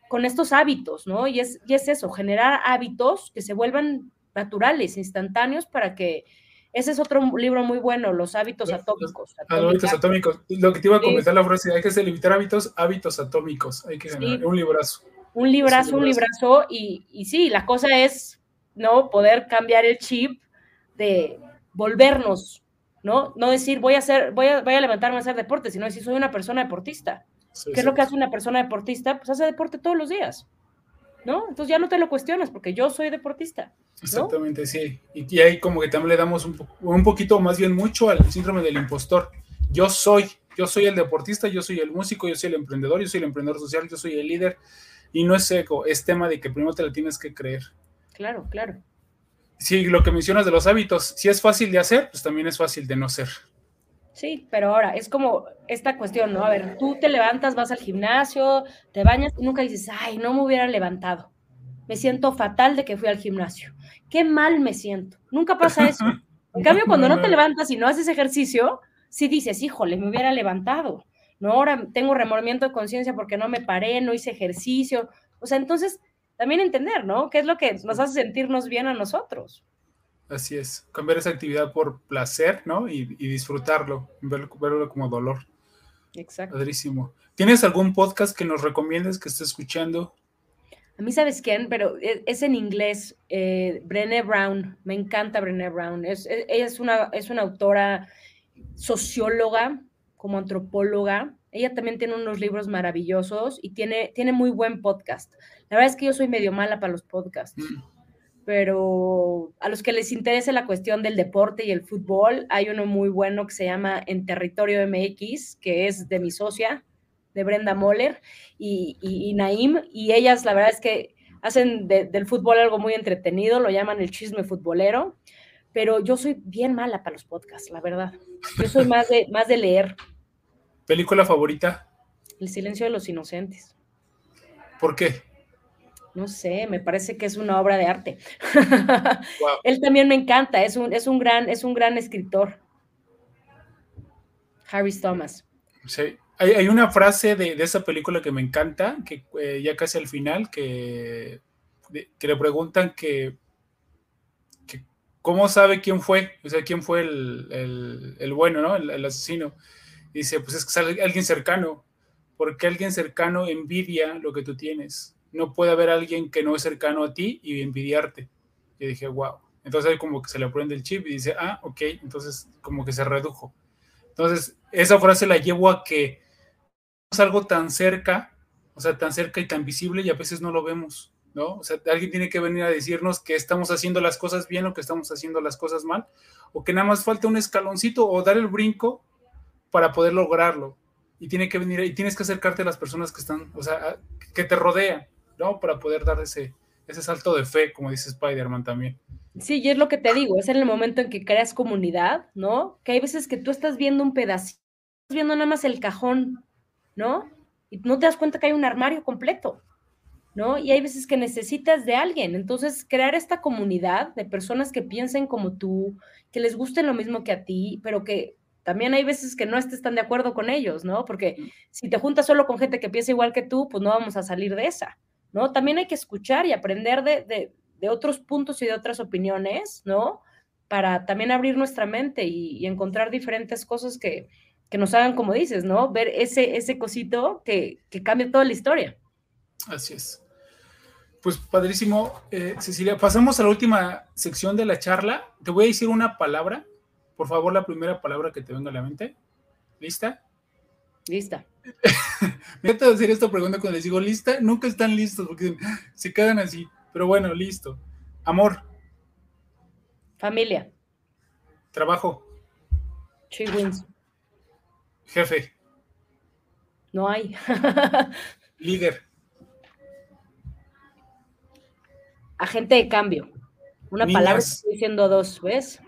con estos hábitos, ¿no? Y es, y es eso, generar hábitos que se vuelvan naturales, instantáneos, para que... Ese es otro libro muy bueno, Los hábitos atómicos. hábitos atómicos. Lo que te iba a comentar la frase, hay que limitar hábitos, hábitos atómicos. Hay que generar un librazo. Un librazo, un librazo. Y, y sí, la cosa es ¿no? Poder cambiar el chip de volvernos, ¿no? No decir voy a hacer, voy a, voy a levantarme a hacer deporte, sino decir soy una persona deportista. ¿Qué es lo que hace una persona deportista? Pues hace deporte todos los días, ¿no? Entonces ya no te lo cuestionas porque yo soy deportista. Exactamente, sí. Y, ahí como que también le damos un, un poquito, más bien mucho al síndrome del impostor. Yo soy, yo soy el deportista, yo soy el músico, yo soy el emprendedor, yo soy el emprendedor social, yo soy el líder. Y no es ego, es tema de que primero te la tienes que creer. Claro, claro. Sí, lo que mencionas de los hábitos, si es fácil de hacer, pues también es fácil de no ser. Sí, pero ahora es como esta cuestión, ¿no? A ver, tú te levantas, vas al gimnasio, te bañas y nunca dices, ay, no me hubiera levantado. Me siento fatal de que fui al gimnasio. Qué mal me siento. Nunca pasa eso. En cambio, cuando no te levantas y no haces ejercicio, sí dices, híjole, me hubiera levantado. No, ahora tengo remordimiento de conciencia porque no me paré, no hice ejercicio. O sea, entonces también entender, ¿no? ¿Qué es lo que nos hace sentirnos bien a nosotros? Así es, cambiar esa actividad por placer, ¿no? Y, disfrutarlo, verlo, como dolor. Exacto. Padrísimo. ¿Tienes algún podcast que nos recomiendes que estés escuchando? A mí, ¿sabes quién? Pero e, es, en inglés, eh, Brené Brown. Me encanta Brené Brown. Es, e, ella es una, es una autora socióloga, como antropóloga. Ella también tiene unos libros maravillosos y tiene, tiene muy buen podcast. La verdad es que yo soy medio mala para los podcasts. Mm pero a los que les interese la cuestión del deporte y el fútbol, hay uno muy bueno que se llama En Territorio MX, que es de mi socia, de Brenda Moller y, y, Naim, y ellas la verdad es que hacen del fútbol algo muy entretenido, lo llaman el chisme futbolero, pero yo soy bien mala para los podcasts, la verdad. Yo soy más de, más de leer. ¿Película favorita? El silencio de los inocentes. ¿Por qué? No sé, me parece que es una obra de arte. Él también me encanta, es un, es un, gran, es un gran escritor. Harry Thomas. Sí. Hay, una frase de, esa película que me encanta, que eh, ya casi al final, que, que le preguntan que, cómo sabe quién fue, o sea, quién fue el, bueno, ¿no? El, asesino. dice, pues es que es alguien cercano, porque alguien cercano envidia lo que tú tienes no puede haber alguien que no es cercano a ti y envidiarte. Y dije, wow. Entonces como que se le prende el chip y dice, ah, ok, entonces como que se redujo. Entonces, esa frase la llevo a que es algo tan cerca, o sea, tan cerca y tan visible y a veces no lo vemos, ¿no? O sea, alguien tiene que venir a decirnos que estamos haciendo las cosas bien o que estamos haciendo las cosas mal, o que nada más falta un escaloncito o dar el brinco para poder lograrlo. Y tiene que venir, y tienes que acercarte a las personas que están, o sea, que te rodean. ¿No? Para poder dar ese, ese salto de fe, como dice Spider-Man también. Sí, y es lo que te digo, es en el momento en que creas comunidad, ¿no? Que hay veces que tú estás viendo un pedacito, estás viendo nada más el cajón, ¿no? Y no te das cuenta que hay un armario completo, ¿no? Y hay veces que necesitas de alguien. Entonces, crear esta comunidad de personas que piensen como tú, que les guste lo mismo que a ti, pero que también hay veces que no estés tan de acuerdo con ellos, ¿no? Porque si te juntas solo con gente que piensa igual que tú, pues no vamos a salir de esa. ¿No? También hay que escuchar y aprender de, otros puntos y de otras opiniones, ¿no? Para también abrir nuestra mente y, encontrar diferentes cosas que, nos hagan, como dices, ¿no? Ver ese, ese cosito que, que cambia toda la historia. Así es. Pues padrísimo. Eh, Cecilia, pasamos a la última sección de la charla. Te voy a decir una palabra. Por favor, la primera palabra que te venga a la mente. ¿Lista? Lista. Me encanta hacer esta pregunta cuando les digo lista, nunca están listos porque se quedan así. Pero bueno, listo. Amor. Familia. Trabajo. Jefe. No hay. Líder. Agente de cambio. Una palabra, estoy diciendo dos, ¿ves?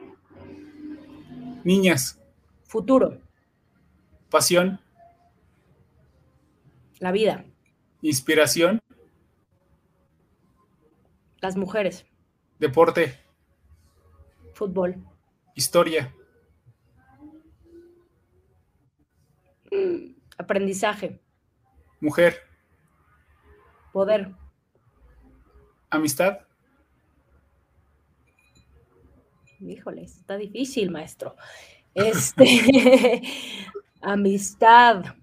Niñas. Futuro. Pasión. La vida. Inspiración. Las mujeres. Deporte. Fútbol. Historia. Aprendizaje. Mujer. Poder. Amistad. Híjole, está difícil, maestro. Este, amistad.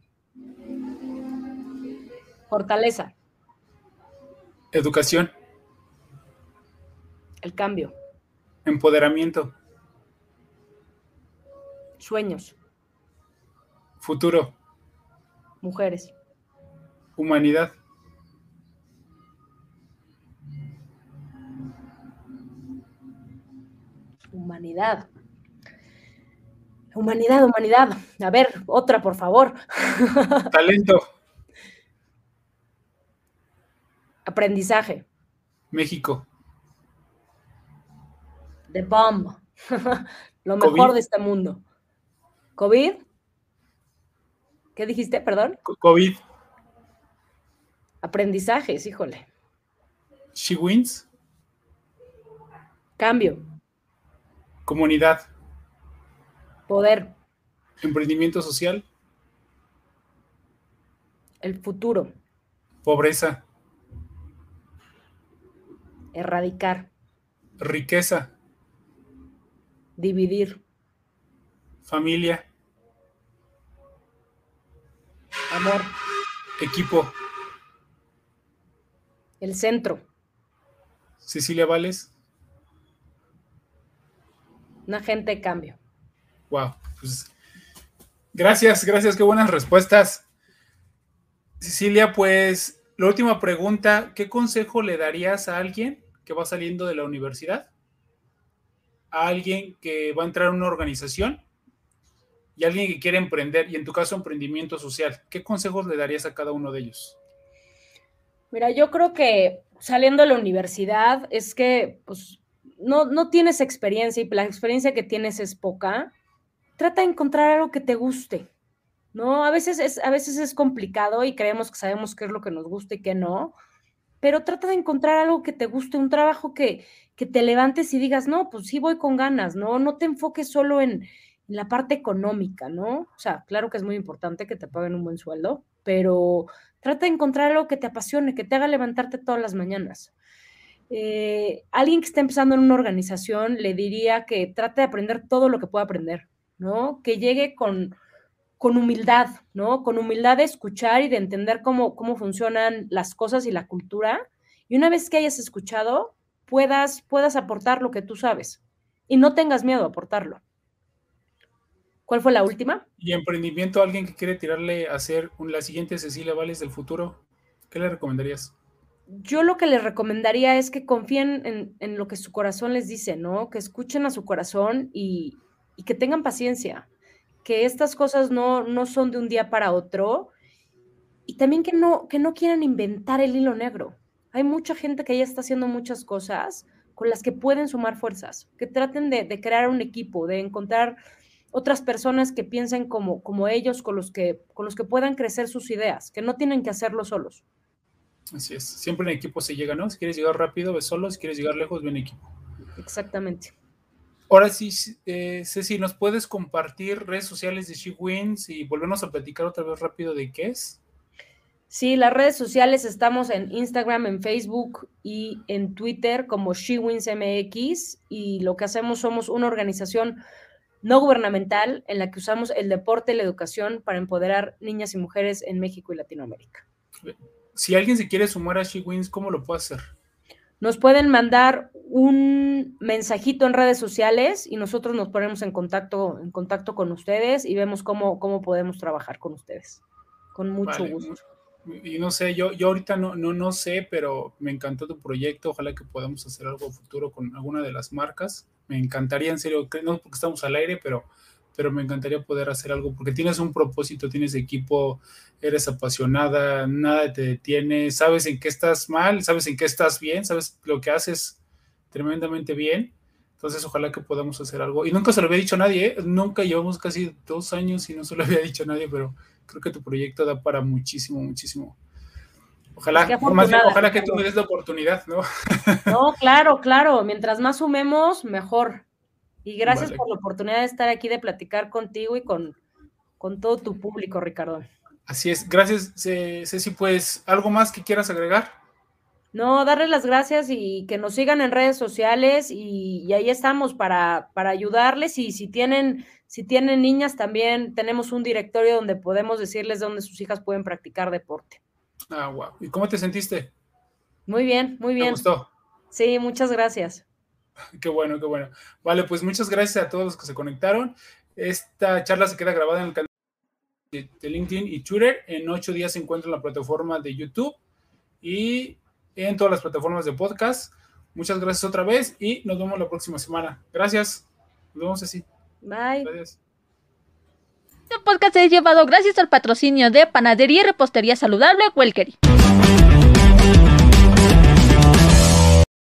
Fortaleza. Educación. El cambio. Empoderamiento. Sueños. Futuro. Mujeres. Humanidad. Humanidad. Humanidad, humanidad. A ver, otra, por favor. Talento. Aprendizaje. México. The bomb. Lo mejor de este mundo. COVID. ¿Qué dijiste? Perdón. COVID. Aprendizajes, híjole. She wins. Cambio. Comunidad. Poder. Emprendimiento social. El futuro. Pobreza. Erradicar. Riqueza. Dividir. Familia. Amor. Equipo. El centro. Cecilia Vales. Un agente de cambio. Wow. Pues, gracias, gracias, qué buenas respuestas. Cecilia, pues la última pregunta, ¿qué consejo le darías a alguien que va saliendo de la universidad? A alguien que va a entrar a una organización y a alguien que quiere emprender, y en tu caso emprendimiento social. ¿Qué consejos le darías a cada uno de ellos? Mira, yo creo que saliendo de la universidad es que pues, no, no tienes experiencia y la experiencia que tienes es poca. Trata de encontrar algo que te guste, ¿no? A veces es, a veces es complicado y creemos que sabemos qué es lo que nos gusta y qué no, pero trata de encontrar algo que te guste, un trabajo que, que te levantes y digas, no, pues sí voy con ganas, ¿no? No te enfoques solo en, la parte económica, ¿no? O sea, claro que es muy importante que te paguen un buen sueldo, pero trata de encontrar algo que te apasione, que te haga levantarte todas las mañanas. Eh, alguien que está empezando en una organización le diría que trate de aprender todo lo que pueda aprender, ¿no? Que llegue con, con humildad, ¿no? Con humildad de escuchar y de entender cómo, cómo funcionan las cosas y la cultura. Y una vez que hayas escuchado, puedas, puedas aportar lo que tú sabes y no tengas miedo a aportarlo. ¿Cuál fue la última? Y emprendimiento, alguien que quiere tirarle a hacer la siguiente Cecilia Vales del futuro, ¿qué le recomendarías? Yo lo que les recomendaría es que confíen en, en lo que su corazón les dice, ¿no? Que escuchen a su corazón y, y que tengan paciencia, que estas cosas no, no son de un día para otro y también que no, que no quieran inventar el hilo negro. Hay mucha gente que ya está haciendo muchas cosas con las que pueden sumar fuerzas, que traten de, de crear un equipo, de encontrar otras personas que piensen como, como ellos, con los, que, con los que puedan crecer sus ideas, que no tienen que hacerlo solos. Así es, siempre en equipo se llega, ¿no? Si quieres llegar rápido, ve solo, si quieres llegar lejos, ve en equipo. Exactamente. Ahora sí, eh, Ceci, ¿nos puedes compartir redes sociales de She Wins y volvernos a platicar otra vez rápido de qué es? Sí, las redes sociales estamos en Instagram, en Facebook y en Twitter como She Wins MX y lo que hacemos somos una organización no gubernamental en la que usamos el deporte y la educación para empoderar niñas y mujeres en México y Latinoamérica. Si alguien se quiere sumar a She Wins, ¿cómo lo puede hacer? Nos pueden mandar un mensajito en redes sociales y nosotros nos ponemos en contacto, en contacto con ustedes y vemos cómo, cómo podemos trabajar con ustedes. Con mucho vale, gusto. Y no sé, yo, yo ahorita no, no, no sé, pero me encantó tu proyecto. Ojalá que podamos hacer algo futuro con alguna de las marcas me encantaría, en serio, no porque estamos al aire, pero, pero me encantaría poder hacer algo, porque tienes un propósito, tienes equipo, eres apasionada, nada te detiene, sabes en qué estás mal, sabes en qué estás bien, sabes lo que haces tremendamente bien. Entonces, ojalá que podamos hacer algo. Y nunca se lo había dicho a nadie, ¿eh? nunca llevamos casi dos años y no se lo había dicho a nadie, pero creo que tu proyecto da para muchísimo, muchísimo. Ojalá, más bien, ojalá que tú me des la oportunidad, ¿no? No, claro, claro. Mientras más sumemos, mejor. Y gracias vale. por la oportunidad de estar aquí, de platicar contigo y con, con todo tu público, Ricardo. Así es. Gracias, Ceci. Pues, ¿algo más que quieras agregar? No, darles las gracias y que nos sigan en redes sociales y, y ahí estamos para, para ayudarles. Y si tienen, si tienen niñas, también tenemos un directorio donde podemos decirles dónde sus hijas pueden practicar deporte. Ah, wow. ¿Y cómo te sentiste? Muy bien, muy bien. ¿Te gustó? Sí, muchas gracias. Qué bueno, qué bueno. Vale, pues muchas gracias a todos los que se conectaron. Esta charla se queda grabada en el canal de LinkedIn y Twitter. En ocho días se encuentra en la plataforma de YouTube y en todas las plataformas de podcast. Muchas gracias otra vez y nos vemos la próxima semana. Gracias. Nos vemos así. Bye. Gracias. Este podcast es llevado gracias al patrocinio de Panadería y Repostería Saludable Welkery.